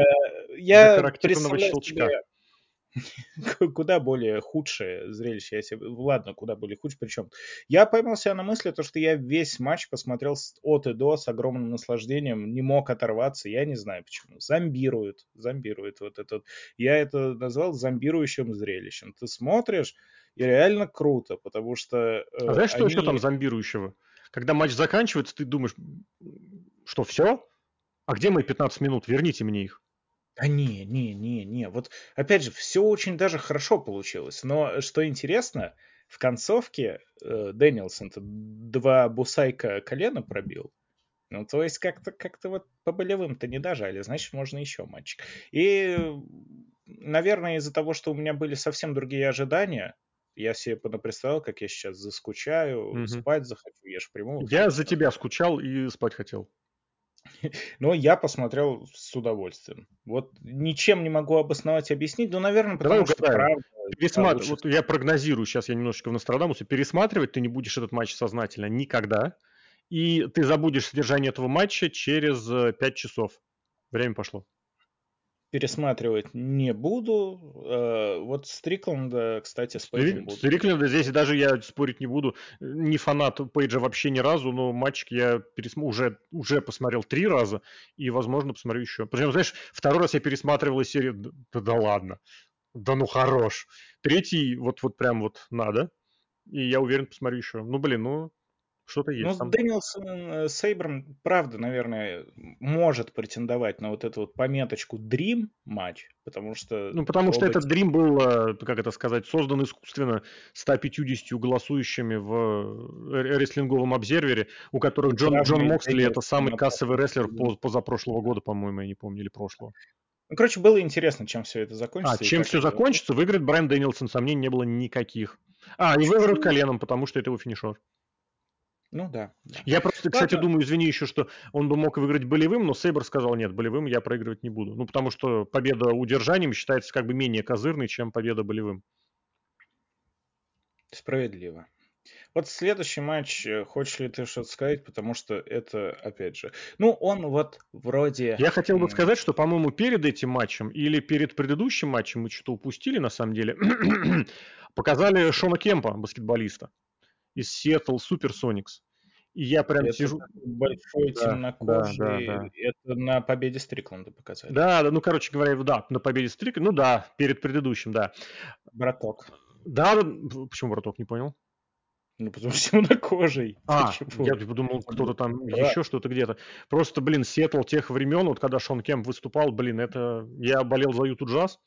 Speaker 2: Я представляю щелчка. куда более худшее зрелище. Я себе... Ладно, куда более худшее. Причем я поймал себя на мысли, то, что я весь матч посмотрел от и до с огромным наслаждением, не мог оторваться. Я не знаю почему. Зомбирует, зомбирует вот этот. Я это назвал зомбирующим зрелищем. Ты смотришь, и реально круто, потому что... Э,
Speaker 1: а знаешь, они... что еще там зомбирующего? Когда матч заканчивается, ты думаешь, что все? А где мои 15 минут? Верните мне их.
Speaker 2: Да не, не, не, не. Вот опять же, все очень даже хорошо получилось. Но что интересно, в концовке э, Дэнилсон два бусайка колена пробил. Ну, то есть как-то как вот по болевым-то не дожали, значит, можно еще матчик. И, наверное, из-за того, что у меня были совсем другие ожидания, я себе представил, как я сейчас заскучаю, угу. спать захочу, я же прямую.
Speaker 1: Я за тебя скучал и спать хотел.
Speaker 2: Но я посмотрел с удовольствием. Вот ничем не могу обосновать, объяснить, но, наверное, потому Давай что правда...
Speaker 1: Пересматр... Вот я прогнозирую, сейчас я немножечко в Нострадамусе, пересматривать ты не будешь этот матч сознательно никогда, и ты забудешь содержание этого матча через 5 э, часов. Время пошло
Speaker 2: пересматривать не буду. Э, вот Стрикленда, кстати,
Speaker 1: спорить буду. Стрикленда здесь даже я спорить не буду. Не фанат Пейджа вообще ни разу, но матчик я пересм... уже, уже посмотрел три раза и, возможно, посмотрю еще. Причем, знаешь, второй раз я пересматривал серию, да, да ладно, да ну хорош. Третий вот, вот прям вот надо. И я уверен, посмотрю еще. Ну, блин, ну, что-то есть. Ну,
Speaker 2: там. Дэнилсон э, Сейбром, правда, наверное, может претендовать на вот эту вот пометочку Dream матч, потому что...
Speaker 1: Ну, потому что этот Dream был, э, как это сказать, создан искусственно 150 голосующими в э, рестлинговом обсервере, у которых Джон, Джон Моксли это самый кассовый рестлер позапрошлого года, по-моему, я не помню, или прошлого.
Speaker 2: Ну, короче, было интересно, чем все это закончится.
Speaker 1: А, чем все закончится, выиграет Брайан Дэнилсон, сомнений не было никаких. А, и выиграют коленом, потому что это его финишер.
Speaker 2: Ну да. да.
Speaker 1: Я просто, кстати, Ладно. думаю, извини еще, что он бы мог выиграть болевым, но Сейбр сказал, нет, болевым я проигрывать не буду. Ну, потому что победа удержанием считается как бы менее козырной, чем победа болевым.
Speaker 2: Справедливо. Вот следующий матч, э, хочешь ли ты что-то сказать, потому что это, опять же, ну, он вот вроде...
Speaker 1: Я хотел бы сказать, что, по-моему, перед этим матчем или перед предыдущим матчем мы что-то упустили, на самом деле, показали Шона Кемпа, баскетболиста из Seattle Supersonics. И я прям
Speaker 2: это
Speaker 1: сижу...
Speaker 2: Большой да, темнокожий. Да, да, да. Это на победе Стрикленда показали.
Speaker 1: Да, да, ну, короче говоря, да, на победе Стрикленда. Ну да, перед предыдущим, да.
Speaker 2: Браток.
Speaker 1: Да, почему браток, не понял?
Speaker 2: Ну, потому что темнокожий.
Speaker 1: А, я подумал, кто-то там да. еще что-то где-то. Просто, блин, Сиэтл тех времен, вот когда Шон Кемп выступал, блин, это... Я болел за Юту Джаз,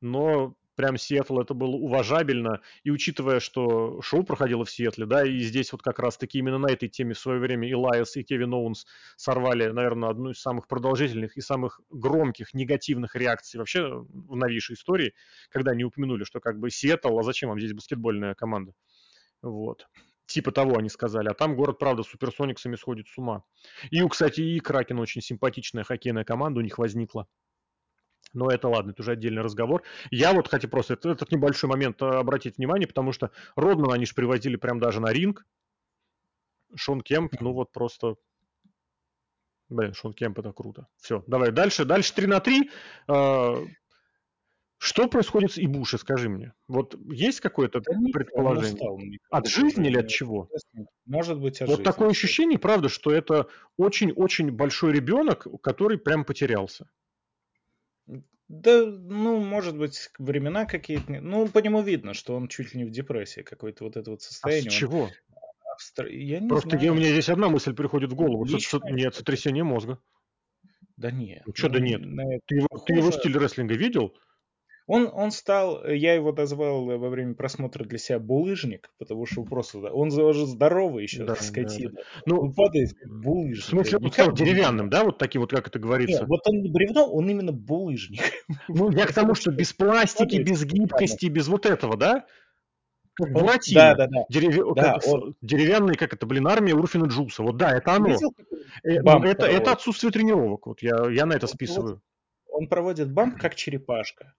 Speaker 1: но прям Сиэтл это было уважабельно. И учитывая, что шоу проходило в Сиэтле, да, и здесь вот как раз-таки именно на этой теме в свое время Илайас и Кевин Оуэнс сорвали, наверное, одну из самых продолжительных и самых громких негативных реакций вообще в новейшей истории, когда они упомянули, что как бы Сиэтл, а зачем вам здесь баскетбольная команда? Вот типа того они сказали. А там город, правда, с суперсониксами сходит с ума. И, кстати, и Кракен очень симпатичная хоккейная команда у них возникла. Но это ладно, это уже отдельный разговор. Я вот хотел просто этот, этот небольшой момент э, обратить внимание, потому что Родмана они же привозили прям даже на ринг. Шон Кемп, ну вот просто... Блин, Шон Кемп это круто. Все, давай дальше. Дальше 3 на 3. Э, что происходит с Ибуши, скажи мне? Вот есть какое-то да предположение? Устал, от жизни или от чего?
Speaker 2: Может быть,
Speaker 1: от Вот жизни. такое ощущение, правда, что это очень-очень большой ребенок, который прям потерялся.
Speaker 2: Да, ну, может быть, времена какие-то. Ну, по нему видно, что он чуть ли не в депрессии, какое-то вот это вот состояние.
Speaker 1: А с чего? Он...
Speaker 2: Австр... Я
Speaker 1: не Просто знаю. у меня здесь одна мысль приходит в голову. Лично... Нет, сотрясение мозга.
Speaker 2: Да нет.
Speaker 1: Ну, что ну, да нет? Ты его, ты его стиль рестлинга видел?
Speaker 2: Он, он стал, я его назвал во время просмотра для себя булыжник, потому что просто, он уже здоровый еще, да, скотина. Да, да.
Speaker 1: Ну, он падает булыжник. В смысле, он стал деревянным, да, вот таким вот, как это говорится? Нет,
Speaker 2: вот он не бревно, он именно булыжник.
Speaker 1: Ну, я к тому, что без пластики, без гибкости, без вот этого, да?
Speaker 2: Как Да, да, да.
Speaker 1: Дерев... да как... он... Деревянный, как это, блин, армия Урфина Джуса. Вот да, это оно. Видел, э, бамп это, это отсутствие тренировок. Вот я, я на это списываю.
Speaker 2: Он проводит бамп как черепашка.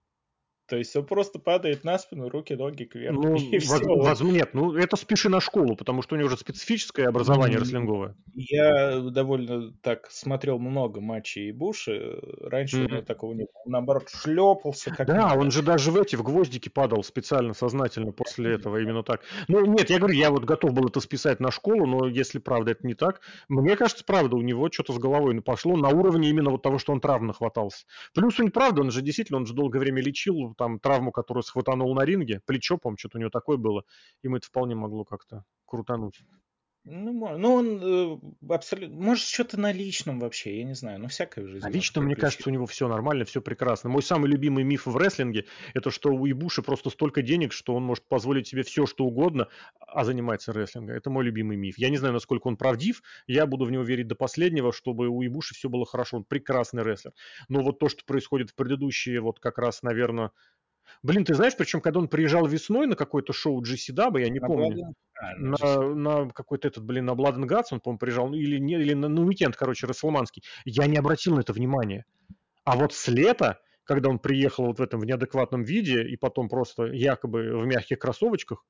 Speaker 2: То есть он просто падает на спину, руки, ноги кверху.
Speaker 1: Ну, и воз, все. Воз, нет, ну это спеши на школу, потому что у него уже специфическое образование рестлинговое.
Speaker 2: Я довольно так смотрел много матчей и Буши. Раньше mm-hmm. у него такого не было. Наоборот, шлепался. Как
Speaker 1: да, надо. он же даже в эти, в гвоздики падал специально, сознательно после этого, именно так. Ну, нет, я говорю, я вот готов был это списать на школу, но если правда это не так, мне кажется, правда, у него что-то с головой пошло на уровне именно вот того, что он травм нахватался. Плюс он правда, он же действительно, он же долгое время лечил там травму, которую схватанул на ринге, плечо, по что-то у него такое было, ему это вполне могло как-то крутануть.
Speaker 2: Ну, ну он э, абсолютно... Может, что-то на личном вообще, я не знаю. Ну, всякое в жизни.
Speaker 1: На личном, мне кажется, у него все нормально, все прекрасно. Мой самый любимый миф в рестлинге – это что у Ибуши просто столько денег, что он может позволить себе все, что угодно, а занимается рестлингом. Это мой любимый миф. Я не знаю, насколько он правдив. Я буду в него верить до последнего, чтобы у Ибуши все было хорошо. Он прекрасный рестлер. Но вот то, что происходит в предыдущие, вот как раз, наверное, Блин, ты знаешь, причем, когда он приезжал весной на какое-то шоу GCW, я не на помню, а, на, на какой-то этот, блин, на and Guts он, по-моему, приезжал, ну, или, не, или на, на уикенд, короче, Расселманский, я не обратил на это внимания. А вот с лета, когда он приехал вот в этом в неадекватном виде и потом просто якобы в мягких кроссовочках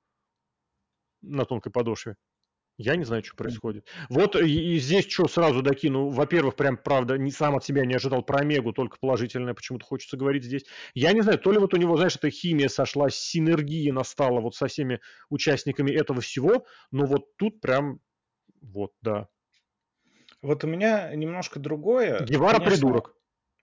Speaker 1: на тонкой подошве, я не знаю, что происходит. Вот и, здесь что сразу докину. Во-первых, прям, правда, не сам от себя не ожидал про Омегу, только положительное почему-то хочется говорить здесь. Я не знаю, то ли вот у него, знаешь, эта химия сошлась, синергия настала вот со всеми участниками этого всего, но вот тут прям, вот, да.
Speaker 2: Вот у меня немножко другое.
Speaker 1: Гевара Конечно... придурок.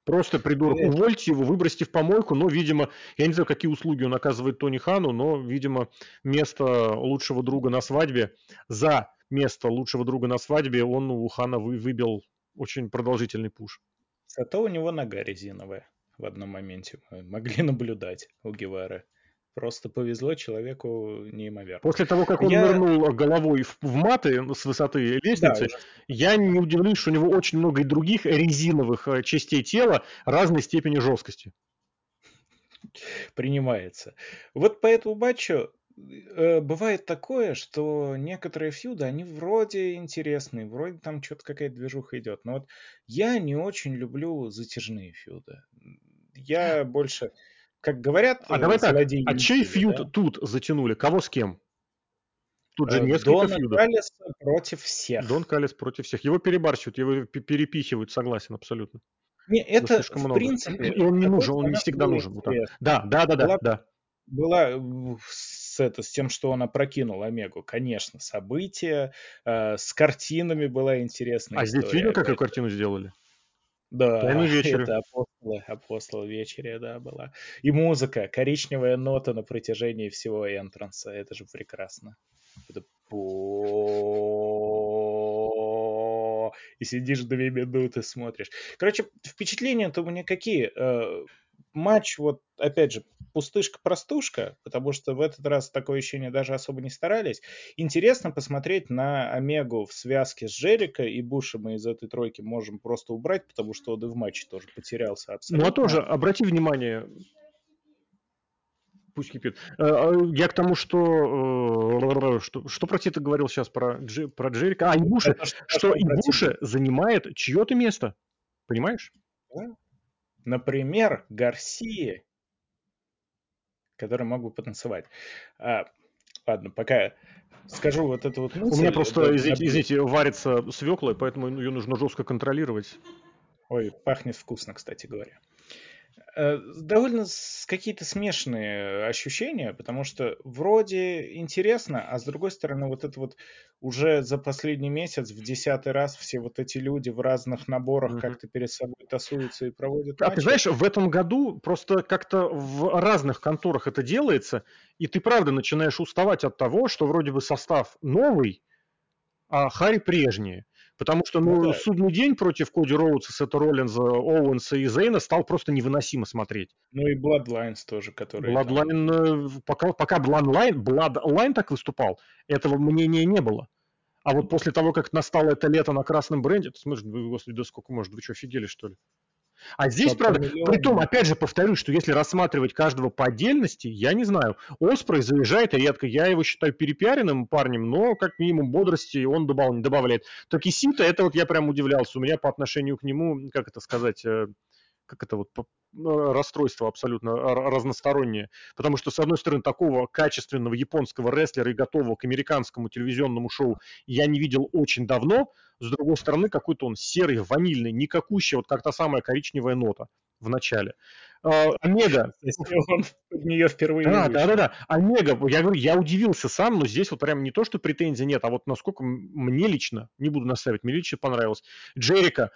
Speaker 1: Просто придурок. Увольте его, выбросьте в помойку, но, видимо, я не знаю, какие услуги он оказывает Тони Хану, но, видимо, место лучшего друга на свадьбе, за место лучшего друга на свадьбе он у Хана вы, выбил очень продолжительный пуш.
Speaker 2: Зато у него нога резиновая в одном моменте. Мы могли наблюдать у Гевары. Просто повезло человеку неимоверно.
Speaker 1: После того, как он я... нырнул головой в, в маты с высоты лестницы, да, я не удивлюсь, что у него очень много и других резиновых э, частей тела разной степени жесткости.
Speaker 2: Принимается. Вот по этому матчу э, бывает такое, что некоторые фьюды, они вроде интересные, вроде там что-то какая-то движуха идет. Но вот я не очень люблю затяжные фьюды. Я больше как говорят,
Speaker 1: а давай так, а чей фьюд да? тут затянули? Кого с кем? Тут же э, несколько Дон фьюдов.
Speaker 2: Каллис против всех.
Speaker 1: Дон Каллис против всех. Его перебарщивают, его перепихивают, согласен, абсолютно.
Speaker 2: Не, это слишком в много. принципе...
Speaker 1: И он не нужен, он не всегда нужен. Вот да, да, да, да, да.
Speaker 2: Была с, это, с тем, что он опрокинул Омегу, конечно, события, э, с картинами была интересная
Speaker 1: А история, здесь видел, какую картину сделали?
Speaker 2: Да, это апостолы, апостол вечере, да, была. И музыка, коричневая нота на протяжении всего энтранса, это же прекрасно. Это и сидишь две минуты, смотришь. Короче, впечатления-то у меня какие? Матч, вот, опять же, пустышка-простушка, потому что в этот раз такое ощущение даже особо не старались. Интересно посмотреть на Омегу в связке с Джерика и Бушем мы из этой тройки можем просто убрать, потому что он и в матче тоже потерялся абсолютно.
Speaker 1: Ну а тоже, обрати внимание, пусть кипит. Э, а, я к тому, что э, что, что про ты говорил сейчас про, Джи, про Джерика? А, Ибуши, Это, что, что Ибуши занимает чье-то место, понимаешь? Да.
Speaker 2: Например, Гарсия, который мог бы потанцевать. А, ладно, пока скажу вот это вот
Speaker 1: мысль. У меня просто, это, извините, извините, варится свекла, поэтому ее нужно жестко контролировать.
Speaker 2: Ой, пахнет вкусно, кстати говоря. Э, довольно какие-то смешанные ощущения, потому что вроде интересно, а с другой стороны вот это вот уже за последний месяц в десятый раз все вот эти люди в разных наборах mm-hmm. как-то перед собой тасуются и проводят
Speaker 1: А матчи. ты знаешь, в этом году просто как-то в разных конторах это делается, и ты правда начинаешь уставать от того, что вроде бы состав новый, а Харри прежние. Потому что, ну, ну да. судный день против Коди Роудса, Сета Роллинза, Оуэнса и Зейна стал просто невыносимо смотреть.
Speaker 2: Ну и Bloodlines тоже, который...
Speaker 1: Bloodline, там... Э, пока, пока Bloodline, Bloodline так выступал, этого мнения не было. А вот после того, как настало это лето на красном бренде, ты смотришь, господи, да сколько может, вы что, офигели, что ли? А здесь, правда, при том, опять же, повторюсь, что если рассматривать каждого по отдельности, я не знаю, Оспрей заезжает редко, я его считаю перепиаренным парнем, но как минимум бодрости он добав, добавляет. Так и Сита, это вот я прям удивлялся, у меня по отношению к нему, как это сказать, э, как это вот ну, расстройство абсолютно разностороннее. Потому что, с одной стороны, такого качественного японского рестлера и готового к американскому телевизионному шоу я не видел очень давно. С другой стороны, какой-то он серый, ванильный, никакущий, вот как та самая коричневая нота в начале. А, Омега.
Speaker 2: Он под нее впервые
Speaker 1: да, да, да, да. Омега, я говорю, я удивился сам, но здесь вот прям не то, что претензий нет, а вот насколько мне лично, не буду наставить, мне лично понравилось. Джерика,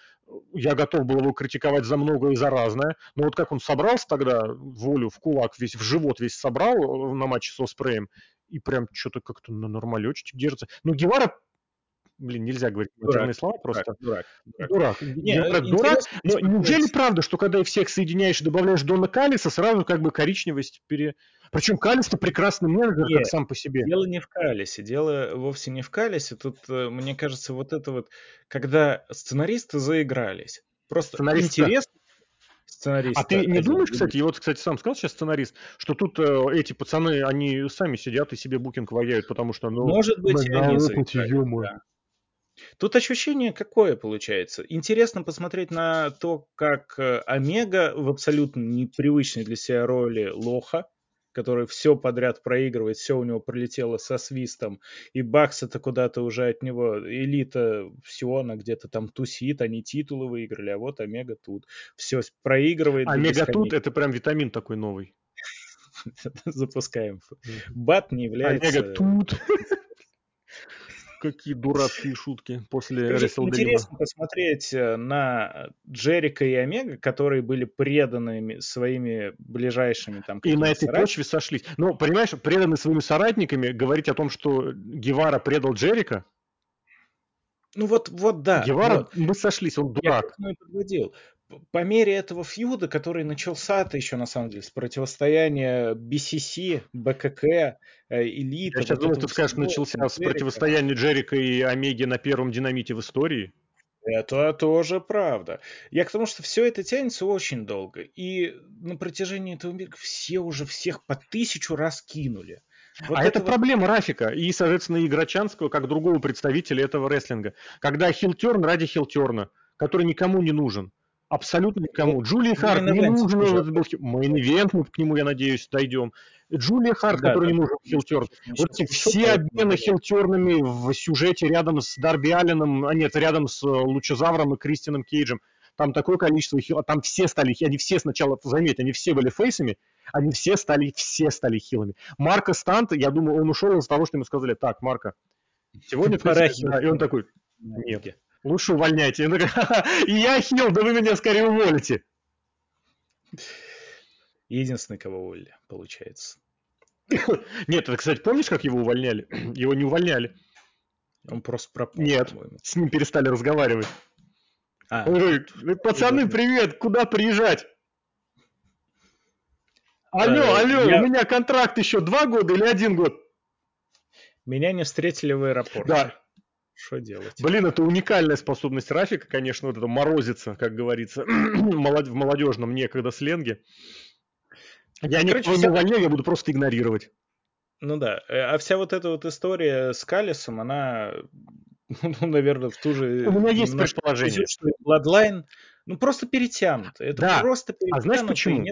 Speaker 1: я готов был его критиковать за многое и за разное, но вот как он собрался тогда волю в кулак, весь в живот весь собрал э, на матче со спреем, и прям что-то как-то на нормалечек держится. Ну, Гевара блин, нельзя говорить матерные слова просто.
Speaker 2: Дурак. Дурак.
Speaker 1: Дурак. Не, я, дурак. Но неужели правда, что когда их всех соединяешь и добавляешь Дона Калиса, сразу как бы коричневость пере... Причем Калис-то прекрасный менеджер, Нет, как сам по себе.
Speaker 2: Дело не в Калисе, дело вовсе не в Калисе. Тут, э, мне кажется, вот это вот, когда сценаристы заигрались, просто Сценарист интересно,
Speaker 1: сценарист. А ты не думаешь, кстати, и вот, кстати, сам сказал сейчас сценарист, что тут э, эти пацаны, они сами сидят и себе букинг ваяют, потому что, ну,
Speaker 2: может быть, они заиграли, да. Тут ощущение какое получается? Интересно посмотреть на то, как э, Омега в абсолютно непривычной для себя роли лоха, который все подряд проигрывает, все у него пролетело со свистом, и Бакс это куда-то уже от него, элита, все, она где-то там тусит, они титулы выиграли, а вот Омега тут. Все проигрывает.
Speaker 1: Омега тут это прям витамин такой новый.
Speaker 2: Запускаем. Бат не является...
Speaker 1: Омега тут. Какие дурацкие шутки после
Speaker 2: WrestleDream. Интересно посмотреть э, на Джерика и Омега, которые были преданы своими ближайшими там
Speaker 1: И на этой почве сошлись. Ну, понимаешь, преданы своими соратниками, говорить о том, что Гевара предал Джерика,
Speaker 2: ну вот, вот да.
Speaker 1: Гевара,
Speaker 2: вот.
Speaker 1: мы сошлись, он дурак.
Speaker 2: Я подводил по мере этого фьюда, который начался-то еще на самом деле с противостояния BCC, БКК, э, Элита.
Speaker 1: Я сейчас думаю, ты скажешь, начался с противостояния Джерика и Омеги на первом динамите в истории.
Speaker 2: Это тоже правда. Я к тому, что все это тянется очень долго. И на протяжении этого мира все уже всех по тысячу раз кинули.
Speaker 1: Вот а это, это проблема Рафика и, соответственно, Играчанского, как другого представителя этого рестлинга. Когда heel turn ради хилтерна, который никому не нужен. Абсолютно никому. Джулия Харт не нужен main event, мы к нему, я надеюсь, дойдем. Джулия Харт, да, который да, не нужен heel turn. Вот эти все обмены хилтернами в сюжете рядом с Дарби Алленом, а нет, рядом с э, Лучезавром и Кристианом Кейджем. Там такое количество heel, там все стали, они все сначала, заметь, они все были фейсами, они все стали, все стали хилами. Марка Стант, я думаю, он ушел из-за того, что ему сказали, так, Марка, сегодня пора да, И он такой, нет, лучше увольняйте. И я хил, да вы меня скорее уволите.
Speaker 2: Единственный, кого уволили, получается.
Speaker 1: Нет, это, кстати, помнишь, как его увольняли? Его не увольняли.
Speaker 2: Он просто пропал.
Speaker 1: Нет, с ним перестали разговаривать. А, Он говорит, пацаны, привет, куда приезжать? Алло, э, алло, я... у меня контракт еще два года или один год?
Speaker 2: Меня не встретили в аэропорте.
Speaker 1: Да,
Speaker 2: что делать?
Speaker 1: Блин, это уникальная способность Рафика, конечно, вот это морозиться, как говорится, в молодежном некогда сленге. Я ну, никого не увольняю, я буду просто игнорировать.
Speaker 2: Ну да, э, а вся вот эта вот история с Калисом, она, ну, наверное, в ту же...
Speaker 1: У меня есть предположение.
Speaker 2: Что Bloodline, ну, просто перетянуто. Это
Speaker 1: да.
Speaker 2: просто
Speaker 1: перетянуто. А знаешь почему?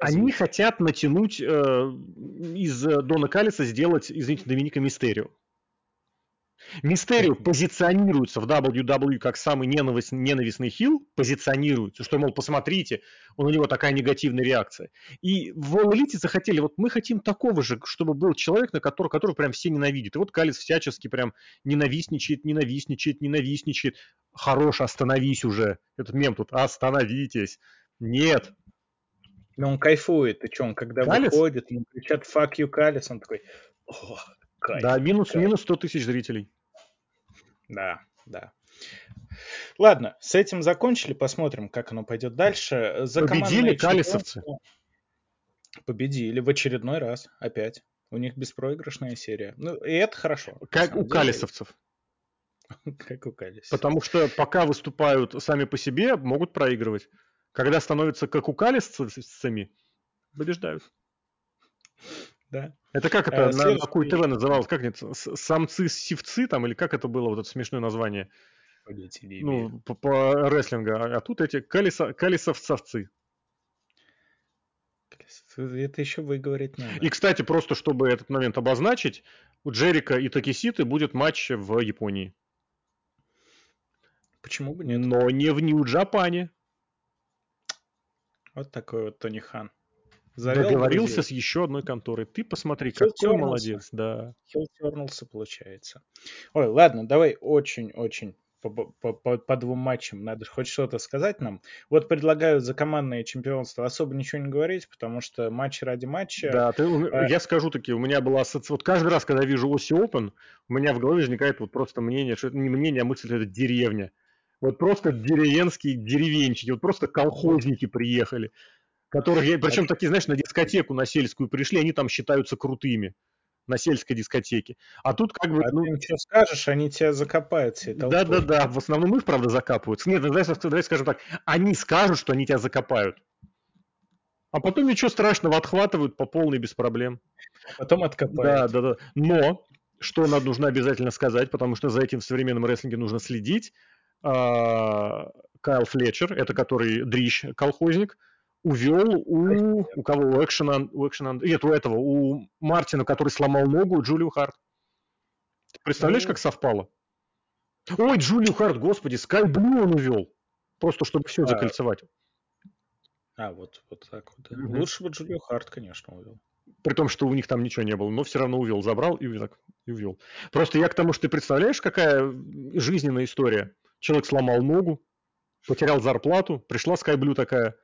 Speaker 1: Они хотят натянуть э, из Дона Калиса сделать, извините, Доминика Мистерио. Мистерио позиционируется в WWE как самый ненавист, ненавистный хил, позиционируется, что, мол, посмотрите, у него такая негативная реакция. И в All Elite захотели, вот мы хотим такого же, чтобы был человек, на который, который прям все ненавидят. И вот Калис всячески прям ненавистничает, ненавистничает, ненавистничает. Хорош, остановись уже. Этот мем тут, остановитесь. Нет,
Speaker 2: но он кайфует, ты что, он когда Калис? выходит, ему кричат «fuck you, Калис», он такой
Speaker 1: Кайф. Да, минус, кайф. минус 100 тысяч зрителей.
Speaker 2: Да, да. Ладно, с этим закончили, посмотрим, как оно пойдет дальше.
Speaker 1: За Победили калисовцы.
Speaker 2: Победили в очередной раз, опять. У них беспроигрышная серия. Ну, и это хорошо.
Speaker 1: Как у деле. калисовцев.
Speaker 2: Как у калисовцев.
Speaker 1: Потому что пока выступают сами по себе, могут проигрывать. Когда становятся как у калисовцами, побеждают.
Speaker 2: Да.
Speaker 1: Это как это а, на, на Куй ТВ называлось? Как это? Самцы-сивцы там? Или как это было, вот это смешное название? Ну, по, по рестлинга. А, а тут эти колесо, колесовцовцы.
Speaker 2: Это еще выговорить надо.
Speaker 1: И, кстати, просто чтобы этот момент обозначить, у Джерика и Такиситы будет матч в Японии.
Speaker 2: Почему бы нет?
Speaker 1: Но не в Нью-Джапане.
Speaker 2: Вот такой вот Тони Хан.
Speaker 1: Завел Договорился друзей. с еще одной конторой. Ты посмотри, Хилл какой тернулся. молодец. Да.
Speaker 2: Хилл тернулся, получается. Ой, ладно, давай очень-очень по, по, по, по двум матчам надо хоть что-то сказать нам. Вот предлагаю за командное чемпионство особо ничего не говорить, потому что матч ради матча...
Speaker 1: Да, ты, а... я скажу таки, у меня была ассоциация... Вот каждый раз, когда я вижу Оси Open, у меня в голове возникает вот просто мнение, что это не мнение, а мысль, это деревня. Вот просто деревенские деревенчики, вот просто колхозники приехали, которых, причем такие, знаешь, на дискотеку на сельскую пришли, они там считаются крутыми на сельской дискотеке. А тут как бы...
Speaker 2: А ну, ты что скажешь, они тебя закопают
Speaker 1: Да-да-да, в основном их, правда, закапываются. Нет, давай, давай скажем так, они скажут, что они тебя закопают. А потом ничего страшного, отхватывают по полной без проблем.
Speaker 2: Потом откопают.
Speaker 1: Да, да, да. Но, что надо нужно обязательно сказать, потому что за этим в современном рестлинге нужно следить. А, Кайл Флетчер, это который дрищ, колхозник, увел у, у кого? У Экшена, у Экшена, нет, у этого, у Мартина, который сломал ногу, Джулию Харт. Ты представляешь, как совпало? Ой, Джулию Харт, господи, Скай Блю он увел. Просто чтобы все а, закольцевать.
Speaker 2: А, вот, вот так вот. Да. Угу. Лучше бы Джулию Харт, конечно, увел.
Speaker 1: При том, что у них там ничего не было, но все равно увел, забрал и, так, и увел. Просто я к тому, что ты представляешь, какая жизненная история. Человек сломал ногу, потерял зарплату, пришла Скай Блю такая,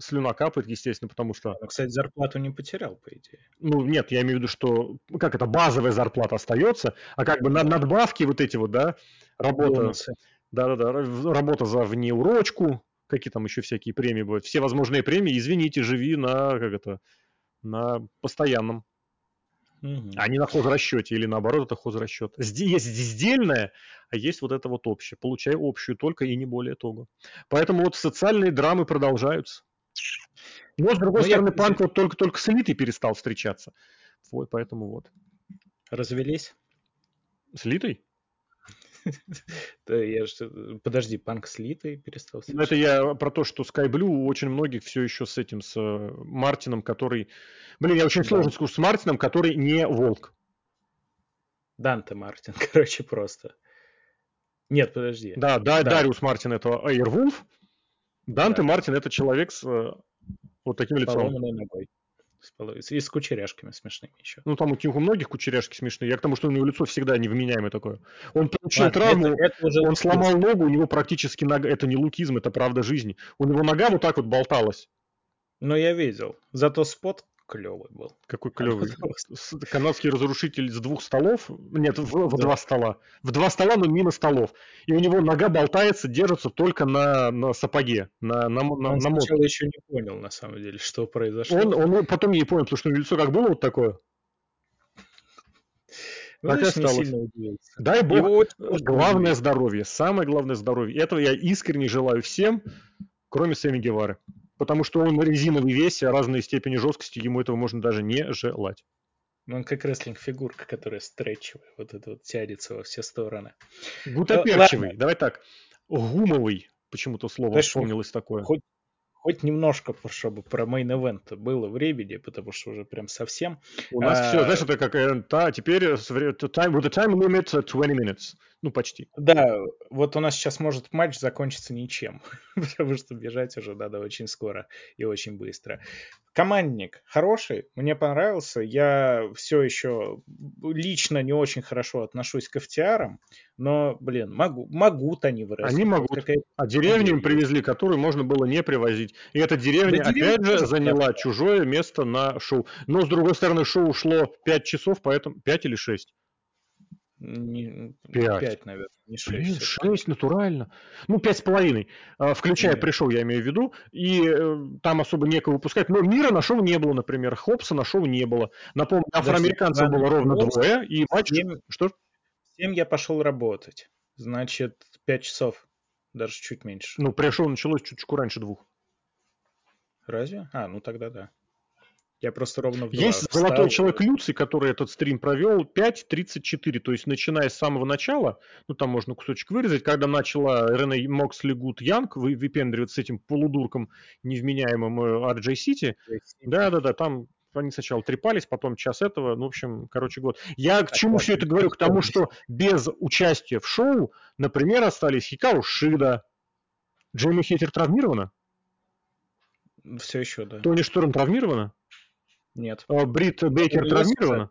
Speaker 1: слюна капает, естественно, потому что...
Speaker 2: Он, кстати, зарплату не потерял, по идее.
Speaker 1: Ну, нет, я имею в виду, что, как это, базовая зарплата остается, а как бы надбавки вот эти вот, да, работа... Да-да-да, работа за внеурочку, какие там еще всякие премии бывают, все возможные премии, извините, живи на, как это, на постоянном. Угу. А не на хозрасчете, или наоборот, это хозрасчет. Есть сдельное, а есть вот это вот общее. Получай общую только и не более того. Поэтому вот социальные драмы продолжаются. Но, с другой Но стороны, я... Панк вот только-только с элитой перестал встречаться. Вот, поэтому вот.
Speaker 2: Развелись?
Speaker 1: С элитой?
Speaker 2: я Подожди, Панк с Литой перестал
Speaker 1: встречаться? Это я про то, что Sky Blue у очень многих все еще с этим, с э, Мартином, который... Блин, я очень сложно скажу, с Мартином, который не волк.
Speaker 2: Данте Мартин, короче, просто. Нет, подожди.
Speaker 1: Да, да, да. Дариус Мартин это Airwolf, Данте да. Мартин это человек с э, вот таким лицом. Поломанной ногой.
Speaker 2: И с кучеряшками смешными еще.
Speaker 1: Ну, там у, у многих кучеряшки смешные. Я к тому, что у него лицо всегда невменяемое такое. Он получил а, травму, это, это уже он сломал ногу, у него практически нога... Это не лукизм, это правда жизни. У него нога вот так вот болталась.
Speaker 2: Ну, я видел. Зато спот клевый был.
Speaker 1: Какой клевый? Канадский разрушитель с двух столов. Нет, в, в да. два стола. В два стола, но мимо столов. И у него нога болтается, держится только на, на сапоге. На, на, на,
Speaker 2: Он на сначала еще не понял, на самом деле, что произошло.
Speaker 1: Он, он потом не понял, потому что лицо как было вот такое. Ну, так и осталось. Дай бог, Его главное здоровье, самое главное здоровье. Этого я искренне желаю всем, кроме Сэмми Гевары потому что он резиновый весь, а разные степени жесткости, ему этого можно даже не желать.
Speaker 2: Ну, он как рестлинг-фигурка, которая стретчевая, вот это вот тянется во все стороны.
Speaker 1: Гутоперчивый, давай так, гумовый, почему-то слово Знаешь, вспомнилось такое.
Speaker 2: Хоть хоть немножко, чтобы про мейн эвент было времени, потому что уже прям совсем.
Speaker 1: У нас а, все, знаешь, это как, э, да, теперь time, with the time limit 20 minutes, ну почти.
Speaker 2: Да, вот у нас сейчас может матч закончиться ничем, потому что бежать уже надо очень скоро и очень быстро. Командник хороший, мне понравился. Я все еще лично не очень хорошо отношусь к FTR, но, блин, могу, могут они вырасти.
Speaker 1: Они могут. А деревню им привезли, которую можно было не привозить. И эта деревня, да, опять же, заняла да. чужое место на шоу. Но, с другой стороны, шоу ушло 5 часов, поэтому 5 или 6.
Speaker 2: Не, 5. 5, наверное, не 6. Блин,
Speaker 1: 6 натурально. Ну, 5,5. А, включая Нет. пришел, я имею в виду. И э, там особо некого выпускать. Но мира на шоу не было, например. Хопса на шоу не было. Напомню, афроамериканцев было ровно двое. И матч... 7,
Speaker 2: что? 7 я пошел работать. Значит, 5 часов. Даже чуть меньше.
Speaker 1: Ну, пришел началось чуть-чуть раньше двух.
Speaker 2: Разве? А, ну тогда да. Я просто ровно в
Speaker 1: Есть
Speaker 2: встал.
Speaker 1: золотой человек Люций, который этот стрим провел 5.34, то есть начиная с самого начала, ну там можно кусочек вырезать, когда начала Рене Моксли Гуд Янг выпендриваться с этим полудурком невменяемым э, RJ City. Да-да-да, там они сначала трепались, потом час этого, ну, в общем, короче, год. Я к чему все это говорю? К тому, что без участия в шоу, например, остались Хикару Шида, Джейми Хиттер травмирована?
Speaker 2: Все еще, да.
Speaker 1: Тони Шторм травмирована?
Speaker 2: Нет.
Speaker 1: А, Брит Бейкер травмирована?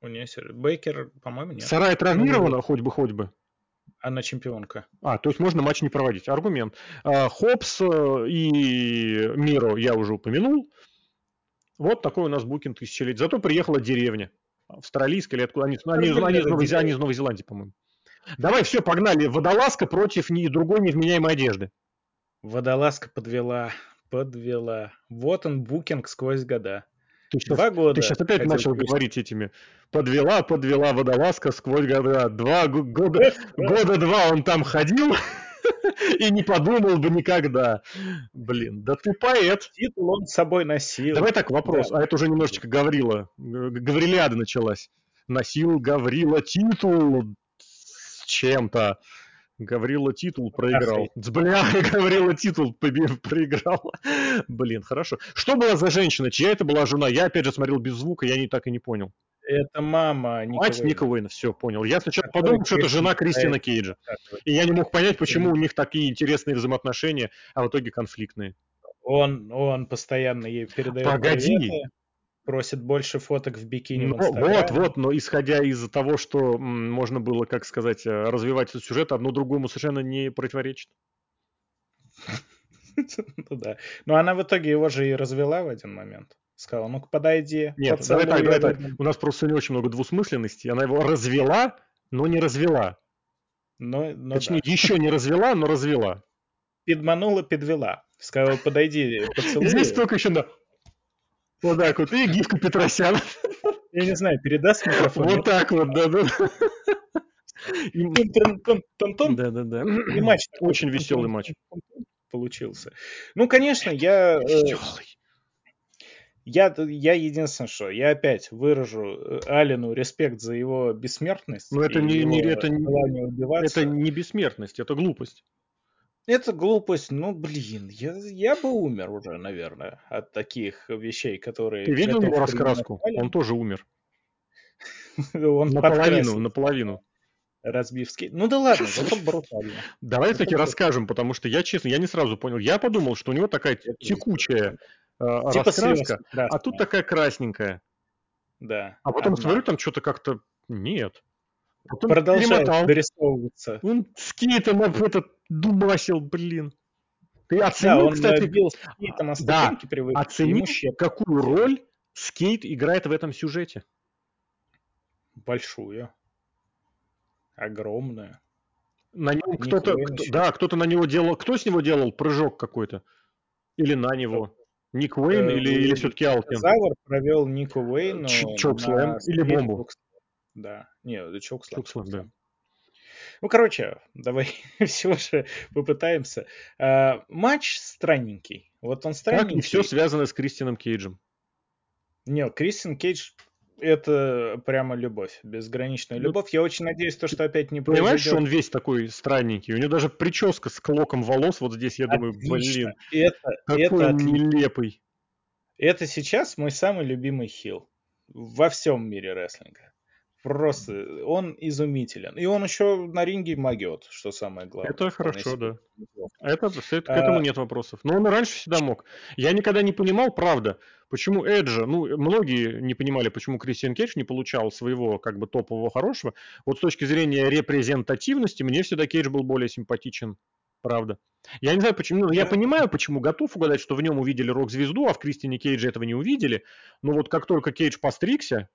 Speaker 2: У нее Бейкер, по-моему, нет.
Speaker 1: Сарай травмирована, хоть бы, хоть бы.
Speaker 2: Она чемпионка.
Speaker 1: А, то есть можно матч не проводить. Аргумент. А, Хопс э, и Миро я уже упомянул. Вот такой у нас букинг тысячелетия. Зато приехала деревня. Австралийская или откуда? Они, они, они, из, Новой, они из Новой Зеландии, по-моему. Давай, все, погнали. Водолазка против ни, другой невменяемой одежды.
Speaker 2: Водолазка подвела, подвела. Вот он, букинг сквозь года.
Speaker 1: Ты сейчас, Два года. Ты сейчас опять начал пусть. говорить этими. Подвела, подвела водолазка сквозь года. Два года, года два он там ходил и не подумал бы никогда. Блин, да ты поэт.
Speaker 2: Титул он с собой носил.
Speaker 1: Давай так, вопрос. Да. А это уже немножечко Гаврила. Гаврилиада началась. Носил Гаврила титул с чем-то. Гаврила титул проиграл. Бля, Гаврила титул проиграл. Блин, хорошо. Что была за женщина? Чья это была жена? Я опять же смотрел без звука, я не так и не понял.
Speaker 2: Это мама
Speaker 1: Ника Мать Ника Уэйна, все, понял. Я сначала подумал, что это жена Кристина Кейджа. И я не мог понять, почему у них такие интересные взаимоотношения, а в итоге конфликтные.
Speaker 2: Он, он постоянно ей передает
Speaker 1: Погоди, приветы
Speaker 2: просит больше фоток в бикини
Speaker 1: ну, в Вот, вот, но исходя из того, что м, можно было, как сказать, э, развивать этот сюжет, одно другому совершенно не противоречит.
Speaker 2: Ну да. Но она в итоге его же и развела в один момент. Сказала, ну-ка подойди.
Speaker 1: Нет, давай так, давай так. У нас просто не очень много двусмысленности. Она его развела, но не развела.
Speaker 2: Но, но
Speaker 1: Точнее, да. еще не развела, но развела.
Speaker 2: Пидманула, подвела. Сказала, подойди, поцелуй.
Speaker 1: Здесь только еще на вот так вот. И гифка Петросян.
Speaker 2: Я не знаю, передаст микрофон?
Speaker 1: Вот так вот, да-да.
Speaker 2: Да-да-да.
Speaker 1: И матч. Очень веселый матч.
Speaker 2: Получился. Ну, конечно, я... Э, веселый. Я, я единственное, что я опять выражу э, Алину респект за его бессмертность.
Speaker 1: Но это не, не, это, не, это не бессмертность, это глупость.
Speaker 2: Это глупость, ну блин, я, я бы умер уже, наверное, от таких вещей, которые...
Speaker 1: Ты видел его раскраску? Он тоже умер.
Speaker 2: Он
Speaker 1: наполовину, наполовину.
Speaker 2: Разбив скейт. Ну да ладно, зато брутально.
Speaker 1: Давай таки расскажем, потому что я, честно, я не сразу понял. Я подумал, что у него такая текучая э, типа раскраска, а тут такая красненькая.
Speaker 2: Да.
Speaker 1: А потом смотрю, там что-то как-то... Нет.
Speaker 2: Потом Продолжает перемотал. дорисовываться.
Speaker 1: Он скейтом об этот дубасил, блин. Ты оценил,
Speaker 2: да, он
Speaker 1: кстати,
Speaker 2: бил скейтом о
Speaker 1: да, привык, оцени, какую роль скейт играет в этом сюжете.
Speaker 2: Большую. Огромную.
Speaker 1: На нем кто-то, кто, да, кто-то на него делал, кто с него делал прыжок какой-то? Или на него? Ник Уэйн э, или, или все-таки Алкин?
Speaker 2: Завар провел Нику Уэйну
Speaker 1: Чокслэм или бомбу?
Speaker 2: Да, не, это Чокслэм.
Speaker 1: Чокслэм, да.
Speaker 2: Ну, короче, давай все же попытаемся. А, матч странненький. Вот он странненький.
Speaker 1: Как и все связано с Кристианом Кейджем.
Speaker 2: Не, Кристиан Кейдж это прямо любовь, безграничная ну, любовь. Я очень надеюсь, то, что опять не
Speaker 1: произойдет. Понимаешь, что он весь такой странненький? У него даже прическа с клоком волос вот здесь, я Отлично. думаю, блин,
Speaker 2: это,
Speaker 1: какой это он нелепый.
Speaker 2: Это сейчас мой самый любимый хил во всем мире рестлинга. Просто он изумителен. И он еще на ринге могет, что самое главное.
Speaker 1: Это хорошо, да. Это, это, к этому а... нет вопросов. Но он раньше всегда мог. Я никогда не понимал, правда, почему Эджа, ну, многие не понимали, почему Кристиан Кейдж не получал своего, как бы, топового хорошего. Вот с точки зрения репрезентативности, мне всегда Кейдж был более симпатичен, правда. Я не знаю, почему, ну, я понимаю, почему готов угадать, что в нем увидели рок-звезду, а в Кристиане Кейдже этого не увидели. Но вот как только Кейдж постригся,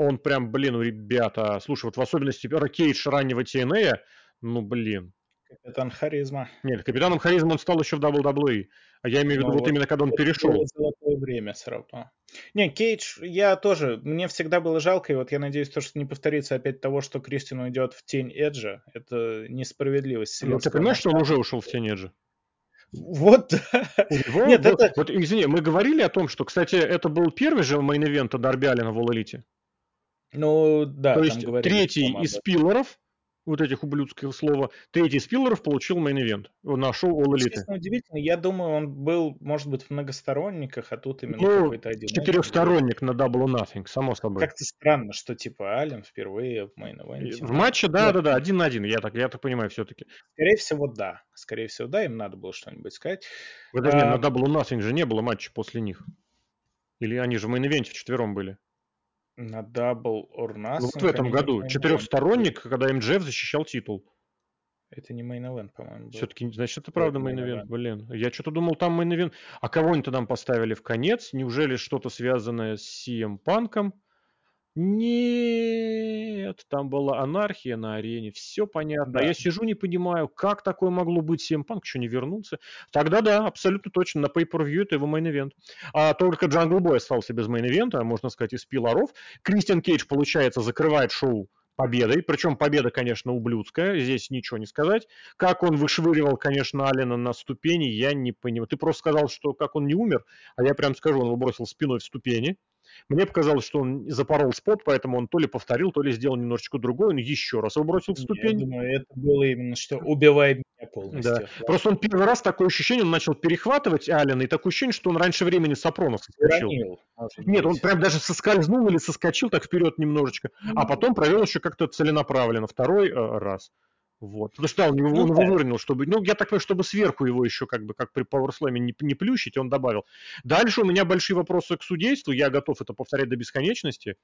Speaker 1: он прям, блин, ну, ребята, слушай, вот в особенности Кейдж раннего TNA, ну, блин.
Speaker 2: Капитан Харизма.
Speaker 1: Нет, капитаном Харизма он стал еще в WWE. А я имею в виду ну, вот, вот именно, когда он перешел.
Speaker 2: золотое время все равно. Не, Кейдж, я тоже, мне всегда было жалко, и вот я надеюсь, то, что не повторится опять того, что Кристин уйдет в тень Эджа. Это несправедливость.
Speaker 1: Ну, ты понимаешь, что он уже ушел в тень Эджа?
Speaker 2: Вот,
Speaker 1: него Нет, был... это... Вот, извини, мы говорили о том, что, кстати, это был первый же main event Дарби Алина в All Elite?
Speaker 2: Ну, да.
Speaker 1: То есть третий из пиллоров, вот этих ублюдских слова, третий из пиллоров получил main event на шоу All Elite. Честно,
Speaker 2: удивительно. Я думаю, он был, может быть, в многосторонниках, а тут именно ну, какой-то один.
Speaker 1: четырехсторонник на Double Nothing, само собой.
Speaker 2: Как-то странно, что типа Ален впервые в мейн-ивенте.
Speaker 1: В матче, да, да, да, один на один, я так, я так понимаю все-таки.
Speaker 2: Скорее всего, да. Скорее всего, да, им надо было что-нибудь сказать.
Speaker 1: Подожди, а... на Double Nothing же не было матча после них. Или они же в мейн-ивенте вчетвером были.
Speaker 2: На or Nothing.
Speaker 1: Ну, вот в этом году. Четырехсторонник, когда MJF защищал титул.
Speaker 2: Это не main event, по-моему.
Speaker 1: Все-таки, значит, это правда main event, блин. Я что-то думал, там main event. А кого они там поставили в конец? Неужели что-то связанное с CM Панком? Нет, там была анархия на арене, все понятно. Да. А я сижу, не понимаю, как такое могло быть, CM Punk еще не вернулся. Тогда да, абсолютно точно, на Pay-Per-View это его main event. А только Джангл Бой остался без мейн-эвента, можно сказать, из пилоров. Кристиан Кейдж, получается, закрывает шоу победой, причем победа, конечно, ублюдская, здесь ничего не сказать. Как он вышвыривал, конечно, Алина на ступени, я не понимаю. Ты просто сказал, что как он не умер, а я прям скажу, он его бросил спиной в ступени. Мне показалось, что он запорол спот, поэтому он то ли повторил, то ли сделал немножечко другой, он еще раз его бросил в ступень.
Speaker 2: Я думаю, это было именно, что убивает меня полностью. Да.
Speaker 1: Просто он первый раз такое ощущение, он начал перехватывать Алина, и такое ощущение, что он раньше времени с апрона соскочил. Нет, он прям даже соскользнул или соскочил так вперед немножечко, а потом провел еще как-то целенаправленно второй э, раз. Вот. Потому что да, он его, ну, он его выронил, чтобы... Ну, я так понимаю, чтобы сверху его еще как бы, как при пауэрслэме не, не плющить, он добавил. Дальше у меня большие вопросы к судейству. Я готов это повторять до бесконечности.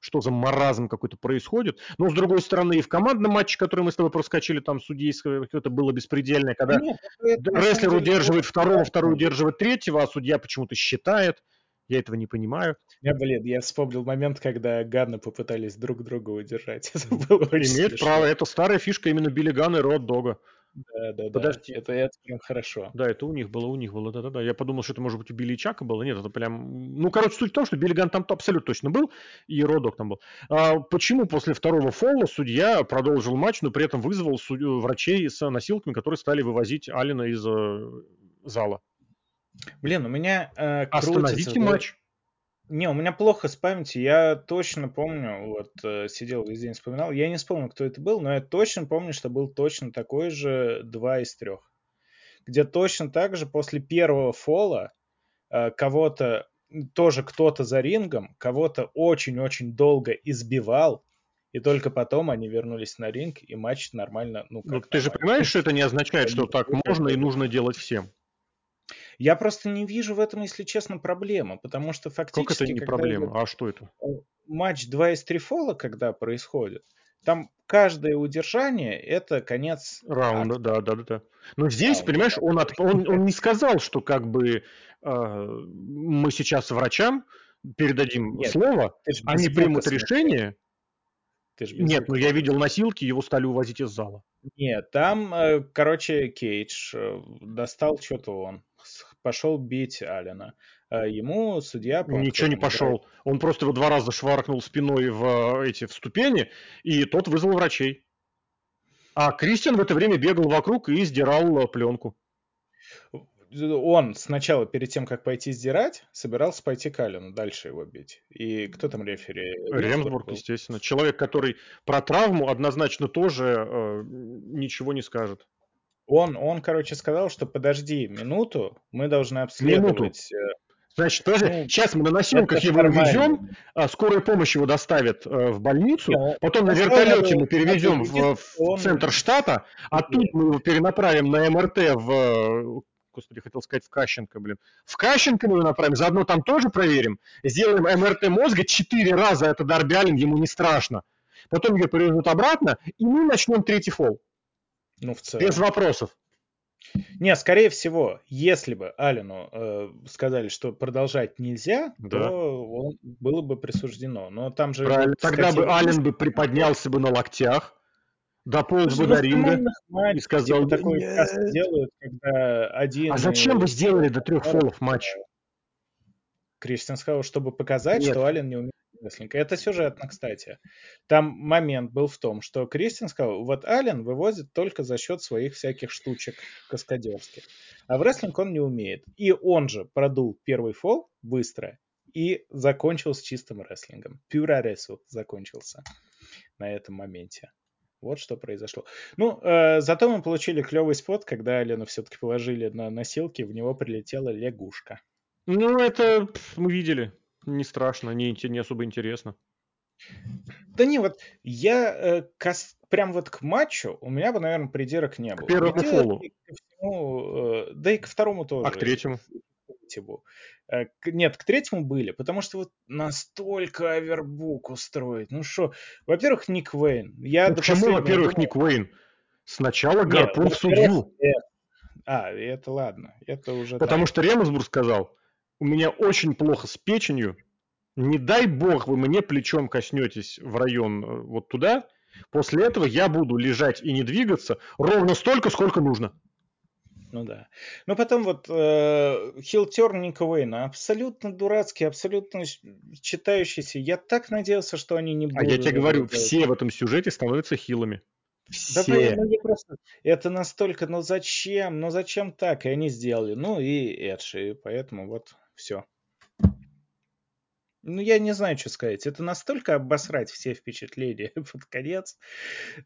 Speaker 1: Что за маразм какой-то происходит. Но, с другой стороны, и в командном матче, который мы с тобой проскочили, там судейское какое-то было беспредельное, когда Нет, это, рестлер удерживает второго, второй удерживает третьего, а судья почему-то считает. Я этого не понимаю.
Speaker 2: Я, блин, я вспомнил момент, когда Ганны попытались друг друга удержать. Это было
Speaker 1: Имеет право. Это старая фишка именно Билли Ганна и Род Дога.
Speaker 2: Да, да, Подожди. да. Это, это прям хорошо.
Speaker 1: Да, это у них было, у них было, да-да-да. Я подумал, что это может быть у Билли Чака было. Нет, это прям... Ну, короче, суть в том, что Билли Ган там абсолютно точно был, и Родок там был. А почему после второго фола судья продолжил матч, но при этом вызвал судью, врачей с носилками, которые стали вывозить Алина из э, зала?
Speaker 2: Блин, у меня
Speaker 1: э, Остановите крутится, матч.
Speaker 2: Не, у меня плохо с памятью. Я точно помню, вот э, сидел весь день вспоминал. Я не вспомню, кто это был, но я точно помню, что был точно такой же два из трех. Где точно так же после первого фола э, кого-то, тоже кто-то за рингом, кого-то очень-очень долго избивал, и только потом они вернулись на ринг, и матч нормально, ну
Speaker 1: как Ну, ты же понимаешь, что это не означает, что так можно и нужно делать всем?
Speaker 2: Я просто не вижу в этом, если честно, проблемы, потому что фактически...
Speaker 1: Как это не проблема? А что это? Э,
Speaker 2: матч 2 из 3 фола, когда происходит, там каждое удержание это конец
Speaker 1: раунда, акта. да, да, да, да. Но здесь, Раунда, понимаешь, он, от, он, он не сказал, что как бы э, мы сейчас врачам передадим Нет, слово, они примут решение. Нет, ну я видел носилки, его стали увозить из зала.
Speaker 2: Нет, там, э, короче, Кейдж э, достал что-то он пошел бить Алина. А ему судья...
Speaker 1: Ничего не пошел. Он просто его два раза шваркнул спиной в эти в ступени, и тот вызвал врачей. А Кристиан в это время бегал вокруг и сдирал э, пленку.
Speaker 2: Он сначала, перед тем, как пойти сдирать, собирался пойти к Алину, дальше его бить. И кто там рефери?
Speaker 1: Ремсбург, естественно. Человек, который про травму однозначно тоже э, ничего не скажет.
Speaker 2: Он, он, короче, сказал, что подожди минуту, мы должны обследовать... Минуту. Э,
Speaker 1: Значит, подожди, ну, сейчас мы на носилках его везем, а скорая помощь его доставит э, в больницу, да, потом на вертолете мы перевезем в, в центр штата, а тут мы его перенаправим на МРТ в господи, хотел сказать в Кащенко, блин. В Кащенко мы его направим, заодно там тоже проверим. Сделаем МРТ мозга четыре раза, это Дарбиалин, ему не страшно. Потом ее привезут обратно, и мы начнем третий фол. Ну, в целом. Без вопросов.
Speaker 2: Не, скорее всего, если бы Алину э, сказали, что продолжать нельзя, да. то он, было бы присуждено. Но там же...
Speaker 1: Правильно. Тогда бы Ален бы приподнялся бы на локтях, дополз бы до ринга и сказал... Типа,
Speaker 2: такой делают, когда один...
Speaker 1: А зачем вы сделали до трех фолов матч?
Speaker 2: Кристиан сказал, чтобы показать, Нет. что Ален не умеет рестлинг. Это сюжетно, кстати. Там момент был в том, что Кристин сказал, вот Ален вывозит только за счет своих всяких штучек каскадерских. А в рестлинг он не умеет. И он же продул первый фол быстро и закончил с чистым рестлингом. Пюраресу закончился на этом моменте. Вот что произошло. Ну, э, зато мы получили клевый спот, когда Алену все-таки положили на носилки, в него прилетела лягушка.
Speaker 1: Ну, это мы видели. Не страшно, не, не особо интересно.
Speaker 2: Да не, вот я э, кос, прям вот к матчу у меня бы, наверное, придирок не было. К
Speaker 1: первому фолу.
Speaker 2: Э, да и к второму тоже.
Speaker 1: А к третьему?
Speaker 2: Э, нет, к третьему были, потому что вот настолько овербук устроить. Ну что, во-первых, Ник Уэйн.
Speaker 1: Я ну, почему, во-первых, думал... Ник Уэйн? Сначала гарпун в судью.
Speaker 2: А, это ладно, это уже...
Speaker 1: Потому так. что Ремонсбург сказал, у меня очень плохо с печенью, не дай бог вы мне плечом коснетесь в район э, вот туда, после этого я буду лежать и не двигаться ровно столько, сколько нужно.
Speaker 2: Ну да. Но потом вот э, Хилтерн Ника Уэйна абсолютно дурацкий, абсолютно читающийся. Я так надеялся, что они не будут.
Speaker 1: А я тебе говорю, делать. все в этом сюжете становятся хилами.
Speaker 2: Все. Да, ну, просто, это настолько, ну зачем, ну зачем так? И они сделали. Ну и Эдши, и поэтому вот все. Ну, я не знаю, что сказать. Это настолько обосрать все впечатления под конец.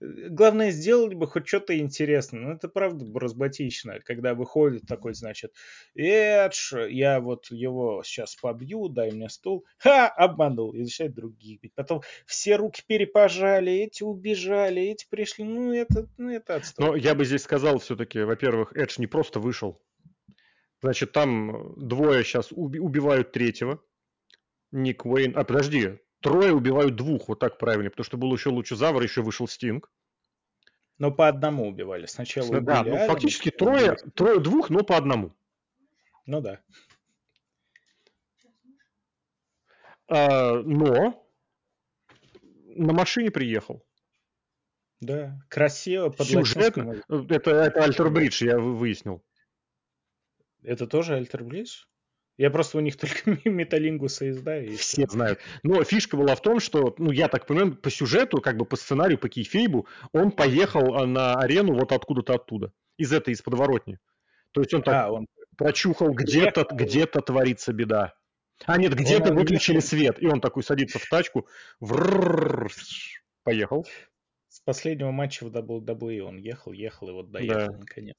Speaker 2: Главное, сделали бы хоть что-то интересное. Ну, это правда разбатично, когда выходит такой, значит, Эдж, я вот его сейчас побью, дай мне стул. Ха, обманул. И начинает других бить. Потом все руки перепожали, эти убежали, эти пришли. Ну, это, ну, это
Speaker 1: отстой. Но я бы здесь сказал все-таки, во-первых, Эдж не просто вышел. Значит, там двое сейчас убивают третьего Ник Уэйн... А, подожди, трое убивают двух, вот так правильно, потому что был еще Лучезавр, еще вышел Стинг.
Speaker 2: Но по одному убивали. Сначала убили
Speaker 1: Да, ну, фактически трое, трое двух, но по одному.
Speaker 2: Ну да.
Speaker 1: А, но на машине приехал.
Speaker 2: Да, красиво,
Speaker 1: под Сюжетно. Это, это Альтер Бридж, я выяснил.
Speaker 2: Это тоже Альтер Бридж? Я просто у них только металлингуса знаю.
Speaker 1: И все знают. Но фишка была в том, что, ну, я так понимаю, по сюжету, как бы по сценарию, по кейфейбу, он поехал а, на арену вот откуда-то оттуда. Из этой, из подворотни. То есть он так а, он... прочухал, где-то где творится беда. А нет, где-то выключили свет. И он такой садится в тачку, поехал.
Speaker 2: С последнего матча в WWE он ехал, ехал и вот доехал наконец.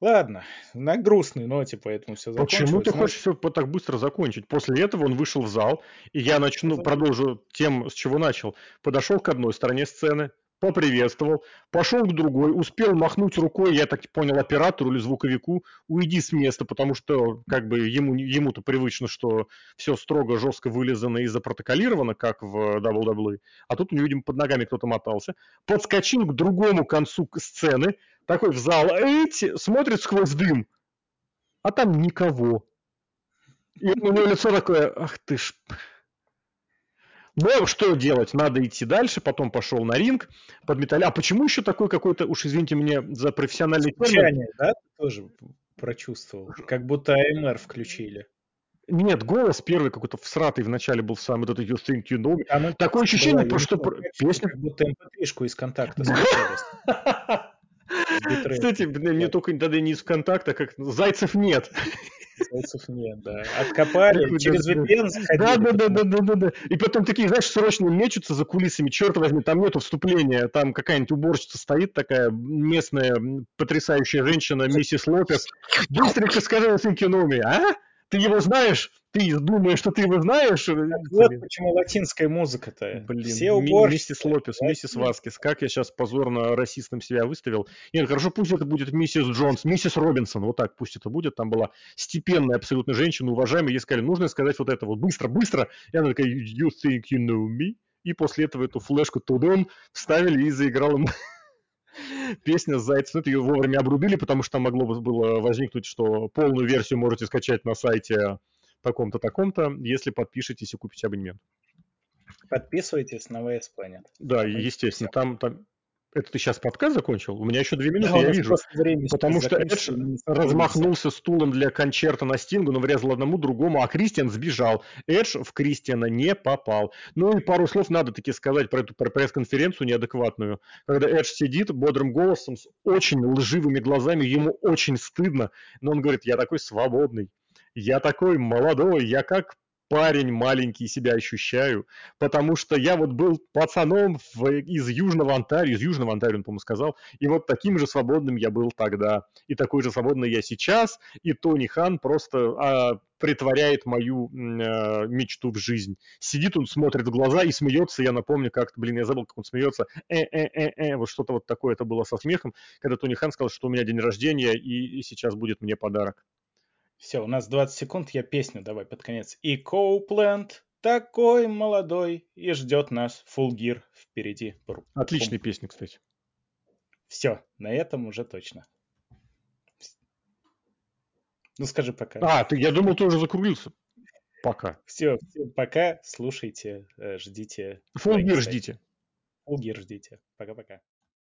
Speaker 2: Ладно, на грустной ноте, поэтому все
Speaker 1: закончилось. Почему ты но... хочешь все так быстро закончить? После этого он вышел в зал, и я начну, продолжу тем, с чего начал. Подошел к одной стороне сцены, поприветствовал, пошел к другой, успел махнуть рукой, я так понял, оператору или звуковику, уйди с места, потому что как бы ему, ему-то привычно, что все строго, жестко вылезано и запротоколировано, как в WWE, а тут у него, видимо, под ногами кто-то мотался, подскочил к другому концу сцены, такой в зал, эти, смотрит сквозь дым, а там никого. И у него лицо такое, ах ты ж... Ну, что делать? Надо идти дальше. Потом пошел на ринг под металл. А почему еще такой какой-то, уж извините меня за профессиональный
Speaker 2: термин? да, ты тоже прочувствовал? Как будто АМР включили.
Speaker 1: Нет, голос первый какой-то всратый в начале был сам, вот этот You Think You Know Me. Такое ощущение, была, что
Speaker 2: песня... Как будто mp3 из контакта
Speaker 1: Кстати, мне только тогда не из ВКонтакта, как Зайцев нет.
Speaker 2: Зайцев нет, да. Откопали, через VPN заходили.
Speaker 1: Да, да, да, да, да, да. И потом такие, знаешь, срочно мечутся за кулисами, черт возьми, там нету вступления, там какая-нибудь уборщица стоит такая местная потрясающая женщина, миссис Лопес. Быстренько скажи, know me, а? Ты его знаешь? Ты думаешь, что ты его знаешь? Так
Speaker 2: вот почему латинская музыка-то.
Speaker 1: Блин, Все уборщики. Миссис Лопес, миссис Васкис. Как я сейчас позорно расистом себя выставил. Нет, хорошо, пусть это будет миссис Джонс, миссис Робинсон. Вот так пусть это будет. Там была степенная абсолютно женщина, уважаемая. Ей сказали, нужно сказать вот это вот быстро, быстро. И она такая, you think you know me? И после этого эту флешку Тудон вставили и заиграл им песня «Зайцев». Ну, это ее вовремя обрубили, потому что там могло бы было возникнуть, что полную версию можете скачать на сайте таком-то, таком-то, если подпишетесь и купите абонемент.
Speaker 2: Подписывайтесь на VS Planet.
Speaker 1: Да, естественно. Там, там, Это ты сейчас подкаст закончил? У меня еще две минуты, да, я вижу. Потому что Эдж размахнулся стулом для концерта на Стингу, но врезал одному другому, а Кристиан сбежал. Эдж в Кристиана не попал. Ну и пару слов надо таки сказать про эту пресс-конференцию неадекватную. Когда Эдж сидит бодрым голосом, с очень лживыми глазами, ему очень стыдно, но он говорит, я такой свободный, я такой молодой, я как парень маленький себя ощущаю, потому что я вот был пацаном в, из Южного Онтарио, из Южного Онтарио, он, по-моему, сказал, и вот таким же свободным я был тогда, и такой же свободный я сейчас, и Тони Хан просто а, притворяет мою а, мечту в жизнь. Сидит он, смотрит в глаза и смеется, я напомню как-то, блин, я забыл, как он смеется, э-э-э-э, вот что-то вот такое это было со смехом, когда Тони Хан сказал, что у меня день рождения, и, и сейчас будет мне подарок.
Speaker 2: Все, у нас 20 секунд, я песню давай под конец. И Коупленд такой молодой, и ждет нас фулгир впереди.
Speaker 1: Отличная песня, кстати.
Speaker 2: Все, на этом уже точно. Ну скажи пока.
Speaker 1: А, ты, я думал, ты уже закруглился. Пока.
Speaker 2: Все, все пока. Слушайте, э, ждите.
Speaker 1: Фулгир ждите.
Speaker 2: Фулгир ждите. Пока-пока.